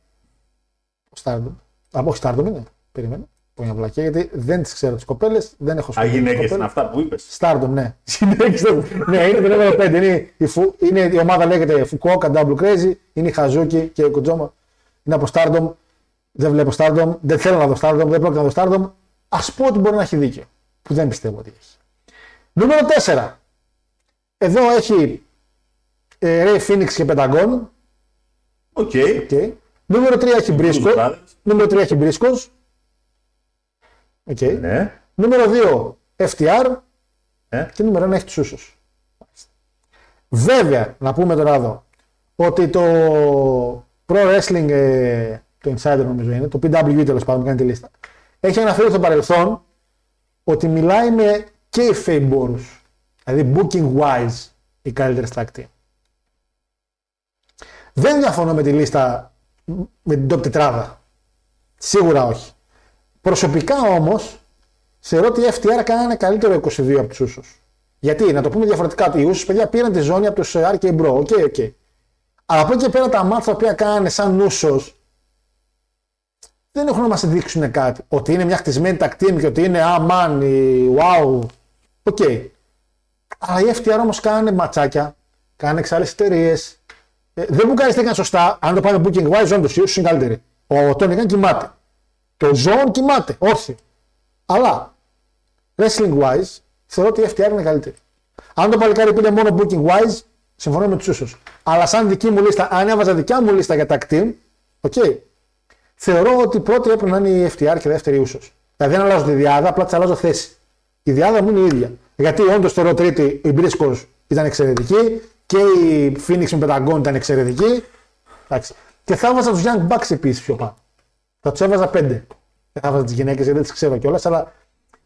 Stardom. Από όχι Stardom είναι. Περίμενε. Πω μια βλακία γιατί δεν τις ξέρω τις κοπέλες. Δεν έχω Α, σχολείο. γυναίκες είναι αυτά που είπες. Stardom, ναι. Γυναίκες δεν- ναι, είναι το νούμερο 5. Είναι η, φου, είναι, η ομάδα λέγεται Fukuoka Double Crazy. Είναι η Χαζούκι και η Koguma. Είναι από Stardom. Δεν βλέπω Stardom. Δεν θέλω να δω Stardom. Δεν πρόκειται να δω Stardom. Ας πω ότι μπορεί να έχει δίκιο. Που δεν πιστεύω ότι έχει. Νούμερο 4. Εδώ έχει ε, Ray Phoenix και Pentagon. OK. Okay. Νούμερο 3 έχει Briscoe. Brothers. Νούμερο 3 έχει Briscoes. Okay. Ναι. Νούμερο 2 FTR. Ε. Και νούμερο 1 έχεις τους Ούσους. Βέβαια, να πούμε τώρα εδώ, ότι το Pro Wrestling, ε, το Insider νομίζω είναι, το PWE τέλος πάντων, κάνει τη λίστα, έχει αναφέρει στο παρελθόν ότι μιλάει με kayfabe όρους. Δηλαδή booking wise οι καλύτερες tag team. Δεν διαφωνώ με τη λίστα με την top τετράδα. Σίγουρα όχι. Προσωπικά όμως θεωρώ ότι οι FTR κάνανε καλύτερο 22 από τους Usos. Γιατί, να το πούμε διαφορετικά, οι Usos παιδιά πήραν τη ζώνη από τους RK Bro. OK, OK. Αλλά από εκεί και πέρα τα ματς τα οποία κάνανε σαν Usos δεν έχουν να μας δείξουν κάτι. Ότι είναι μια χτισμένη tag team και ότι είναι ah man, η- wow. OK. Αλλά οι FTR όμως κάνανε ματσάκια, κάνανε εξάλλες εταιρείες. Ε, δεν μου κάνεις σωστά. Αν το πάμε booking wise, όντως οι ούσους είναι καλύτεροι. Ο Τόνι Καν κοιμάται. Το Zone κοιμάται. Όχι. Αλλά wrestling wise θεωρώ ότι η FTR είναι καλύτερη. Αν το παλικάρι πήρε μόνο booking wise, συμφωνώ με τους ίσους. Αλλά σαν δική μου λίστα, αν έβαζα δικιά μου λίστα για tag team, okay, θεωρώ ότι πρώτη έπρεπε να είναι η FTR και δεύτερη ίσο. Δηλαδή δεν αλλάζω τη διάδα, απλά τη αλλάζω θέση. Η διάδα μου είναι η ίδια. Γιατί όντως θεωρώ τρίτη η Briscoe ήταν εξαιρετική και η Phoenix με Pentagon ήταν εξαιρετική. Εντάξει. Και θα έβαζα τους Young Bucks επίσης πιο πάνω. Θα τους έβαζα πέντε. Δεν θα έβαζα τις γυναίκες γιατί δεν τις ξέρω κιόλας, αλλά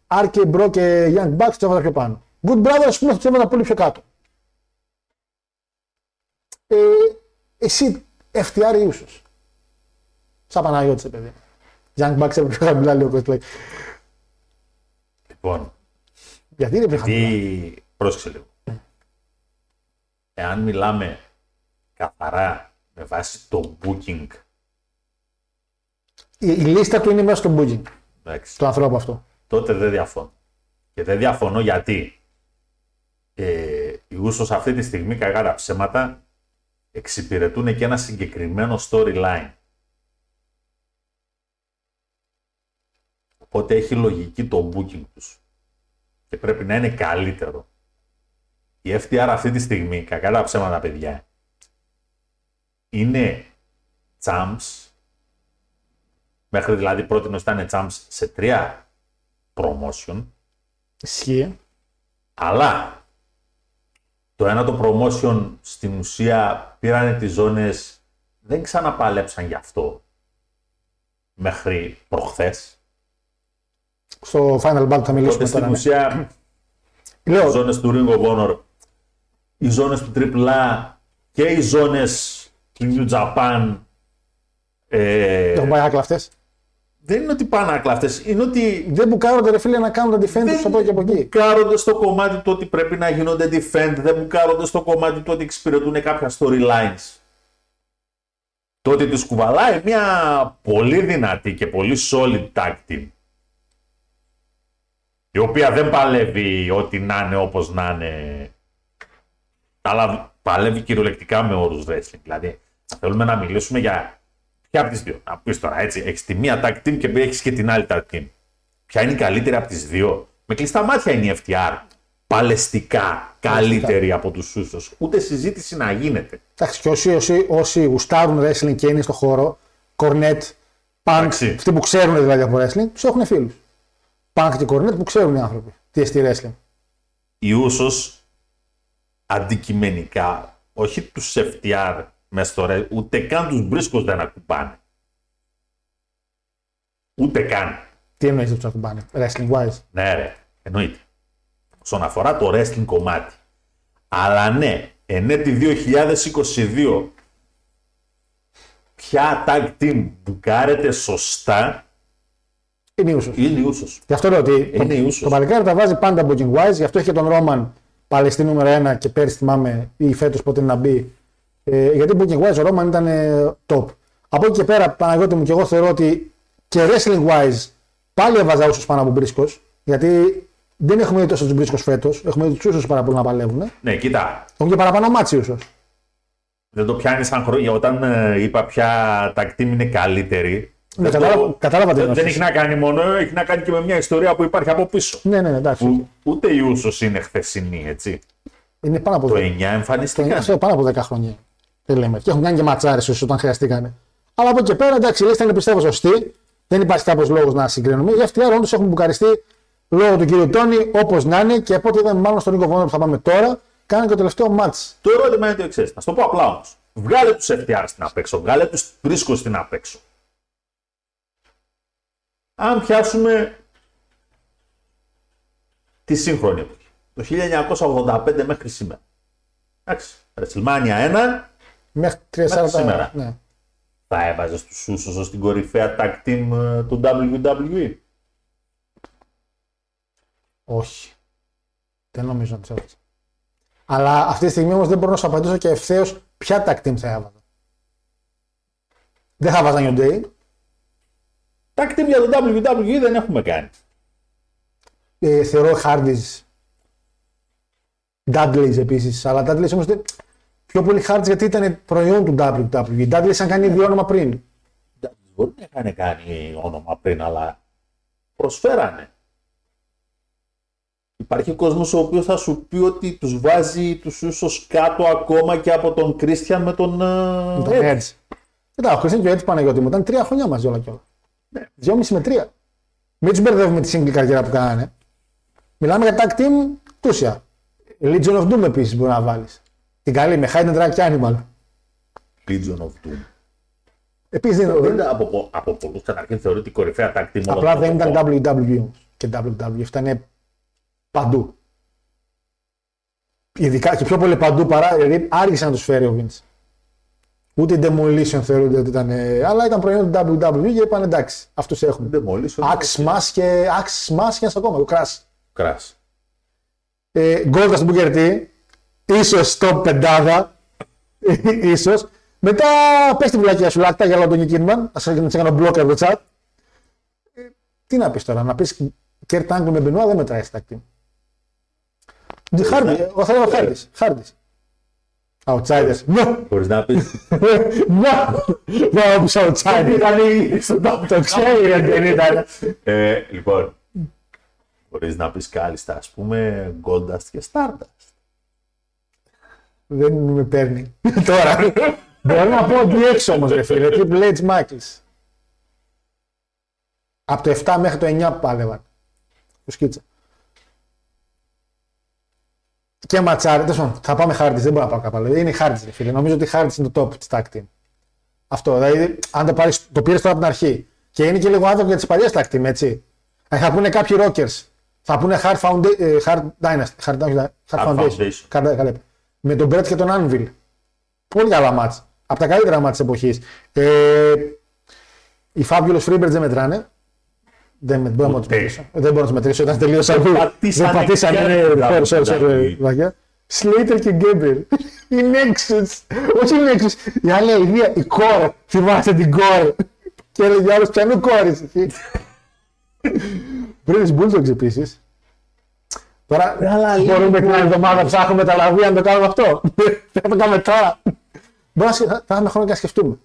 αρκει Μπρο και Young Bucks τους έβαζα πιο πάνω. Good brother, ας πούμε, τους έβαζα πολύ πιο κάτω. Ε, εσύ, FTR ή ούσο. Σαν Παναγιώτης, παιδί. Young Bucks έπρεπε πιο χαμηλά, λέει ο Λοιπόν. Γιατί είναι πιο χαμηλά; Γιατί, πρόσεξε λίγο. Εάν μιλάμε καθαρά με βάση το booking η, η λίστα του είναι μέσα στο booking εντάξει, του ανθρώπου αυτό. τότε δεν διαφωνώ. Και δεν διαφωνώ γιατί ε, οι Ούσος αυτή τη στιγμή, κακά τα ψέματα, εξυπηρετούν και ένα συγκεκριμένο storyline. Οπότε έχει λογική το booking τους. Και πρέπει να είναι καλύτερο. Η FTR αυτή τη στιγμή, κακά τα ψέματα παιδιά, είναι champs, μέχρι δηλαδή πρώτη ήταν champs σε τρία promotion, Ισχύει. αλλά το ένα το promotion στην ουσία πήρανε τις ζώνες, δεν ξαναπαλέψαν γι' αυτό μέχρι προχθές. Στο Final Battle θα μιλήσουμε Οπότε στην τώρα. ναι. ουσία οι Λέω, ζώνες του Ring of Honor, οι ζώνες του AAA και οι ζώνες του New Japan ε, έχουν πάει άκλα αυτές; Δεν είναι ότι πάνε άκλα αυτές, είναι ότι Δεν μπουκάρονται ρε φίλε να κάνουν τα defend τους από εδώ και από εκεί. μπουκάρονται στο κομμάτι του ότι πρέπει να γίνονται defend, δεν μπουκάρονται στο κομμάτι του ότι εξυπηρετούν κάποια storylines. Το ότι τους κουβαλάει μια πολύ δυνατή και πολύ solid tag team η οποία δεν παλεύει ό,τι να είναι όπως να είναι αλλά παλεύει κυριολεκτικά με όρους wrestling. Δηλαδή, θέλουμε να μιλήσουμε για ποια από τις δύο. Να πεις τώρα έτσι, έχεις τη μία tag team και έχεις και την άλλη tag team. Ποια είναι η καλύτερη από τις δύο; Με κλειστά μάτια είναι η FTR. Παλαιστικά καλύτερη από τους Σούσος. Ούτε συζήτηση να γίνεται. Εντάξει, και όσοι, όσοι, όσοι γουστάρουν wrestling και είναι στο χώρο, Cornet, Punk, Εντάξει. αυτοί που ξέρουν δηλαδή από wrestling, τους έχουν φίλους. Punk και Cornet που ξέρουν οι άνθρωποι τι εστί wrestling. Οι Ούσος αντικειμενικά, όχι τους FTR μες στο ρε, ούτε καν τους Μπρίσκος δεν ακουμπάνε. Ούτε καν. Τι εννοείς ότι τους ακουμπάνε, wrestling wise; Ναι, ρε, εννοείται. Όσον αφορά το wrestling κομμάτι. Αλλά ναι, εν έτη 2022, ποια tag team μπουκάρεται σωστά Είναι ίσω. είναι η Ούσος. Γι' αυτό λέω ότι Είναι η το, Ούσος. το παλικάρι τα βάζει πάντα booking wise, γι' αυτό είχε τον Ρόμαν Παλαιστή νούμερο 1 και πέρυσι θυμάμαι ή φέτος πότε να μπει. Ε, γιατί booking wise ο Ρόμαν ήταν ε, top. Από εκεί και πέρα, Παναγιώτη μου και εγώ θεωρώ ότι και wrestling wise πάλι έβαζα όσο πάνω από μπρίσκος. Γιατί δεν έχουμε δει τόσο του μπρίσκος φέτος. Έχουμε δει τους ίσου πάρα πολύ να παλεύουν. Ναι, κοίτα, Έχουν και παραπάνω μάτσι ίσως. δεν το πιάνει σαν χρόνια. Όταν ε, είπα ποια tag team είναι καλύτερη. Ναι, δεν κατάλαβα- το- κατάλαβα τι δεν, δεν εννοείς. έχει να κάνει μόνο, έχει να κάνει και με μια ιστορία που υπάρχει από πίσω. Ναι, ναι, ναι, εντάξει. Που ούτε η Ούσος είναι χθεσινή, έτσι. Είναι πάνω από Το 10. 9 εμφανίστηκαν. Αυτό πάνω από 10 χρόνια. Δεν λέμε. Και έχουν κάνει και ματσάρες ίσως όταν χρειαστήκανε. Αλλά από εκεί και πέρα εντάξει, η λίστα είναι πιστεύω σωστή. Δεν υπάρχει κάποιος λόγος να συγκρίνουμε. Οι FTR όντως έχουν μπουκαριστεί λόγω του κύριου Τόνι όπως να είναι και από ό,τι είδαμε μάλλον στο Ring of Honor που θα πάμε τώρα, κάνανε και το τελευταίο match. Το ερώτημα είναι το εξής. Να σου το πω απλά όμως. Βγάλε τους FTR στην απέξω, βγάλε τους βρίσκω στην απέξω. Αν πιάσουμε τη σύγχρονη εποχή, το 1985 μέχρι σήμερα. Εντάξει, WrestleMania 1 Μέχρι 3-4 Μέχρι σήμερα. Ναι. θα έβαζε του Σούσους ως την κορυφαία tag team ε, του WWE. Όχι. Δεν νομίζω να του έβαζα. Αλλά αυτή τη στιγμή όμως δεν μπορώ να σου απαντήσω και ευθέως ποια tag team θα έβαζα. Δεν θα βάζα New Day. Tag team για το WWE δεν έχουμε κάνει. Ε, θεωρώ Hardys. Dudleys επίσης. Αλλά Dudleys όμως δεν... πιο πολύ Hardys γιατί ήταν προϊόν του WWE. Οι Dudleys είχαν κάνει δύο όνομα πριν. Μπορεί να είχαν κάνει όνομα πριν, αλλά προσφέρανε. Υπάρχει κόσμος ο οποίος θα σου πει ότι τους βάζει τους ίσως κάτω ακόμα και από τον Κρίστιαν με τον Με τον ε, Edge. Κοίτα, ο Χριστίν και ο Edge Παναγιώτη μου ήταν τρία χρόνια μαζί όλα και όλα. Ναι. Δυόμιση με τρία. Μην τους μπερδεύουμε τη single καριέρα που κάνανε. Μιλάμε για tag team τούσια. Legion of Doom επίσης μπορεί να βάλεις. Την καλή με Hidden Drag και Animal. Legion of Doom. Επίσης δεν, δεν, Θεωρείται από, πο- από πολλούς καταρχήν θεωρείται η κορυφαία tag team όλων απλά των δεν ήταν εποχών. WWE όμως. και WWE. Ήταν παντού. Ειδικά και πιο πολύ παντού παρά. Δηλαδή άργησε να τους φέρει ο Vince. Ούτε η Demolition θεωρούνται ότι ήταν. ε, Αλλά ήταν προϊόν του WWE και είπαν εντάξει, αυτούς έχουμε. Demolition. Axe Smash και Axe Smash και ένας ακόμα, το Crash. Crash. Ε, Goldust στον Booker T, ίσως στο πεντάδα. ίσως. Μετά πες τη βλακία σου, λάκτα για τον Κίνμαν. Ας σε κάνω μπλοκ από το chat. Ε, Τι να πεις τώρα, να πεις Κέρτ Άγκλου με Μπενουά δεν μετράει στα team. Χάρτη, εγώ θα λέω Χάρτης. Χάρτης. Outsiders. Ναι, Χωρίς να πεις. ναι. Δεν έπεις outsiders. Το ξέρει ρε, δεν ήταν. ε, λοιπόν, χωρίς να πεις κάλλιστα, ας πούμε, Goldust και Stardust. Δεν με παίρνει. Τώρα. Μπορώ να πω ότι έξω όμως ρε φίλε. Triple H Michaels. Από το 7 μέχρι το 9 που πάλευαν. Το σκίτσα. Και ματσάρι. Τέλος πάντων, θα πάμε χάρτη. Δεν μπορώ να πάω κάπου άλλο. Είναι χάρτη, ρε φίλε. Νομίζω ότι χάρτη είναι το top της tag team. Αυτό. Δηλαδή, αν το, πάρεις, το πήρες τώρα από την αρχή. Και είναι και λίγο άνθρωπο για τις παλιές tag team, έτσι. Ε, θα πούνε κάποιοι rockers. Θα πούνε Hard, Founda- ε, hard Dynasty. Hard, Dynasty, hard, Hard Foundation. Foundation. Καλά, καλά. Με τον Brett και τον Anvil. Πολύ καλά μάτς. Από τα καλύτερα μάτς της εποχής. Ε, οι Fabulous Freebirds δεν μετράνε. Δεν, με- μπορώ να τους Ούτε. μετρήσω. Δεν μπορώ να τους μετρήσω. Ήταν τελείως αλλού. πατήσανε Δεν πατήσανε. και ναι, άλλοι. sorry, sorry, sorry, Δηλαδή. βαγιά. Slater και Γκέμπερ. Η Nexus. Όχι η Nexus. Η άλλη ιδέα. Η Core. Θυμάστε την Core. Και έλεγε άλλος πιανού κόρης. British Bulldogs επίσης. Τώρα μπορούμε την άλλη εβδομάδα να ψάχνουμε τα λαβία να το κάνουμε αυτό. Θα το κάνουμε τώρα. Μπορεί να σκε- θα θα έχουμε χρόνο και να σκεφτούμε.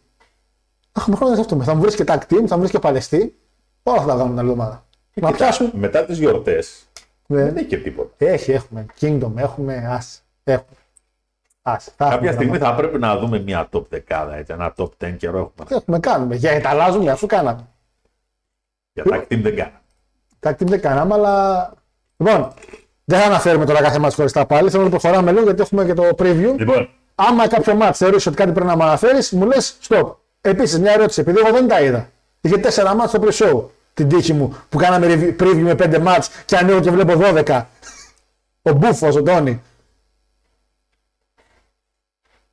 Θα έχουμε χρόνο να σκεφτούμε. Θα μου βρεις και tag team, θα μου βρεις και παλαιστή. Όλα αυτά θα κάνουμε την άλλη εβδομάδα. Να πιάσουμε. Μετά τις γιορτές Ναι. δεν έχει και τίποτα. Έχει, έχουμε. Kingdom, έχουμε. Ας. Έχουμε. Ας. Θα Κάποια έχουμε στιγμή πράγματα. θα πρέπει να δούμε μια top 10, έτσι, ένα top 10 καιρό έχουμε. Έχουμε, κάνουμε. Για τα αλλάζουμε, αφού κάναμε. Για tag team δεν κάναμε. Tag team δεν κάναμε, αλλά. Λοιπόν, δεν θα αναφέρουμε τώρα κάθε μάτι χωριστά πάλι. Θέλω να προχωράμε λίγο γιατί έχουμε και το preview. Λοιπόν, Άμα κάποιο μάτς θεωρείς ότι κάτι πρέπει να μου αναφέρεις, μου λες stop. Επίσης, μια ερώτηση, επειδή εγώ δεν τα είδα. Είχε τέσσερα μάτς στο pre-show. Την τύχη μου που κάναμε review- preview με πέντε μάτς και ανοίγω και βλέπω 12. Ο Μπούφος, ο Τόνι.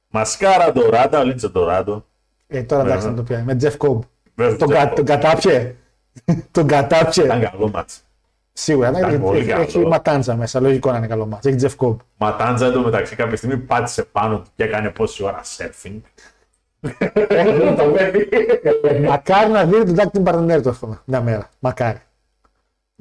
Μασκάρα Ντοράντα, ο Λίντσε Ντοράντο. Ε, τώρα εντάξει Βέβαια. να το πιάνει. Με Jeff Cobb. Βέβαια, Τον, Jeff κα, Cobb. τον κατάπιε. τον κατάπιε. Ήταν καλό μάτς. Σίγουρα. ήταν Έχει, πολύ έχει, καλό. έχει ματάντζα μέσα. Λογικό να είναι καλό μάτς. Έχει Jeff Cobb. Ματάντζα εντωμεταξύ κάποια στιγμή πάτησε πάνω του και έκανε πόση ώρα surfing. Μακάρι να δει τον tag team partner του εύχομαι. Μια μέρα. Μακάρι.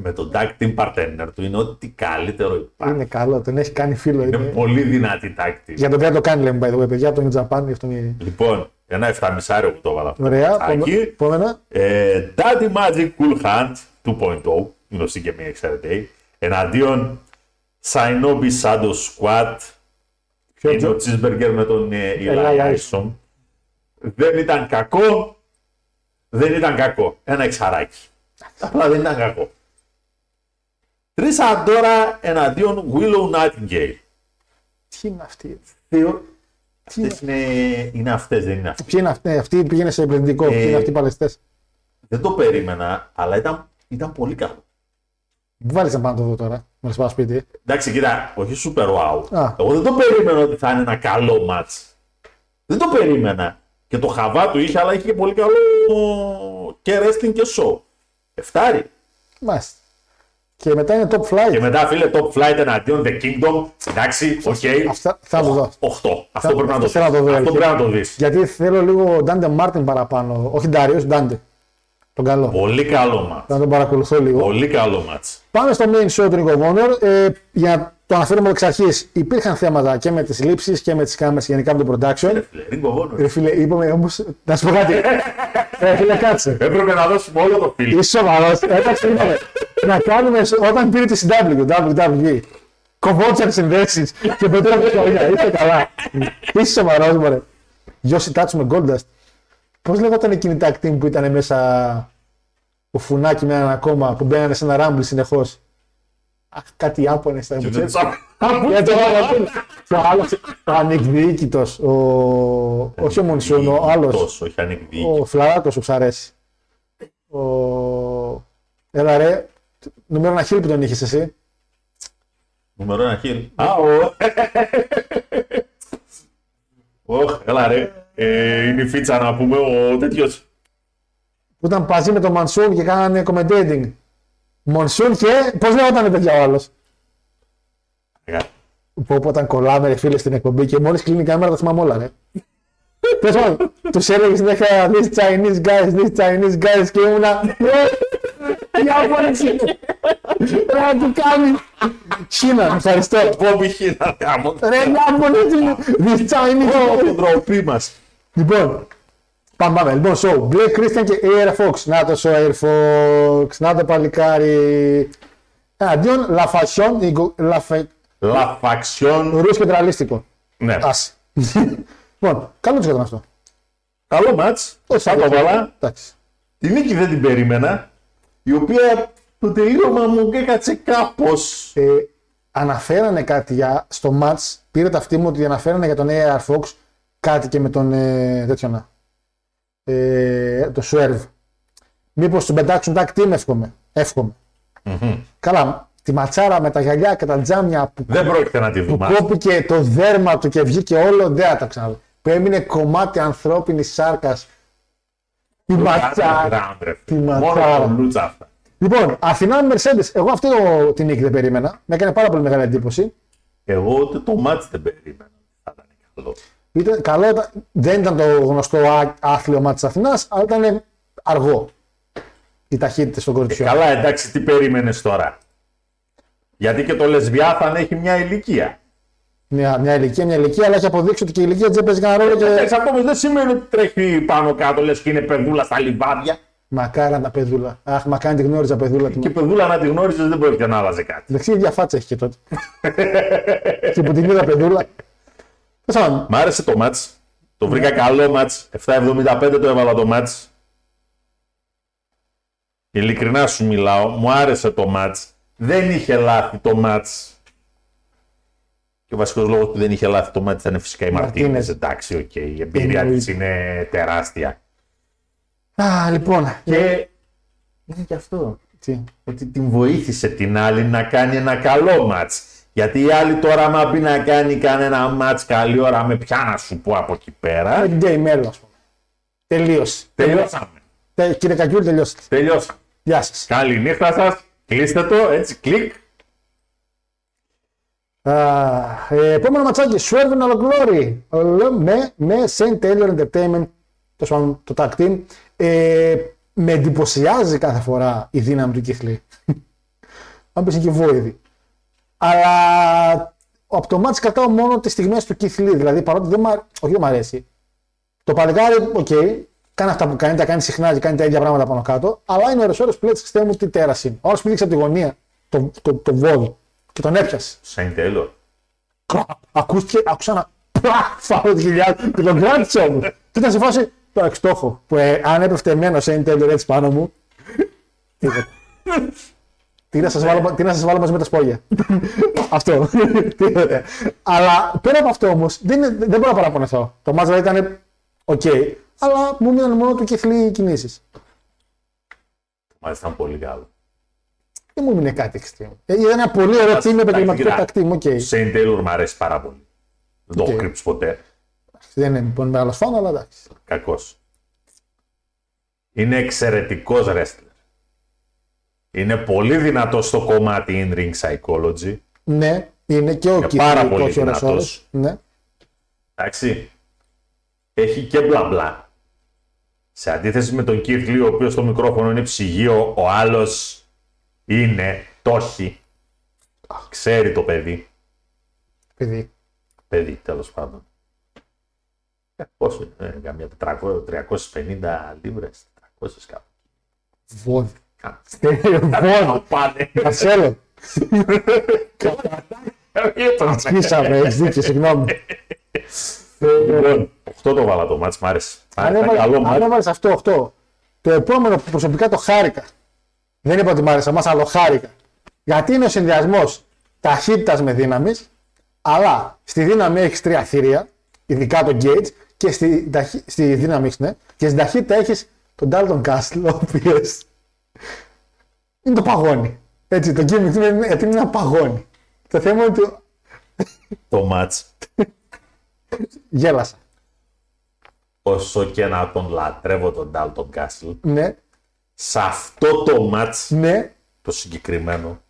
Με τον tag team partner του είναι ό,τι καλύτερο υπάρχει. Είναι καλό. Τον έχει κάνει φίλο. Είναι Είναι... πολύ δυνατή tag team. Για τον κάτι το κάνει, λέμε by the way, παιδιά, από τον New Japan. γι' αυτό είναι... Λοιπόν, ένα 7,5 που το έβαλα αυτό. Ωραία. το ματσάκι. Επόμενα. Ε, Daddy Magic Cool Hand 2.0, γνωστή και μία ξέρετε, εναντίον Shinobi Shadow Squad, Ποιο είναι τζο- ο Cheeseburger με τον ε, Eli Eli Isom. Δεν ήταν κακό, δεν ήταν κακό. Ένα εξαράκι. Απλά δεν ήταν κακό. Τρεις αντόρα εναντίον Willow Nightingale. Τι είναι αυτή; Θεω... Αυτές είναι, είναι αυτές, δεν είναι αυτές. Ποιοι είναι αυτοί, αυτοί πήγαινε σε επενδυτικό, ποιοι είναι αυτοί οι παλαιστές; Δεν το περίμενα, αλλά ήταν, ήταν πολύ καλό. Μου βάλεις να πάω να το δω τώρα. Με πάω σπίτι. Εντάξει, κοίτα, όχι super wow. Α. Εγώ δεν το περίμενα ότι θα είναι ένα καλό match. Δεν το περίμενα. Και το χαβαλέ του είχε, αλλά είχε και πολύ καλό και wrestling και show. Εφτάρι. Μάλιστα. Και μετά είναι top flight. Και μετά, φίλε, top flight εναντίον The Kingdom. Εντάξει, οκ. Αυτά θα το δω. 8. Αυτό Θα- πρέπει να αυτό το θέλω να το δω, Αυτό αλήθεια. πρέπει να το δεις. Γιατί θέλω λίγο Ντάντε Μάρτιν παραπάνω. Όχι Ντάριο, Ντάντε. Τον καλό. Πολύ καλό match. Να τον παρακολουθώ λίγο. Πολύ καλό match. Πάμε στο main show του Ring of Honor. Ε, για να το αναφέρουμε εξ αρχής, υπήρχαν θέματα και με τις λήψεις και με τις κάμερες γενικά με το production. Φίλε, Ring of Honor. Ρε φίλε, είπαμε όμως. Να σου πω κάτι. ε, φίλε, κάτσε. Έπρεπε να δώσουμε όλο το φιλί. Είσαι σοβαρός. Εντάξει, είπαμε. να κάνουμε σ- όταν πήρε τη CW, WWE. Κοβότσαν συνδέσεις και πετρέλαιο χρόνια. Είσαι καλά. Είσαι σοβαρός, μωρέ. Γιώση Τάτσου με Goldust. Πώς λέγονταν εκείνη η tag team που ήταν μέσα ο Φουνάκι με έναν ακόμα που μπαίνανε σε ένα ράμπλ συνεχώς; Αχ, κάτι Ιάπωνε ήταν. που ξέρεις. Για το άλλο. Και ο άλλος, ο ανεκδιοίκητο, ο. Όχι ο Μονσούν, ο άλλος. Τόσο, όχι ανεκδίκη. Ο Φλαράκος σου αρέσει. Ο... Έλα ρε, νούμερο ένα χείλ που τον είχες εσύ. Νούμερο ένα χείλ. Α, ο. Ωχ, έλα ρε. Ε, είναι η φίτσα να πούμε ο τέτοιος. Που ήταν παζί με τον Μανσούν και κάνανε commentating. Μονσούν και, πώς λέγονταν παιδιά ο άλλος; Ε, Που όπου όταν κολλάμε ρε φίλε στην εκπομπή και μόλις κλείνει η κάμερα τα θυμάμαι όλα, ρε. Πες μου, τους έλεγες συνέχεια these Chinese guys, these Chinese guys και ήμουνα Ιάπωνες είναι. Πρέπει να του κάνεις. China, ευχαριστώ. Μπόμπι χίνα, γάμο. Ρε Ιάπωνες είναι. These Chinese Το ντροπή μας. Λοιπόν, πάμε, πάμε. Λοιπόν, so, Blake Christian και Air Fox. Να το ο Air Fox. Να το παλικάρι. Εναντίον Λαφασιόν, Λαφε... Λαφαξιόν. Ρούς και τραλίστικο. Ναι. Άσε. λοιπόν, καλό τους ήταν αυτό. Καλό μάτς. Θα το βάλα. Εντάξει. Τη νίκη δεν την περίμενα. Η οποία το τελείωμα μου έκατσε κάπως. Ε, αναφέρανε κάτι για, στο match, πήρε τα αυτή μου ότι αναφέρανε για τον Air Fox κάτι και με τον ε, τέτοιο να. Ε, το Swerve. Μήπως του πετάξουν tag team εύχομαι. εύχομαι. Καλά, τη ματσάρα με τα γυαλιά και τα τζάμια που, Δεν πρόκειται να τη που δούμε. κόπηκε το δέρμα του και βγήκε όλο, δεν θα τα ξαναδώ. Που έμεινε κομμάτι ανθρώπινης σάρκας. Η ματσάρα. Τη Μόνο ματσάρα. το Λούτσα αυτά. Λοιπόν, Αθηνά Mercedes. Εγώ αυτό το- την νίκη δεν περίμενα. Με έκανε πάρα πολύ μεγάλη εντύπωση. Εγώ ούτε το μάτς δεν περίμενα. Θα ήταν καλό. Ήταν, καλό, ήταν- δεν ήταν το γνωστό ά- άθλιο μάτι της Αθηνάς, αλλά ήταν αργό. Οι ταχύτητε των κοριτσιών. Καλά, εντάξει, τι περίμενες τώρα; Γιατί και το Λεσβιάθαν έχει μια ηλικία. Μια, μια ηλικία, μια ηλικία, αλλά έχει αποδείξει ότι και η ηλικία δεν παίζει κανένα ρόλο. Και... Εντάξει, αυτό όμως δεν σημαίνει ότι τρέχει πάνω κάτω, λες και είναι παιδούλα στα λιβάδια. Μακάρα τα παιδούλα. Αχ, μα κάνει τη γνώριζα παιδούλα. Και παιδούλα να τη γνώριζες δεν πρόκειται να άλλαζε κάτι. Δεξί ίδια φάτσα έχει και τότε. και που την είδα παιδούλα. Τέλος πάντων, Μ' άρεσε το μάτς. Το βρήκα καλό μάτς. 7.75 το έβαλα το μάτς. Ειλικρινά σου μιλάω. Μου άρεσε το μάτς. Δεν είχε λάθη το μάτς. Και ο βασικός λόγος που δεν είχε λάθη το μάτς ήταν φυσικά η Martinez. Martinez. Εντάξει, οκ. Η εμπειρία Εννοείται. της είναι τεράστια. Α, λοιπόν. Και είναι και αυτό. Τι; Ότι την βοήθησε την άλλη να κάνει ένα καλό μάτς. Γιατί η άλλη τώρα, άμα πει να κάνει κανένα μάτς καλή ώρα, με ποια να σου πω από εκεί πέρα. Με την Game Mail, ας πούμε. Τελείωσε. Τελειώσαμε. Τε- Κύριε Κακιούλη, τελειώσατε. Τελειώσαμε. Γεια σας. Καλή νύχτα σας. Κλείστε το, έτσι, κλικ. ε, επόμενο ματσάκι, Swerve and Glory με, με Saint Taylor Entertainment, το, σπαν- το tag team. Ε, με εντυπωσιάζει κάθε φορά η δύναμη του Κιχλή. Αν πεις είναι και βόηδη. Αλλά από το μάτς κρατάω μόνο τις στιγμές του Keith Lee. Δηλαδή παρότι δεν, μ' αρ- όχι δεν μ' αρέσει. Το παλικάρι, οκ, κάνει αυτά που κάνει, τα κάνει συχνά και κάνει τα ίδια πράγματα πάνω κάτω. Αλλά είναι ώρες ώρες που λέει «Χριστέ μου τι τέρας είναι. Όλος που δείξει από τη γωνία το, το, το βόδι και τον έπιασε. Σαϊν Τέλορ. Κραπ. Ακούστηκε, άκουσα ένα πλακ φάω τη χιλιά και τον κράτησε όμω. Και ήταν σε φάση το εξτόχο. Που ε, αν έπεφτε εμένα ο Σέιν Τέλερ έτσι πάνω μου. Τίποτα. Τι να σας βάλω, τι να σας βάλω μαζί με τα σπόγια. αυτό. Τίποτα. Αλλά πέρα από αυτό όμως δεν, είναι- δεν μπορώ να παραπονεθώ. Το μάτς δηλαδή ήταν οκ. αλλά μου μείναν μόνο του Keith Lee κινήσεις. Μάλιστα ήταν πολύ καλό. Δεν μου μείνε κάτι extreme. Ε, Ήταν ένα πολύ ωραίο team με επαγγελματικό κοίτα, tag team. οκ. Shane Taylor μου αρέσει πάρα πολύ. Δεν το έχω Οκ. κρύψει ποτέ. Δεν είναι λοιπόν μεγάλος φαν, αλλά εντάξει. Κακός. Είναι εξαιρετικός wrestler. Είναι πολύ δυνατός στο κομμάτι in-ring psychology. Ναι, είναι και ο Είναι Keith πάρα Lee, πολύ όχι ώρες δυνατός. ώρες. Ναι. Εντάξει. Έχει και μπλα μπλα. Σε αντίθεση με τον Keith Lee, ο οποίος στο μικρόφωνο είναι ψυγείο, ο άλλος είναι, το έχει. Ξέρει το παιδί. Παιδί. Παιδί, τέλος πάντων. Ε, πόσο είναι, ε, καμιά 400, 350 λίβρες, 400 κάπου. Βόδι. Κάτσε. Βόδι. Πάνε. Μαρσέλο. Ήταν. Σκίσαμε, έχεις δίκιο, συγγνώμη. Λοιπόν, 8 το βάλα το μάτς, μ' άρεσε. Μ' Αν άρεσε, ήταν καλό έβαλες- Αν μάτς. έβαλες αυτό, 8. Το επόμενο που προσωπικά το χάρηκα. Δεν είπα ότι μ' άρεσε, μας αλλά χάρηκα. Γιατί είναι ο συνδυασμός ταχύτητας με δύναμης, αλλά στη δύναμη έχεις τρία θηρία, ειδικά το Gage, και στη, ταχύ- στη δύναμη έχεις, ναι, και στην ταχύτητα έχεις τον Dalton Castle, ο οποίος είναι το παγόνι. Έτσι, το gimmick του είναι, γιατί είναι ένα παγόνι. Το θέμα είναι ότι Το μάτς, γέλασα. όσο και να τον λατρεύω τον Dalton Castle, Ναι, σε αυτό το μάτς ναι, το συγκεκριμένο,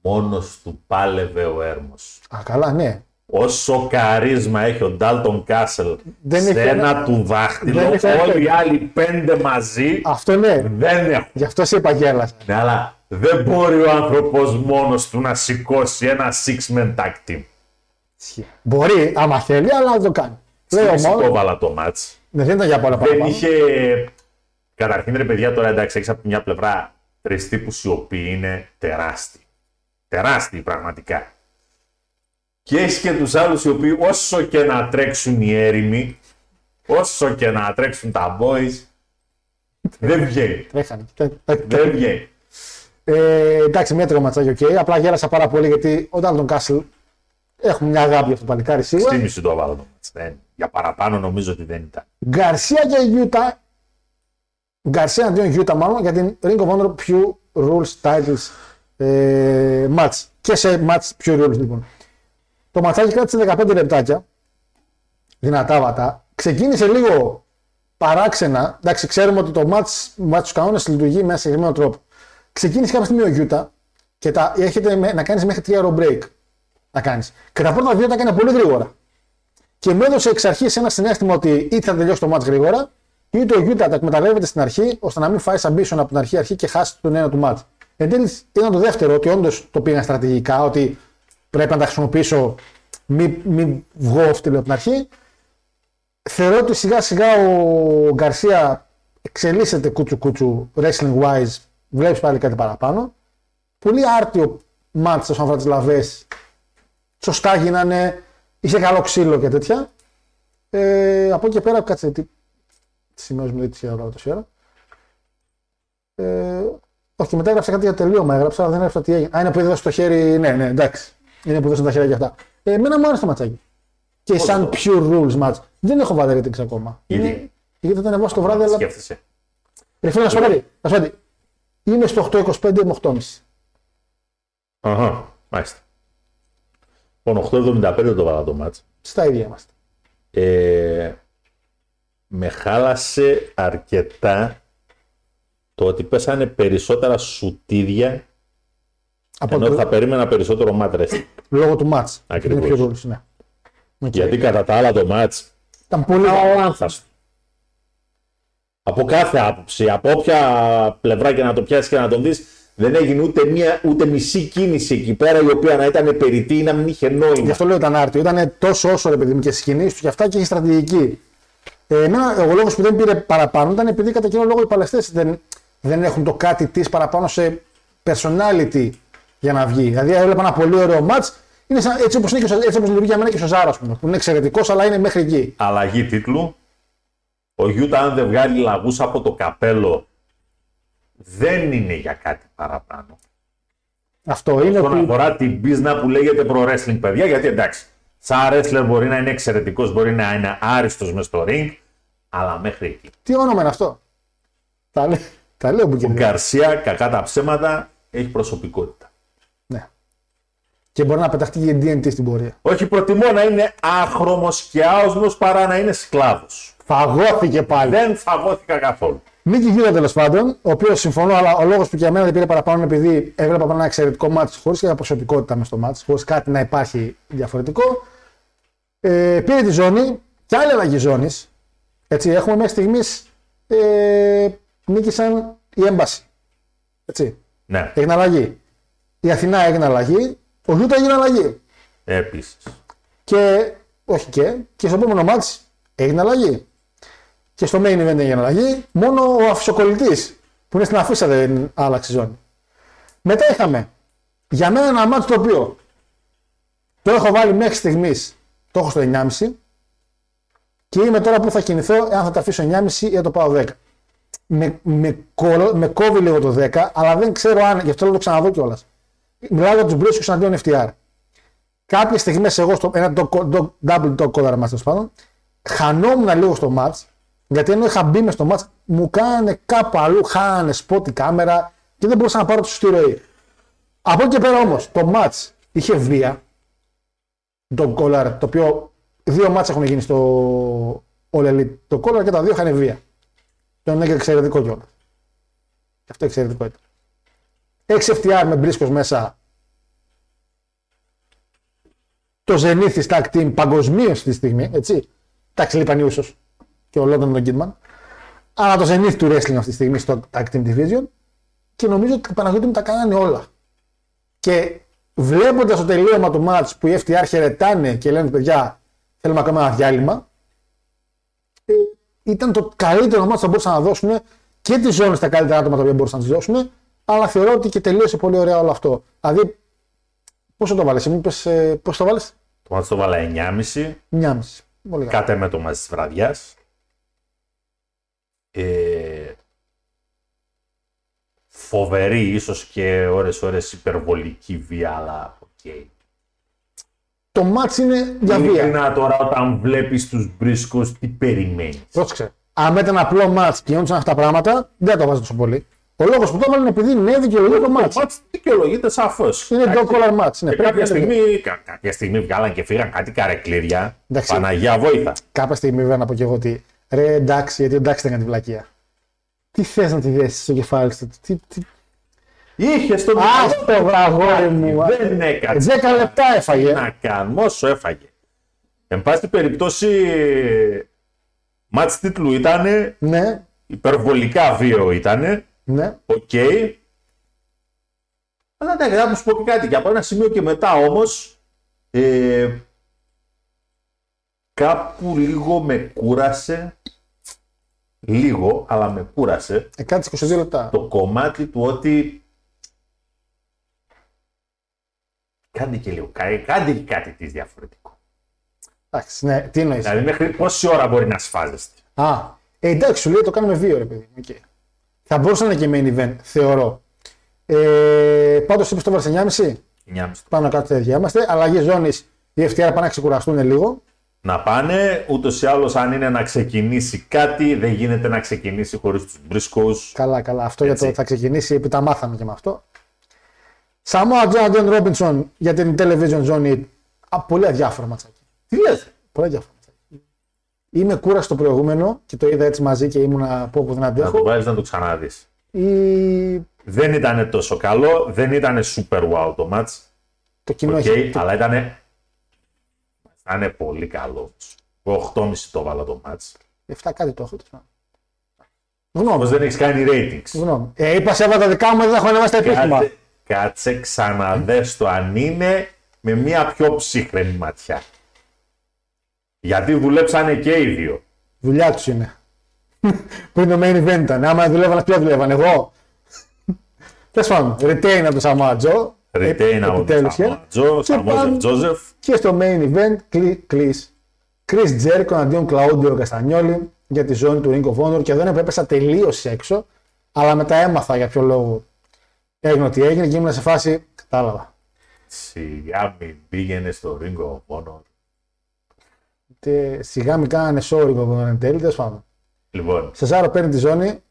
Μόνος του πάλευε ο Έρμος. Α, καλά, ναι. Όσο καρίσμα έχει ο Ντάλτον Κάσελ Δεν σε έχει ένα ένα- του δάχτυλο, δεν έχει όλοι οι ένα- άλλοι πέντε μαζί Αυτό ναι. δεν έχουν. Γι' αυτό σε είπα γέλασα. Ναι, αλλά δεν μπορεί ο άνθρωπος μόνος του να σηκώσει ένα six-man tag team. Ισχύει. Μπορεί, άμα θέλει, αλλά δεν το κάνει. Λέει ο Μεξικό μόνο. βάλα το μάτς. Ναι, δεν ήταν για πολλά Δεν παραπάνω. είχε. Καταρχήν ρε παιδιά, τώρα εντάξει, έχεις από τη μια πλευρά τρεις τύπους οι οποίοι είναι τεράστιοι. Τεράστιοι πραγματικά. Και έχεις και τους άλλους οι οποίοι όσο και να τρέξουν οι έρημοι, όσο και να τρέξουν τα boys, δεν βγαίνει. Τρέχανε. Τε- τε- τε- Δεν βγαίνει. Ε, εντάξει, μέτριο ματσάκι, οκ. Απλά γέλασα πάρα πολύ γιατί τον Dalton Castle έχουμε μια αγάπη για αυτό το παλικάρι σίγουρα. Εξίμισι το έβαλα το μάτς. Δεν- Για παραπάνω νομίζω ότι δεν ήταν. Garcia και Yuta. Garcia εναντίον Yuta, μάλλον για την Ring of Honor Pure Rules Titles ε, match. Και σε match Pure Rules λοιπόν. Το ματσάκι κράτησε 15 λεπτάκια. Δυνατά βατά. Ξεκίνησε λίγο παράξενα. Εντάξει, ξέρουμε ότι το match, match του κανόνες λειτουργεί με ένα συγκεκριμένο τρόπο. Ξεκίνησε κάποια στιγμή ο Γιούτα και τα, έχετε με- να κάνεις μέχρι 3 hour break. Να κάνεις. Και τα πρώτα δύο τα έκανε πολύ γρήγορα. Και μου έδωσε εξ αρχής ένα συνέστημα ότι είτε θα τελειώσει το μάτς γρήγορα, είτε ο Γιούτα τα εκμεταλλεύεται στην αρχή, ώστε να μην φάει submission από την αρχή, αρχή και χάσει τον ένα του μάτς. Εν τέλει ήταν το δεύτερο, ότι όντως το πήγαν στρατηγικά, ότι πρέπει να τα χρησιμοποιήσω, μην, μην βγω off από την αρχή. Θεωρώ ότι σιγά σιγά ο Γκαρσία εξελίσσεται κούτσου κούτσου wrestling wise, βλέπεις πάλι κάτι παραπάνω. Πολύ άρτιο μάτς όσον αφορά τις λαβές. Σωστά γίνανε, είχε καλό ξύλο και τέτοια. Ε, από εκεί και πέρα, κάτσε τι, τι σημειώσει μου, δεν τι είδα τόση ώρα. Ε, όχι, μετά έγραψα κάτι για τελείωμα, έγραψα, αλλά δεν έγραψα τι έγινε. Α, είναι που έδωσε το χέρι, ναι, ναι, εντάξει. Είναι που έδωσαν τα χέρια και αυτά. Ε, εμένα μου άρεσε το ματσάκι. Και σαν pure rules match. Δεν έχω βάλει ratings ακόμα. Γιατί; Είναι- γιατί θα ήταν εγώ στο βράδυ, αλλά. Σκέφτεσαι. Ρε φίλε, να σου πω κάτι, να σου πω κάτι. Είμαι στο 8.25 με 8.30. Αχα, μάλιστα. Λοιπόν, 8.75 το βάλα το μάτς. Στα ίδια είμαστε. Ε, με χάλασε αρκετά το ότι πέσανε περισσότερα σουτίδια Από ενώ το- θα περίμενα περισσότερο μάτρες. Λόγω του match. Ακριβώς. Είναι πιο rules, ναι. Οκ. Γιατί κατά τα άλλα το μάτς Ήταν πολύ ο άνθας του. Από κάθε άποψη, από όποια πλευρά και να το πιάσεις και να τον δεις, δεν έγινε ούτε, μία, ούτε μισή κίνηση εκεί πέρα η οποία να ήταν περιττή ή να μην είχε Γι' νόημα. αυτό λέω ήταν άρτιο. Ήταν τόσο όσο ρε παιδί μου και στι κινήσει του και αυτά και η στρατηγική. Ε, εμένα, ο λόγος που δεν πήρε παραπάνω ήταν επειδή κατά εκείνο λόγο οι παλαιστές δεν, δεν έχουν το κάτι της παραπάνω σε personality για να βγει. Δηλαδή, έβλεπα ένα πολύ ωραίο match. Είναι σαν, έτσι όπως έτσι όπως λειτουργεί για μένα και στο Ζάρα, ας πούμε, που είναι εξαιρετικός, αλλά είναι μέχρι εκεί. Αλλαγή τίτλου. Ο Γιούτα αν δεν βγάλει λαγούς από το καπέλο δεν είναι για κάτι παραπάνω. Αυτό είναι Όσον ότι. αφορά την πίσνα που λέγεται pro wrestling, παιδιά, γιατί εντάξει, σαν wrestler μπορεί να είναι εξαιρετικός, μπορεί να είναι άριστος μες στο ring, αλλά μέχρι εκεί. Τι όνομα είναι αυτό; Τα, λέ, τα λέω που και Ο Γκαρσία, κακά τα ψέματα, έχει προσωπικότητα. Ναι. Και μπορεί να πεταχτεί και DNT στην πορεία. Όχι, προτιμώ να είναι άχρωμος και άοσμος παρά να είναι σκλάβος. Φαγώθηκε πάλι. Δεν φαγώθηκα καθόλου. Νίκη Γιούτα τέλος πάντων, ο οποίος συμφωνώ, αλλά ο λόγος που για μένα δεν πήρε παραπάνω είναι επειδή έβλεπα ένα εξαιρετικό μάτι χωρίς και προσωπικότητα μες στο μάτι, χωρίς κάτι να υπάρχει διαφορετικό. Ε, πήρε τη ζώνη και άλλη αλλαγή ζώνης. Έτσι, έχουμε μέχρι στιγμής ε, νίκησαν η έμπαση. Έτσι. Ναι, Έγινε αλλαγή. Η Αθηνά έγινε αλλαγή. Ο Γιούτα έγινε αλλαγή. επίσης. Και, όχι και, και στο επόμενο μάτς έγινε αλλαγή. Και στο main event έγινε αλλαγή. Μόνο ο αφισοκολλητής που είναι στην αφίσα δεν άλλαξε ζώνη. Μετά είχαμε για μένα ένα μάτς το οποίο το έχω βάλει μέχρι στιγμής το έχω στο 9,5 και είμαι τώρα που θα κινηθώ εάν θα το αφήσω 9,5 ή θα το πάω 10. Με, με, κο- με κόβει λίγο το 10, αλλά δεν ξέρω αν, γι' αυτό λέω το ξαναδώ κιόλας. Μιλάω για τους Μπρίσου αντίον FTR. Κάποιε στιγμέ εγώ στο ένα το, το, double talk collar match τέλος πάντων, χανόμουν λίγο στο match, γιατί ενώ είχα μπει μες στο match, μου κάνανε κάπου αλλού, χάνανε spot η κάμερα και δεν μπορούσα να πάρω τη σωστή ροή. Από εκεί και πέρα όμως, το match είχε βία, το collar, το οποίο δύο μάτς έχουν γίνει στο All Elite. Το collar και τα δύο είχαν βία. Το ένα είναι εξαιρετικό κιόλας. Και αυτό εξαιρετικό ήταν. 6 FTR με μπρίσκος μέσα το Zenith Tag Team παγκοσμίως αυτή τη στιγμή. Έτσι. Εντάξει, λείπαν οι Usos και ο London τον Kidman. Αλλά το Zenith του wrestling αυτή τη στιγμή στο Tag Team Division. Και νομίζω ότι οι Παναγιώτη μου τα κάνανε όλα. Και βλέποντας το τελείωμα του match που οι FTR χαιρετάνε και λένε παιδιά, θέλουμε να κάνουμε ένα διάλειμμα. ε, ήταν το καλύτερο match που θα μπορούσαν να δώσουν και τις ζώνες στα καλύτερα άτομα τα οποία μπορούσαν να τις δώσουν. Αλλά θεωρώ ότι και τελείωσε πολύ ωραία όλο αυτό. Δηλαδή, πόσο το βάλες, μου είπε, πώ το βάλες, Το μάτς το βάλα 9,5. 9,5. Πολύ καλά. Πάμε με το μαζί της βραδιάς. Ε, φοβερή, ίσως και ώρες ώρες υπερβολική βία, αλλά οκ. Το match είναι για βία. Ειλικρινά τώρα όταν βλέπεις τους Briscoes, τι περιμένεις; Πρόσεξε. Αν ήταν απλό match και γίνονταν αυτά τα πράγματα, δεν θα το βάζω τόσο πολύ. Ο λόγος που το έβαλε είναι επειδή είναι δικαιολογεί το Το match. μάτς δικαιολογείται σαφώς. Είναι Εντάξει. dog collar match. Ναι, Και πρέπει κάποια να είναι- στιγμή, κα- κάποια στιγμή βγάλαν και φύγαν κάτι καρεκλήρια. Εντάξει. Παναγία βόηθα. Κάποια στιγμή βέβαια να πω και εγώ ότι ρε εντάξει, γιατί εντάξει ήταν τη βλακεία. Τι θες να τη δέσεις στο κεφάλι σου, τι, τι... Είχες στο Άστο βρε αγόρι μου. Δεν έκατσε. 10 λεπτά έφαγε. να κάνουμε όσο έφαγε. Εν πάση περιπτώσει, μάτς τίτλου ήταν, Ναι, υπερβολικά βίαιο ήταν, ναι. οκ. Αλλά εντάξει, θα μου σου πω και κάτι. Και από ένα σημείο και μετά όμως, ε, κάπου λίγο με κούρασε, λίγο, αλλά με κούρασε, Ε, κάτσε 22 λεπτά. το κομμάτι του ότι κάντε και λίγο, κα- κάντε και κάτι της διαφορετικό. Εντάξει, ναι, τι εννοείς; Δηλαδή μέχρι πόση ώρα μπορεί να σφάζεστε; Α, ε, εντάξει, σου λέει το κάνουμε βίο, ρε παιδί. Okay. Θα μπορούσε να είναι και main event, θεωρώ. Ε, Πάντως είπες το βάλε 9,5. 9,5. Πάνω κάτω τέτοια είμαστε. Αλλαγή ζώνης. Οι FTR πάνε να ξεκουραστούν λίγο. Να πάνε, ούτως ή άλλως, αν είναι να ξεκινήσει κάτι, δεν γίνεται να ξεκινήσει χωρίς τους μπρίσκους. Καλά, καλά. Αυτό για Έτσι. το θα ξεκινήσει, επί τα μάθαμε και με αυτό. Samoa Joe Αντών Ρόμπινσον για την television zone. Α, πολύ αδιάφορο ματσάκι. Τι λες, Πολύ αδιάφορο ματσάκι. Είμαι κούρα στο προηγούμενο και το είδα έτσι μαζί και ήμουνα από όπου δεν να αντέχω. το βάλεις να το ξαναδείς. Ή... Δεν ήταν τόσο καλό, δεν ήταν super wow το match. Το κοινό Οκ, έχει. το- αλλά ήταν. Ήταν πολύ καλό. Εγώ 8,5 το βάλα το match. 7 κάτι το έχω. τέλος πάντων. Γνώμη. Όμως δεν έχεις κάνει ratings. Γνώμη. Ε, είπα σε τα δικά μου, δεν έχω ανεβάσει τα επίσημα. Κάτσε, κάτσε ξαναδες το αν είναι με μια πιο ψύχραιμη ματιά. Γιατί δουλέψανε και οι δύο. Δουλειά τους είναι. Πριν το main event ήταν. Άμα δουλεύανε, ποιο δουλεύανε, εγώ. Τέλος πάντων, retain από το Σαμάτζο. Retain από τον Τζο, Σαμόζεφ Τζόζεφ. Και στο main event, κλείσει. Chris Jericho αντίον Κλαούντιο Καστανιόλη για τη ζώνη του Ring of Honor. Και εδώ είναι που έπεσα τελείως έξω. Αλλά μετά έμαθα για ποιο λόγο έγινε ότι έγινε και ήμουν σε φάση. Κατάλαβα. Σιγά μην πήγαινε στο Ring of Honor. Και σιγά μην κάνανε show Ring of Honor εν τέλει. Τέλος πάντων. Λοιπόν, Σεζάρο παίρνει τη ζώνη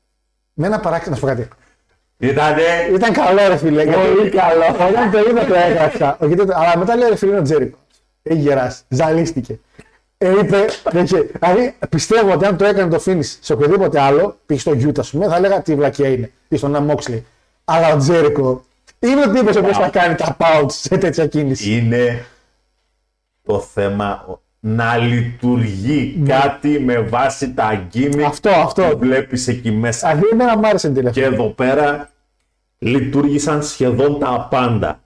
με ένα παράξενο. Να σου πω κάτι. ήτανε Ήταν καλό ρε φίλε. Πολύ καλό. Όταν το είδα το έγραψα. Όχι, τότε- Αλλά μετά λέει ρε φίλε είναι ο Τζέρικος. Έχει γεράσει. Ζαλίστηκε. Ε, είπε, είχε, δηλαδή πιστεύω ότι αν το έκανε το finish σε οποιοδήποτε άλλο, πήγε στο Utah, ας πούμε, θα έλεγα τι βλακία είναι. Ή στον Αμόξλι. Αλλά ο Jericho είναι ο τύπος ο οποίος θα κάνει τα pouch σε τέτοια κίνηση. είναι το θέμα να λειτουργεί κάτι με βάση τα gimmick Ναι. Αυτό, αυτό. που βλέπεις εκεί μέσα. Δηλαδή, εμένα μου άρεσε την Και τελευταία. εδώ πέρα λειτουργήσαν σχεδόν τα πάντα.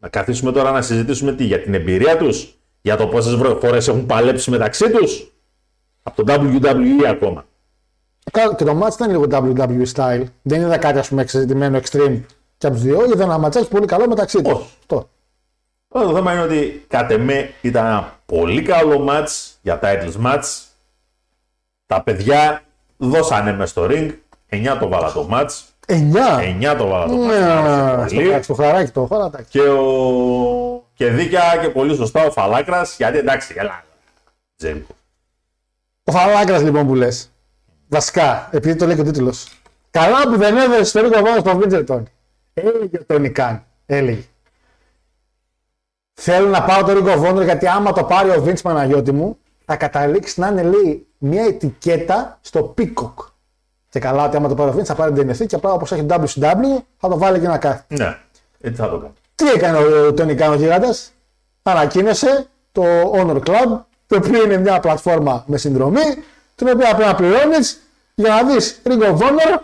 Να καθίσουμε τώρα να συζητήσουμε τι, για την εμπειρία τους, για το πόσες βρε- φορές έχουν παλέψει μεταξύ τους, από το WWE ακόμα. Και το match ήταν λίγο WWE style. Δεν είδα κάτι ας πούμε εξαιρετημένο extreme και από τους δύο. Είδα ένα ματσάκι πολύ καλό μεταξύ τους. Όχι. Αυτό. Τώρα το θέμα είναι ότι κατ' εμέ ήταν ένα πολύ καλό match για titles match. Τα παιδιά δώσανε μες στο ring, 9 το βάλα το match, 9. 9 το βάλα το match. Ναι, άρεσε στο πολύ. χαράκι, το χαράκι, το χαράκι. Και, ο... και δίκαια και πολύ σωστά ο Φαλάκρας, γιατί εντάξει, έλα, Τζέρικο. Ο Φαλάκρας λοιπόν που λες. Βασικά, επειδή το λέει και ο τίτλος. Καλά που δεν έδωσε στο Ρίκο Βάρο στον Βίτζερτον. Έλεγε ο Τόνι Καν. Έλεγε. Θέλω να πάρω το Ρίκο Βόντρο γιατί άμα το πάρει ο Βίντ Παναγιώτη μου, θα καταλήξει να είναι λέει μια ετικέτα στο Peacock. Και καλά ότι άμα το πάρει ο Βίντ θα πάρει την DNF και απλά όπως έχει WCW θα το βάλει και να κάθει. Ναι, έτσι θα το κάνω. Τι έκανε ο Τόνι Καν ο γίγαντα. ανακοίνωσε το Honor Club, το οποίο είναι μια πλατφόρμα με συνδρομή, την οποία πρέπει να πληρώνεις για να δεις Ring of Honor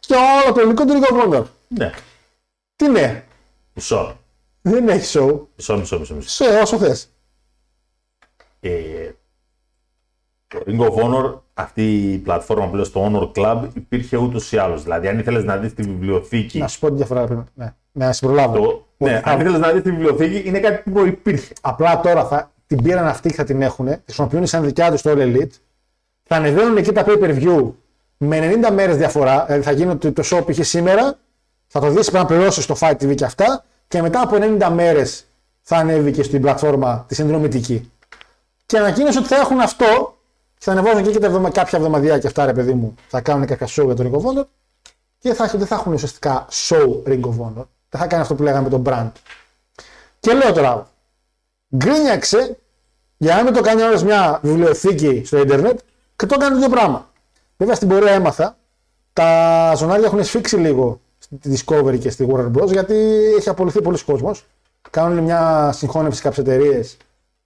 και όλο το υλικό του Ring of Honor. Ναι. Τι ναι, Μισό. Δεν έχει show. Μισό, μισό, μισό. μισό. Σε όσο θες. Ε, το Ring of Honor, αυτή η πλατφόρμα που λέω στο Honor Club, υπήρχε ούτως ή άλλως. Δηλαδή, αν ήθελες να δεις τη βιβλιοθήκη. Να σου πω τη διαφορά πριν. Ναι, ναι να σε προλάβω. Το, ναι, θα- αν ήθελες να δεις τη βιβλιοθήκη, είναι κάτι που προϋπήρχε. Απλά τώρα θα, την πήραν αυτοί και θα την έχουν, τη χρησιμοποιούν σαν δικιά τους το All Elite. Θα ανεβαίνουν εκεί τα pay per view με 90 μέρες διαφορά. Δηλαδή θα γίνει ότι το show π.χ. σήμερα, θα το δεις πρέπει να πληρώσεις στο Fight TV και αυτά, και μετά από 90 μέρες θα ανέβει και στην πλατφόρμα τη συνδρομητική. Και ανακοίνωσε ότι θα έχουν αυτό και θα ανεβάζουν και, και τα εβδομα, κάποια εβδομαδιαία και αυτά, ρε παιδί μου. Θα κάνουν κάποια show για τον Ring of Honor και θα, δεν θα έχουν ουσιαστικά show Ring of Honor. Δεν θα κάνει αυτό που λέγαμε τον brand. Και λέω τώρα, γκρίνιαξε για να μην το κάνει όλες μια βιβλιοθήκη στο ίντερνετ και το έκανε το ίδιο πράγμα. Βέβαια στην πορεία έμαθα, τα ζωνάρια έχουν σφίξει λίγο στη Discovery και στη Warner Bros. γιατί έχει απολυθεί πολλοί κόσμος. Κάνουν μια συγχώνευση κάποιες εταιρείες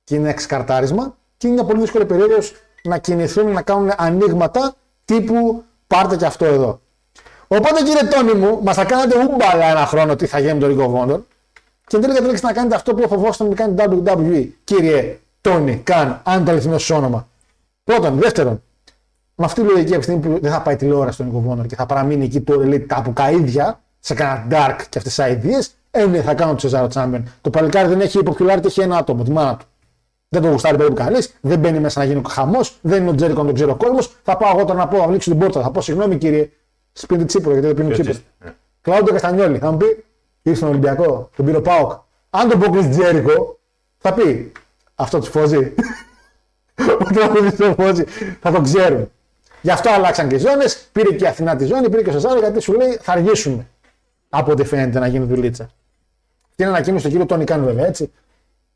και είναι εξκαρτάρισμα και είναι μια πολύ δύσκολη περίοδος να κινηθούν να κάνουν ανοίγματα τύπου πάρτε και αυτό εδώ. Οπότε κύριε Τόνι μου, μας θα κάνατε ούμπαλα ένα χρόνο τι θα γίνει με το Ring of Honor και εν τέλει καταλήξετε να κάνετε αυτό που φοβόσασταν να κάνει WWE. Κύριε Τόνι, καν, αν το αληθινό σου όνομα. Πρώτον. Δεύτερον, με αυτή τη λογική από τη στιγμή που δεν θα πάει τηλεόραση στον Ring of Honor και θα παραμείνει εκεί το Elite από καίδια, σε κανένα dark και αυτές τις ideas, ε, ναι, θα κάνω το Cesaro Champion. Το παλικάρι δεν έχει popularity, έχει ένα άτομο, τη μάνα του. Δεν το γουστάρει περίπου κανείς, δεν μπαίνει μέσα να γίνει χαμός, δεν είναι ο Τζέρικο να τον ξέρει ο κόσμος. Θα πάω εγώ τώρα να πω, να ανοίξω την πόρτα. Θα πω συγγνώμη κύριε, σπίτι Τσίπρο, γιατί δεν πίνει Ποιος Τσίπρος. είστε, ναι. Κλάουντο Καστανιόλη, θα μου πει, ήρθε στον Ολυμπιακό, τον πήρε ο Πάοκ. Αν τον πω Chris Τζέρικο, θα πει αυτό τους φόζει. Όταν θα δει το φόζει, θα το ξέρουν. Γι' αυτό αλλάξαν και οι ζώνες, πήρε και η Αθηνά τη ζώνη, πήρε και ο Σεζάρο, γιατί σου λέει θα αργήσουν. Από ό,τι φαίνεται να γίνει δουλίτσα. Και είναι ανακοίνωση του κύριο Τόνι Κάνου βέβαια έτσι.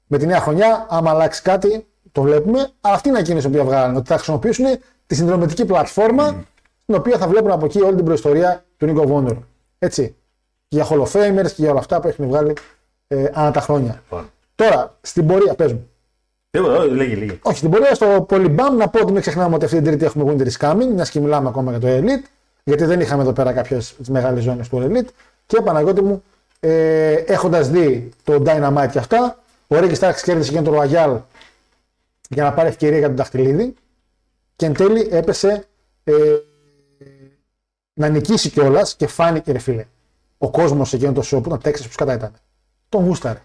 Με τη νέα χρονιά, άμα αλλάξει κάτι, το βλέπουμε. Αλλά αυτή είναι η ανακοίνωση που βγάλανε. Ότι θα χρησιμοποιήσουν τη συνδρομητική πλατφόρμα, στην οποία θα βλέπουν από εκεί όλη την προϊστορία του Nick of Honor. Έτσι. Για Hall of Famers και για όλα αυτά που έχουν βγάλει ε, ανά τα χρόνια. Λοιπόν. Τώρα, στην πορεία, πες μου. Τίποτα, όχι, λέγε, λέγε. Όχι, στην πορεία στο Polybam να πω ότι μην ξεχνάμε ότι αυτή την Τρίτη έχουμε Winter is Coming, μιας και μιλάμε ακόμα για το Elite, γιατί δεν είχαμε εδώ πέρα κάποιες μεγάλες ζώνες του Elite. Και Παναγιώτη μου, ε, έχοντας δει το Dynamite και αυτά, ο Ricky Starks κέρδισε και τον Royal για να πάρει ευκαιρία για τον Δαχτυλίδη και εν τέλει έπεσε ε, να νικήσει κιόλας και φάνηκε ρε φίλε. Ο κόσμος σε εκείνο το show που ήταν Τέξα που κατά ήταν. Τον γούσταρε.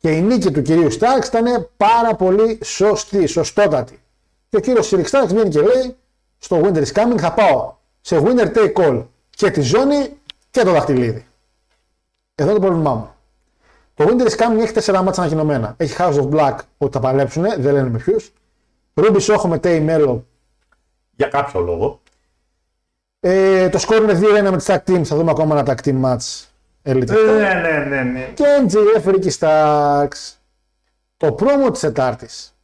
Και η νίκη του κυρίου Στάρξ ήταν πάρα πολύ σωστή, σωστότατη. Και ο κύριος Σιριξ Στάρξ βγαίνει και λέει: Στο Winter is coming θα πάω σε winner take all και τη ζώνη και το δαχτυλίδι. Εδώ είναι το πρόβλημά μου. Το Winter is coming έχει τέσσερα μάτσα ανακοινωμένα. Έχει House of Black ότι θα παλέψουν, δεν λένε με ποιους. Ruby Soho με Tay Melo. Για κάποιο λόγο. Ε, το σκόρ είναι 2-1 με τις tag teams. Θα δούμε ακόμα ένα tag team match. Elite. Ναι, ναι, ναι, ναι. και MJF Ricky Starks. Το πρόμο της Τετάρτης.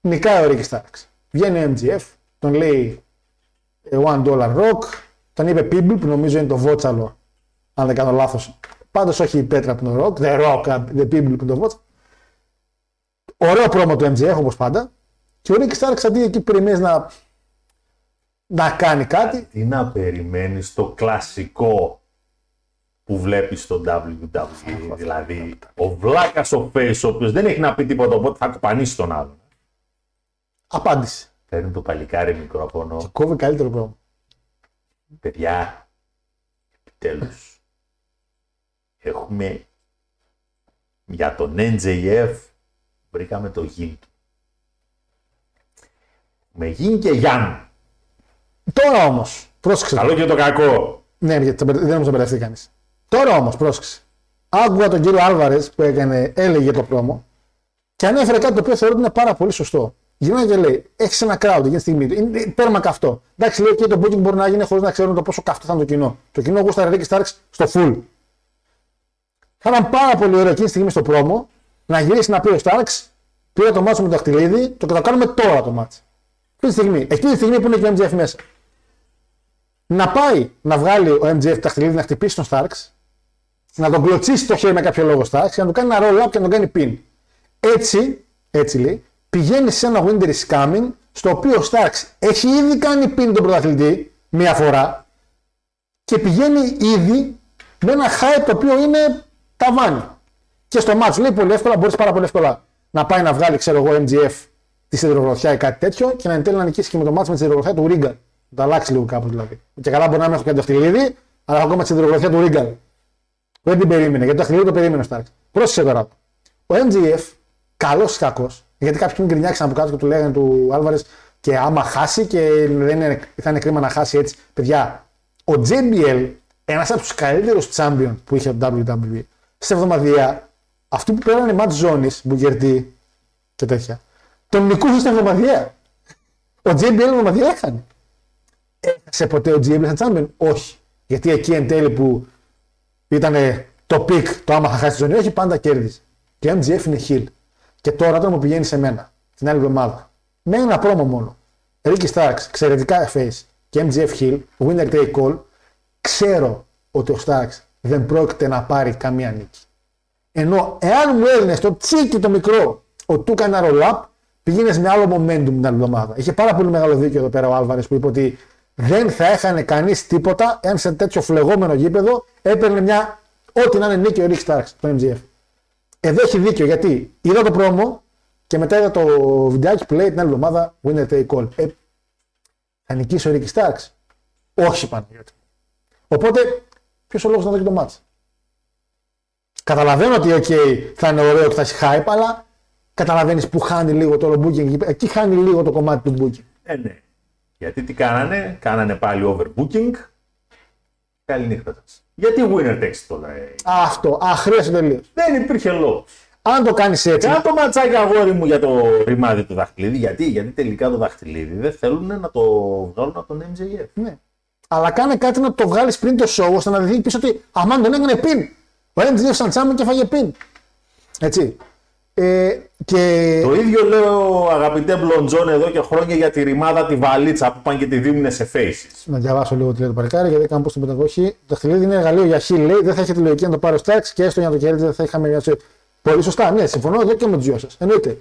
Νικάει ο Ricky Starks. Βγαίνει ο MJF, τον λέει ε, One Dollar Rock, τον είπε People που νομίζω είναι το Βότσαλο, αν δεν κάνω λάθος. Πάντως όχι η Πέτρα που είναι το Rock, The Rock, The People που είναι το Βότσαλο. Ωραίο πρόμο του MJF όπως πάντα. Και ο Ricky Starks αντί εκεί περιμένεις να, να κάνει κάτι, Τι να περιμένεις το κλασικό που βλέπεις στο WWE. δηλαδή, ο βλάκας ο face, ο οποίος δεν έχει να πει τίποτα, οπότε θα κουπανίσει τον άλλον. απάντησε. Παίρνει το παλικάρι μικρόφωνο. Κόβει καλύτερο πρόμο. Παιδιά, επιτέλους, έχουμε για τον NJF βρήκαμε το γιν του. Με γιν και Γιάννη. Τώρα όμως, πρόσεξε. Καλό και το κακό. Ναι, γιατί θα μπερδε- δεν νομίζω να μπερδευτεί κανείς. Τώρα όμως, πρόσεξε. Άκουγα τον κύριο Άλβαρες που έκανε, έλεγε το πρόμο και ανέφερε κάτι το οποίο θεωρώ ότι είναι πάρα πολύ σωστό. Γυρνάει και λέει: Έχεις ένα crowd εκείνη τη στιγμή. Είναι τέρμα καυτό. Εντάξει, λέει και το booking μπορεί να γίνει χωρίς να ξέρουν το πόσο καυτό θα είναι το κοινό. Το κοινό γούστα Ρίκη Στάρξ στο full. Θα ήταν πάρα πολύ ωραίο εκείνη τη στιγμή στο πρόμο να γυρίσει να πει ο Στάρξ: Πήρα το μάτσο με το δαχτυλίδι, το και το κάνουμε τώρα το μάτσο. Αυτή τη στιγμή. Εκείνη τη στιγμή που είναι και ο MJF μέσα να πάει να βγάλει ο MJF τα χτυλίδι να χτυπήσει τον Starks, να τον κλωτσίσει το χέρι με κάποιο λόγο Starks και να του κάνει ένα roll up και να τον κάνει pin. Έτσι, έτσι λέει, πηγαίνει σε ένα Winter is coming, στο οποίο ο Starks έχει ήδη κάνει πίνη τον πρωταθλητή μία φορά και πηγαίνει ήδη με ένα hype το οποίο είναι ταβάνι. Και στο match λέει πολύ εύκολα, μπορείς πάρα πολύ εύκολα να πάει να βγάλει, ξέρω εγώ, MGF τη σιδηρογροθιά ή κάτι τέτοιο και να εν τέλει να νικήσει και με το match με τη σιδηρογροθιά του Ρίγκαλ. Να το αλλάξει λίγο κάπως δηλαδή. Και καλά μπορεί να μην έχω και το χτυλίδι, αλλά έχω ακόμα τη σιδηρογροθιά του Ρίγκαλ. Δεν την περίμενε, γιατί το χτυλίδι το περίμενε ο Starks. Πρόσεχε τώρα. Ο MGF, καλός ή κακός, γιατί κάποιοι πριν γκρινιάξαν από κάτω και του λέγανε του Άλβαρες και άμα χάσει και δεν είναι, θα είναι κρίμα να χάσει έτσι. Παιδιά, ο JBL, ένας από τους καλύτερους champion που είχε το WWE, στην εβδομαδία, αυτοί που πέρανε ματ ζώνη, Μπουγκερτή και τέτοια, τον νικούσε στην εβδομαδία. Ο JBL εβδομαδιαία έχανε. Έχασε ποτέ ο JBL σαν champion, όχι. Γιατί εκεί εν τέλει που ήταν το peak, το άμα θα χάσεις τη ζώνη, όχι πάντα κέρδιζε. Και ο MJF είναι heel. Και τώρα όταν μου πηγαίνει σε μένα, την άλλη εβδομάδα, με ένα promo μόνο, Ricky Starks, εξαιρετικά face και MJF heel, winner take all, ξέρω ότι ο Starks δεν πρόκειται να πάρει καμία νίκη. Ενώ εάν μου έδινε το τσικ το μικρό ότι του έκανε ένα roll-up, πήγαινε με άλλο momentum την άλλη εβδομάδα. Είχε πάρα πολύ μεγάλο δίκιο εδώ πέρα ο Άλβαρες που είπε ότι δεν θα έχανε κανείς τίποτα εάν σε τέτοιο φλεγόμενο γήπεδο έπαιρνε μια ό,τι να είναι νίκη ο Rick Starks, το MGF. Εδώ έχει δίκιο γιατί είδα το πρόμο και μετά είδα το βιντεάκι που λέει την άλλη εβδομάδα winner take all. Ε, θα νικήσει ο Ricky Starks. Όχι Παναγιώτη. Οπότε, ποιος ο λόγος να δω και το match. Καταλαβαίνω ότι okay, θα είναι ωραίο και θα έχει hype, αλλά καταλαβαίνεις που χάνει λίγο το booking. Εκεί χάνει λίγο το κομμάτι του booking. Ε, ναι. Γιατί τι κάνανε, κάνανε πάλι overbooking. Καληνύχτα σας. Γιατί winner takes it all. ε; Αυτό, αχρίαστο τελείω. Δεν υπήρχε λόγος. Αν το κάνεις έτσι. Κάνε το ματσάκι αγόρι μου για το ρημάδι του δαχτυλίδι. Γιατί, γιατί τελικά το δαχτυλίδι δεν θέλουν να το βγάλουν από τον MJF. Ναι. Αλλά κάνε κάτι να το βγάλεις πριν το show ώστε να δει πίσω ότι αμάν τον έκανε πιν. Ο MJF σαν τσάμι και φάγε πιν. Έτσι. Ε, και Το ίδιο λέω αγαπητέ Μπλοντζόν εδώ και χρόνια για τη ρημάδα τη βαλίτσα που πάνε και τη δίνουν σε faces. να διαβάσω λίγο τι λέει το παρικάρι γιατί κάνω πώ την παιδαγωγή. Το δαχτυλίδι είναι εργαλείο για χίλ, λέει. Δεν θα είχε τη λογική να το πάρει ο Στάξ και έστω για να το κερδίσει δεν θα είχαμε μια ζωή. Πολύ σωστά, ναι, συμφωνώ εδώ και με τους δυο σας. Εννοείται.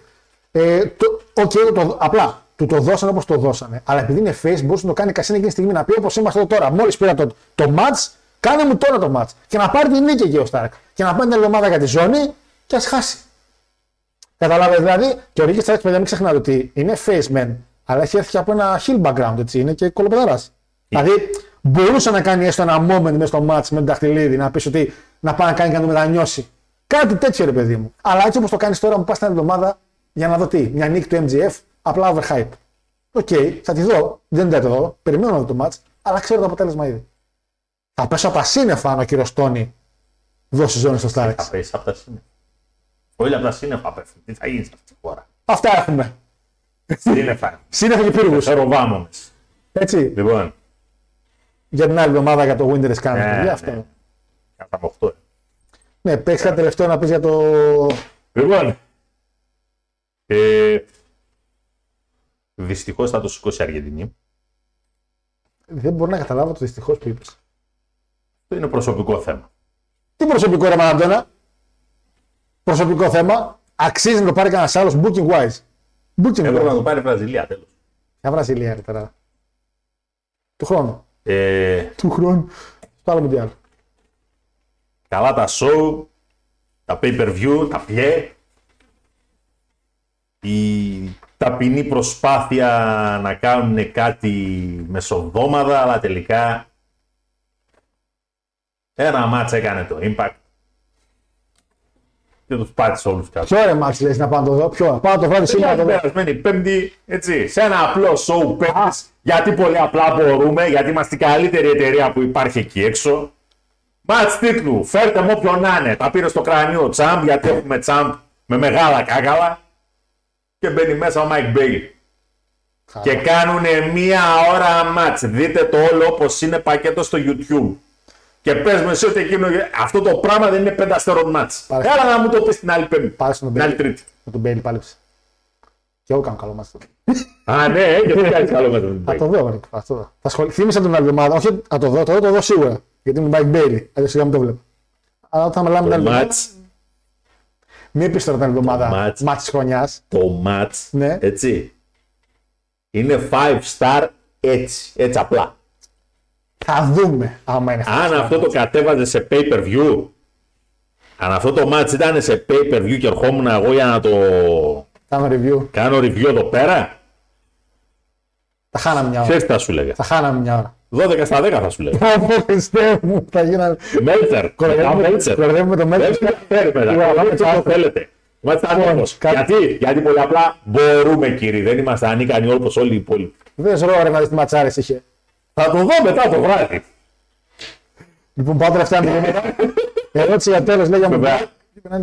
Ε, το, okay, το, απλά του το δώσανε όπως το δώσανε. Αλλά επειδή είναι face, μπορούσε να το κάνει κασίνα εκείνη τη στιγμή να πει όπως είμαστε εδώ τώρα. Μόλις πήρα το, το match, κάνε μου τώρα το match. Και να πάρει την νίκη εκεί ο Στάρκ. Και να πάει την εβδομάδα για τη ζώνη και ας χάσει. Καταλάβετε δηλαδή, και ο Ρίκη Στάρκ, παιδιά, μην ξεχνάτε ότι είναι face man, αλλά έχει έρθει από ένα hill background, έτσι, είναι και κολοπεδαράς. Δηλαδή, μπορούσε να κάνει έστω ένα moment μέσα στο match με τον δαχτυλίδι, να πεις ότι να πάει να κάνει και να το μετανιώσει. Κάτι τέτοιο ρε παιδί μου. Αλλά έτσι όπως το κάνεις τώρα, μου πας την εβδομάδα για να δω τι. Μια νίκη του MGF, απλά overhype. Οκ, θα τη δω. Δεν θα τη δω. Περιμένω να δω το match, αλλά ξέρω το αποτέλεσμα ήδη. Θα πέσω από τα σύννεφα αν ο κύριος Τόνι δώσει ζώνη στο Θα Starks. πέσει από τα σύννεφα. Όλοι από τα σύννεφα πέφτουν. Τι θα γίνει σε αυτή τη χώρα; Αυτά έχουμε. Σύννεφα. Σύννεφα και πύργους. Αιθεροβάμονες. Έτσι. Λοιπόν, Για την άλλη εβδομάδα για το Winter is Coming. Ναι, παιδιά, αυτό. ναι. κατά από αυτό. Ναι, παίξει κάτι τελευταίο να πεις για το. Λοιπόν, ε, δυστυχώς θα το σηκώσει η Αργεντινή. Δεν μπορώ να καταλάβω το δυστυχώς που είπες. Αυτό είναι προσωπικό θέμα. Τι προσωπικό ρε Μαραντώνα. Προσωπικό θέμα. Αξίζει να το πάρει κανένας άλλος booking wise. Booking Έπρεπε να wise. το πάρει η Βραζιλία τέλος. Για Βραζιλία ρε τώρα. Του χρόνου. Ε, Του χρόνου. Στο άλλο Μουντιάλ. καλά τα show, τα pay-per-view, τα πιέ. Η ταπεινή προσπάθεια να κάνουν κάτι μεσοβδόμαδα, αλλά τελικά ένα μάτς έκανε το Impact και τους πάτησε όλους κάτω. Ποιο ρε μάτς λες να πάω να το δω; Ποιο; Πάω το βράδυ σήμερα να Την το δω. περασμένη Πέμπτη, έτσι, σε ένα απλό show πέμπτης, γιατί πολύ απλά μπορούμε, γιατί είμαστε η καλύτερη εταιρεία που υπάρχει εκεί έξω. Μάτς τίτλου, φέρτε μου όποιον να είναι. Τα πήρε στο κρανίο champ, γιατί έχουμε champ με μεγάλα κάκαλα. Και μπαίνει μέσα ο Mike Bailey. Και κάνουν μία ώρα μάτς. Δείτε το όλο όπως είναι πακέτο στο YouTube. Και πες με εσύ ότι εκείνο, αυτό το πράγμα δεν είναι πενταστερών μάτς. Πάρε. Έλα να μου το πεις την άλλη πέμπτη. Πάρε στον Την άλλη Μπέιλι. τρίτη. Με τον Μπέιλι πάλεψε. Και εγώ κάνω καλό μάτς τότε. Α, ναι, ε, γιατί κάνεις καλό με τον Θα Bailey. το δω, ρε. Θα το δω. Θα σχολ... Θύμισα την άλλη εβδομάδα. Όχι, θα το δω, το δω, το δω σίγουρα. Γιατί είναι Mike Bailey. Αλλιώς σιγά μην το βλέπω. Αλλά όταν μιλάμε την άλλη εβδομάδα. Μάτς. Μην πεις τώρα την εβδομάδα μάτς. μάτς της χρονιάς. Το match, Ναι. έτσι, είναι 5 star έτσι, έτσι απλά. Θα δούμε άμα είναι Αν αυτός το κατέβαζε σε pay per view, αν αυτό το match ήταν σε pay per view και ερχόμουν εγώ για να το Κάνω review. κάνω review εδώ πέρα, Θα χάναμε μια ώρα. ξέρεις τι θα σου λέγα. Θα χάναμε μια ώρα. 12 στα 10 θα σου λέγα. Πω, Χριστέ μου, θα γίνανε. Μέλτσερ. μετά Κοροϊδεύουμε Μέλτσερ. κοροϊδεύουμε το Δεν Μέλτσερ. περιμένετε. Ουα, Αυτό το κάτσε. θέλετε. Είμαστε ανίκος. κάτι- Γιατί, γιατί πολύ απλά μπορούμε κύριοι. Δεν είμαστε ανίκανοι όπως όλοι οι υπόλοιποι. Δεν σου ρε να δεις τι ματσάρες είχε. Θα το δω μετά το βράδυ. Λοιπόν, πάω τελευταία μηνύματα. Ερώτηση για τέλος, λέει για μου. Βέβαια,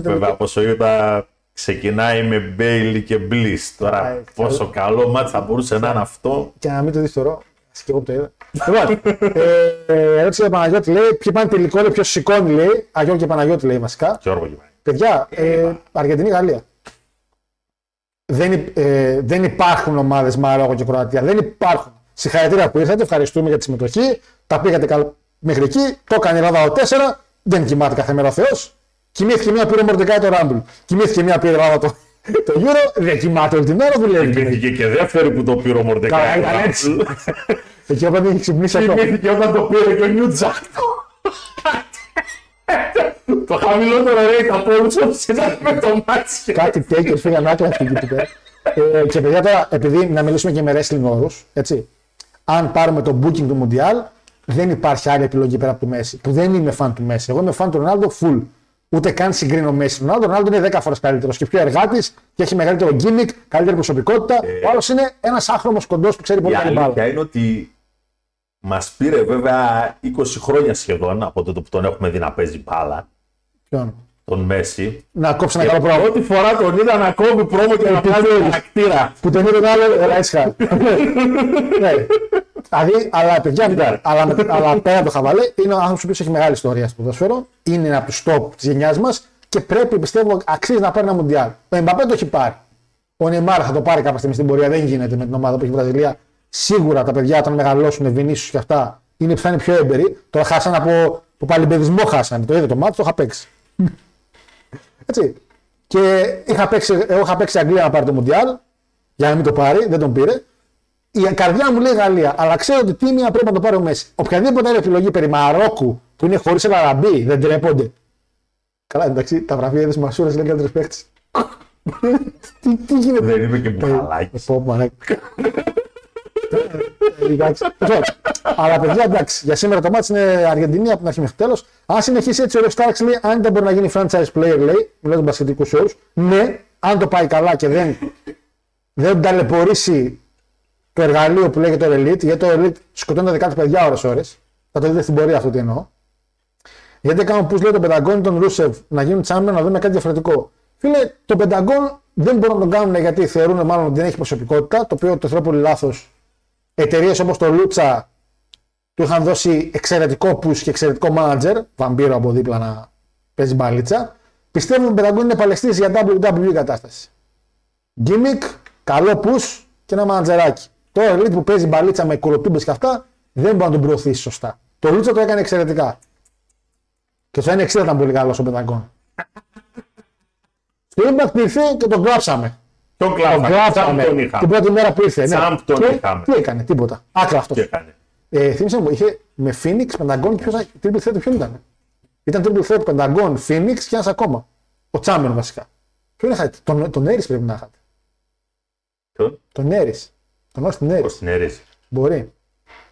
βέβαια πόσο είδα ξεκινάει με Μπέιλι και Μπλις. Τώρα Α, πόσο καλό μάτς θα μπορούσε να είναι αυτό. Και να μην το δεις τώρα. Ας και εγώ που το είδα. Λοιπόν, ε, ε, ερώτηση για Παναγιώτη λέει: Ποιοι πάνε τελικό, λέει, ποιος σηκώνει, λέει. Αγιώ και Παναγιώτη λέει βασικά. Γιώργο Γιβάνη. Παιδιά, ε, Αργεντινή-Γαλλία. Δεν, υ- ε, δεν υπάρχουν ομάδες Μαρόκο και Κροατία. Δεν υπάρχουν. Συγχαρητήρια που ήρθατε, ευχαριστούμε για τη συμμετοχή. Τα πήγατε καλά μέχρι εκεί. Το έκανε η Ελλάδα ο 4. Δεν κοιμάται κάθε μέρα ο Θεός. Κοιμήθηκε μία πήρε Μορντεκάι το Ράμπλ. Κοιμήθηκε μία πήρε η Ελλάδα το, το Euro. Δεν κοιμάται όλη την μέρα, δουλεύει. Θυμήθηκε και δεύτερη που το πήρε ο Καλά, Μορντεκάι. ήταν έτσι. Εκεί όταν είχε ξυπνήσει αυτό. Θυμήθηκε όταν το πήρε και ο New Jack. Το χαμηλότερο rate από όλους όσους ήταν με το μάτσι. Κάτι τέκερ φύγαν άκρα αυτή εκεί πέρα. Ε, και παιδιά τώρα, επειδή να μιλήσουμε και με wrestling όρους, έτσι. Αν πάρουμε το booking του Μουντιάλ, δεν υπάρχει άλλη επιλογή πέρα από το Messi. Που δεν είμαι fan του Messi. Εγώ είμαι fan του Ρονάλντο full. Ούτε καν συγκρίνω Messi. Ο Ρονάλντο, ο Ρονάλντο είναι 10 φορές καλύτερος και πιο εργάτης και έχει μεγαλύτερο gimmick, καλύτερη προσωπικότητα. ο άλλος είναι ένας άχρωμο κοντός που ξέρει Η πολύ καλή μπάλα. αλήθεια είναι ότι μας πήρε βέβαια 20 χρόνια σχεδόν από τότε που τον έχουμε δει να παίζει μπάλα, Ποιον; Τον Μέση. Να κόψει ένα Και καλό πράγμα. πρώτη φορά τον είδα να κόβει πρόμο και να βγάζει χαρακτήρα. Που τον είδε τον άλλο, έλα έτσι χάρη. ναι. Δηλαδή, αλλά παιδιά, αλλά, αλλά πέρα από το χαβαλέ, είναι ο άνθρωπος που έχει μεγάλη ιστορία στο ποδόσφαιρο. Είναι από τους top της γενιάς μας και πρέπει, πιστεύω, αξίζει να πάρει ένα μουντιάλ. Ο Εμπαπέ το έχει πάρει. Ο Νεϊμάρ θα το πάρει κάποια στιγμή στην πορεία. Δεν γίνεται με την ομάδα που έχει η Βραζιλία. Σίγουρα τα παιδιά όταν μεγαλώσουν, Βινίσιους και αυτά, είναι, θα είναι πιο έμπειροι. Τώρα χάσαν από, από παλιμπεδισμό, χάσανε. Το είδε το μάτι, το είχα παίξει. Έτσι. Και είχα παίξει, εγώ είχα παίξει Αγγλία να πάρει το Μουντιάλ, για να μην το πάρει, δεν τον πήρε. Η καρδιά μου λέει Γαλλία, αλλά ξέρω ότι τίμια πρέπει να το πάρει ο Μέση. Οποιαδήποτε άλλη επιλογή περί Μαρόκου που είναι χωρίς ένα ραμπί, δεν τρέπονται. Καλά, εντάξει, τα βραβεία τη Μασούρα είναι καλύτερο παίχτη. τι, τι γίνεται; Δεν είμαι και μπουχαλάκι. Αλλά παιδιά, εντάξει, για σήμερα το μάτι είναι Αργεντινή από την αρχή μέχρι τέλος. Αν συνεχίσει έτσι ο Ρεο Στάρξ λέει, αν δεν μπορεί να γίνει franchise player, λέει, μιλάω για μπασκετικούς όρους, ναι, αν το πάει καλά και δεν, δεν ταλαιπωρήσει το εργαλείο που λέγεται το Elite, γιατί το Elite σκοτώνει δεκάδε παιδιά ώρε-ώρε. Θα το δείτε στην πορεία αυτό τι εννοώ. Γιατί κάνουν που λέει το Πενταγκόν τον Ρούσεβ να γίνουν τσάμπερ να δούμε κάτι διαφορετικό. Φίλε, το Πενταγκόν δεν μπορούν να τον κάνουν γιατί θεωρούν μάλλον ότι δεν έχει προσωπικότητα, το οποίο το θεωρώ πολύ λάθος. Εταιρείες όπως το Λούτσα του είχαν δώσει εξαιρετικό push και εξαιρετικό manager, βαμπύρο από δίπλα να παίζει μπαλίτσα. Πιστεύω ότι ο Πενταγκόν είναι παλαιστής για WWE κατάσταση. Gimmick, καλό push και ένα μανατζεράκι. Το Elite που παίζει μπαλίτσα με κολοτούμπες και αυτά δεν μπορεί να τον προωθήσει σωστά. Το Λούτσα το έκανε εξαιρετικά. Και στο 1.60 ήταν πολύ καλός ο Πενταγκόν. Στο Impact ήρθε και τον γράψαμε. Τον Τον κλάφα. γράψαμε Τον την είχαμε. πρώτη μέρα που ήρθε. Ναι. Τσάμπ τον Και είχαμε. Τι έκανε, τίποτα. Άκρα αυτός. Τι έκανε. Ε, θύμισα μου, είχε με Phoenix, Pentagon, ποιος, triple threat ποιον ήταν; Ήταν triple threat Pentagon, Phoenix και ένας ακόμα. Ο Τσάμερ βασικά. Ποιον είχατε, τον, τον Έρης πρέπει να είχατε. Τον. Τον Έρης. Τον Austin Έρης. Πώς την αίρεσε. Μπορεί.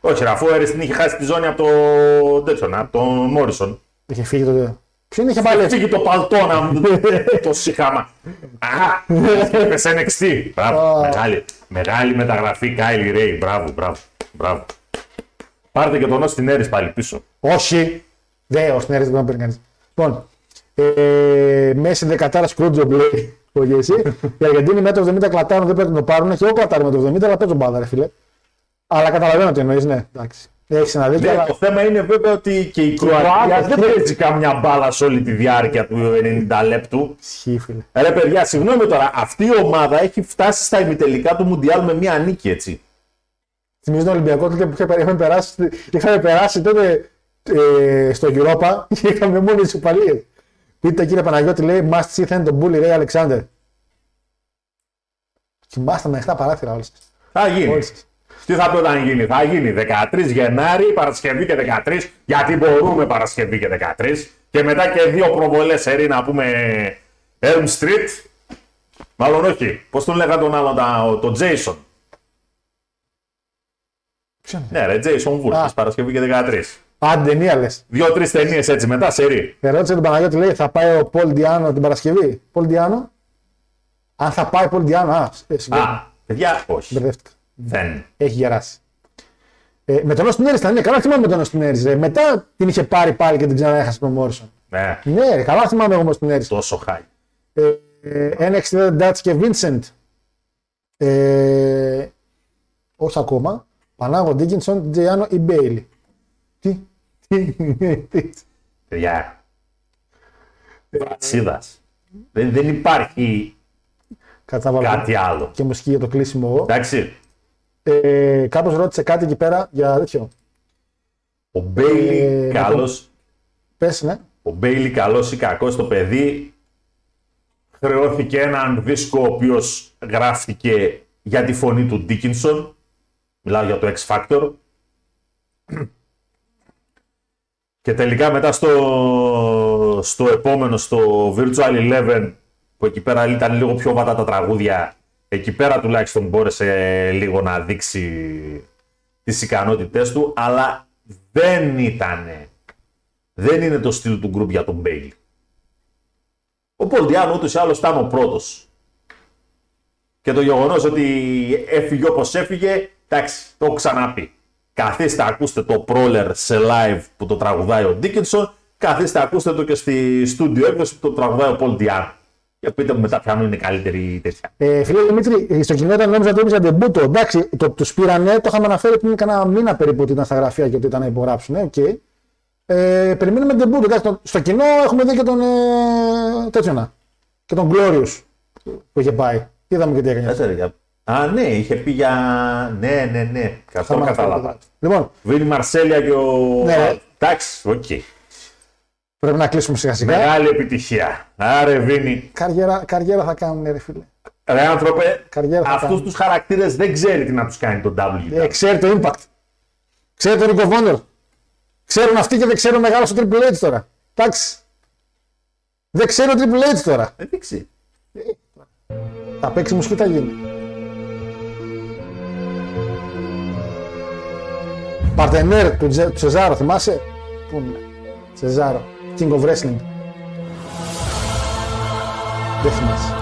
Όχι, ρε, αφού ο Έρης την είχε χάσει τη ζώνη από τον τέτοιον, από τον Μόρισον. Είχε φύγει το. Ποιον είχε πάλι έτσι. Φύγει το παλτό να μου το συχάμα. Α, έπεσε NXT. Μπράβο, μεγάλη, μεγάλη μεταγραφή Κάιλι Ρέι. Μπράβο, μπράβο, μπράβο. Πάρτε και τον Austin Έρης πάλι πίσω. Όχι. Δεν, ο Σνέρης δεν παίρνει κανείς. Λοιπόν, ε, μέση δεκατάρας σκρούτζομπ λέει ο Γεσί. Οι Αργεντίνοι με το 70 κλατάρουν, δεν πρέπει να το πάρουν. Και εγώ κλατάρω με το 70, αλλά παίζω μπάλα, ρε φίλε. Αλλά καταλαβαίνω τι εννοείς, ναι. Εντάξει. Έχεις ένα δίκιο, Ναι, αλλά το θέμα είναι βέβαια ότι και η Κροατία Κροατία δεν δεν- παίζει καμιά μπάλα σε όλη τη διάρκεια του 90 λεπτού. ισχύει, φίλε. Ρε παιδιά, συγγνώμη τώρα, αυτή η ομάδα έχει φτάσει στα ημιτελικά του Μουντιάλ με μία νίκη, έτσι. Θυμίζω τον Ολυμπιακό τότε που είχαμε είχαμε περάσει, είχαμε περάσει τότε ε, στο Europa και είχαμε μόνο τι υπαλλήλε. Πείτε κύριε Παναγιώτη, λέει Must see then τον Bully Ray Alexander. Κοιμάστε με ανοιχτά παράθυρα όλοι σας. Θα γίνει. Όλοι σας. Τι θα πει όταν γίνει, θα γίνει 13 Γενάρη, Παρασκευή και 13, γιατί μπορούμε Παρασκευή και 13, και μετά και δύο προβολές σερή να πούμε Elm Street. Μάλλον όχι. Πώς τον λέγανε τον άλλο, τα- τον Jason; Ποιον; Ναι, ρε, Jason Wood, Α. της Παρασκευή και 13. Αν ταινία λες. Δύο-τρεις ταινίες έτσι μετά, σερή. Ερώτησε τον Παναγιώτη, λέει θα πάει ο Πολ Διάνο την Παρασκευή; Πολ Διάνο. Αν θα πάει ο Πολ Διάνο. Α, ε, συγγνώμη. Α, παιδιά, όχι. Μπερδεύτηκα. Δεν. Έχει γεράσει. Ε, με τον Όστιν Έρης ήταν, ναι, καλά θυμάμαι με τον Όστιν Έρης, ρε. Μετά την είχε πάρει πάλι και την ξαναέχασε τον Μόρισον. Ναι, Ναι, ρε, καλά θυμάμαι εγώ με τον Έρης. τόσο χάι. Ε, ε, NXT Dutch και Vincent. Ε, όχι ακόμα. Πανάγο Ντίκινσον, Τζεϊάνο ή Μπέιλι. Τι. Τι. Παιδιά. Βρατσίδα. Δεν, δεν υπάρχει Κάτσε να βάλω κάτι άλλο. και μουσική για το κλείσιμο εγώ. Εντάξει. Ε, Κάπως ρώτησε κάτι εκεί πέρα για τέτοιο. Ο Μπέιλι Ε, καλός. Πες, ναι. Ο Μπέιλι καλός ή κακός το παιδί χρεώθηκε έναν δίσκο ο οποίος γράφτηκε για τη φωνή του Ντίκινσον. Μιλάω για το X Factor. Και τελικά μετά στο, στο επόμενο, στο Virtual Eleven, που εκεί πέρα ήταν λίγο πιο βατά τα τραγούδια, εκεί πέρα τουλάχιστον μπόρεσε λίγο να δείξει τις ικανότητές του, αλλά δεν ήτανε δεν είναι το στυλ του γκρουπ για τον Μπέιλι. Ο Πολτιάνο ούτως ή άλλως ήταν ο πρώτος. Και το γεγονός ότι έφυγε όπως έφυγε, εντάξει, το έχω ξαναπεί. Καθίστε, ακούστε το πρόλερ σε live που το τραγουδάει ο Ντίκινσον, καθίστε, ακούστε το και στη στούντιο έκδοση που το τραγουδάει ο Πολτιάνο. Και πείτε μου μετά ποιανού είναι η καλύτερη τέτοια. Ε, φίλε Δημήτρη, στο κοινό ήταν νόμιζα ότι έπαιζε ντεμπούτο. Εντάξει, το, τους πήρανε, το είχαμε αναφέρει πριν κανένα μήνα περίπου ότι ήταν στα γραφεία και ότι ήταν να υπογράψουν. Ε, οκ. ε, περιμένουμε ντεμπούτο. Εντάξει, το- στο κοινό έχουμε δει και τον. Ε, τέτοιο να. Και τον Glorious που είχε πάει. Είδαμε και τι έκανε. Κάτσε, ρε, για- Α, ναι, είχε πει για. Ναι, ναι, ναι. Αυτό Είχαμε αναφέρει κατάλαβα. το- Λοιπόν, Βίνι Μαρσέλια και ο. Ναι, ρε. Εντάξει, οκ. Πρέπει να κλείσουμε σιγά σιγά. Μεγάλη επιτυχία. Άρε, Βίνι. Καριέρα, καριέρα θα κάνουν, ρε φίλε. Ρε άνθρωπε, Καριέρα θα αυτούς κάνει. τους χαρακτήρες δεν ξέρει τι να τους κάνει τον W. Ε, ξέρει το impact. Ξέρει το Ring of Honor. Ξέρουν αυτοί και δεν ξέρουν μεγάλο στο Triple H τώρα. Εντάξει. Δεν ξέρει ο Triple H τώρα. Ε, δεν ξέρει. Θα παίξει μουσική θα γίνει. Παρτενέρ του, Τζε- του Τσεζάρο, θυμάσαι; Πού είναι; Τσεζάρο. King of Wrestling. Δεν θυμάσαι.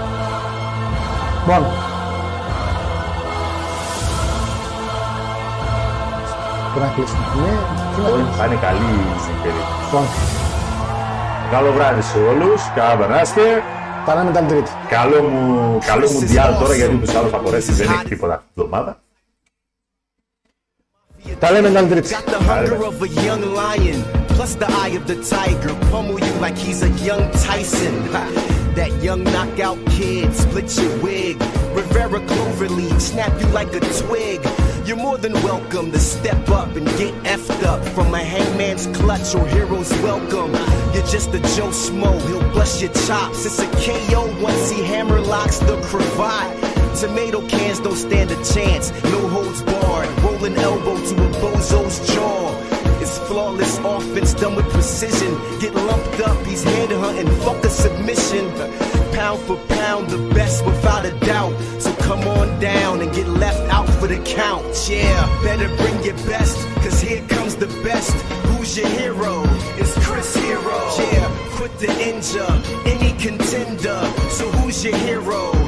Μόνος. Πρέπει να κλείσουμε. Ναι, τι να κάνεις. Θα είναι καλή η περίπτωση. Λοιπόν, Καλό βράδυ σε όλους. Καλά περάστε. τα λέμε την Τρίτη. Καλό μου, καλό μου διάλογο τώρα γιατί ούτως ή άλλως θα μπορέσει δεν έχει τίποτα αυτή την εβδομάδα. Got the hunger of a young lion, plus the eye of the tiger. Pummel you like he's a young Tyson. that young knockout kid, split your wig. Rivera Cloverleaf, snap you like a twig. You're more than welcome to step up and get effed up from a hangman's clutch or hero's welcome. You're just a Joe Smo, he'll bless your chops. It's a KO once he hammerlocks the cravat. Tomato cans don't stand a chance, no holds barred. Rolling elbow to a bozo's jaw. It's flawless offense done with precision. Get lumped up, he's head hunting, fuck a submission. Pound for pound, the best without a doubt. So come on down and get left out for the count. Yeah, better bring your best, cause here comes the best. Who's your hero? It's Chris Hero. Yeah, quit the injure, any contender. So who's your hero?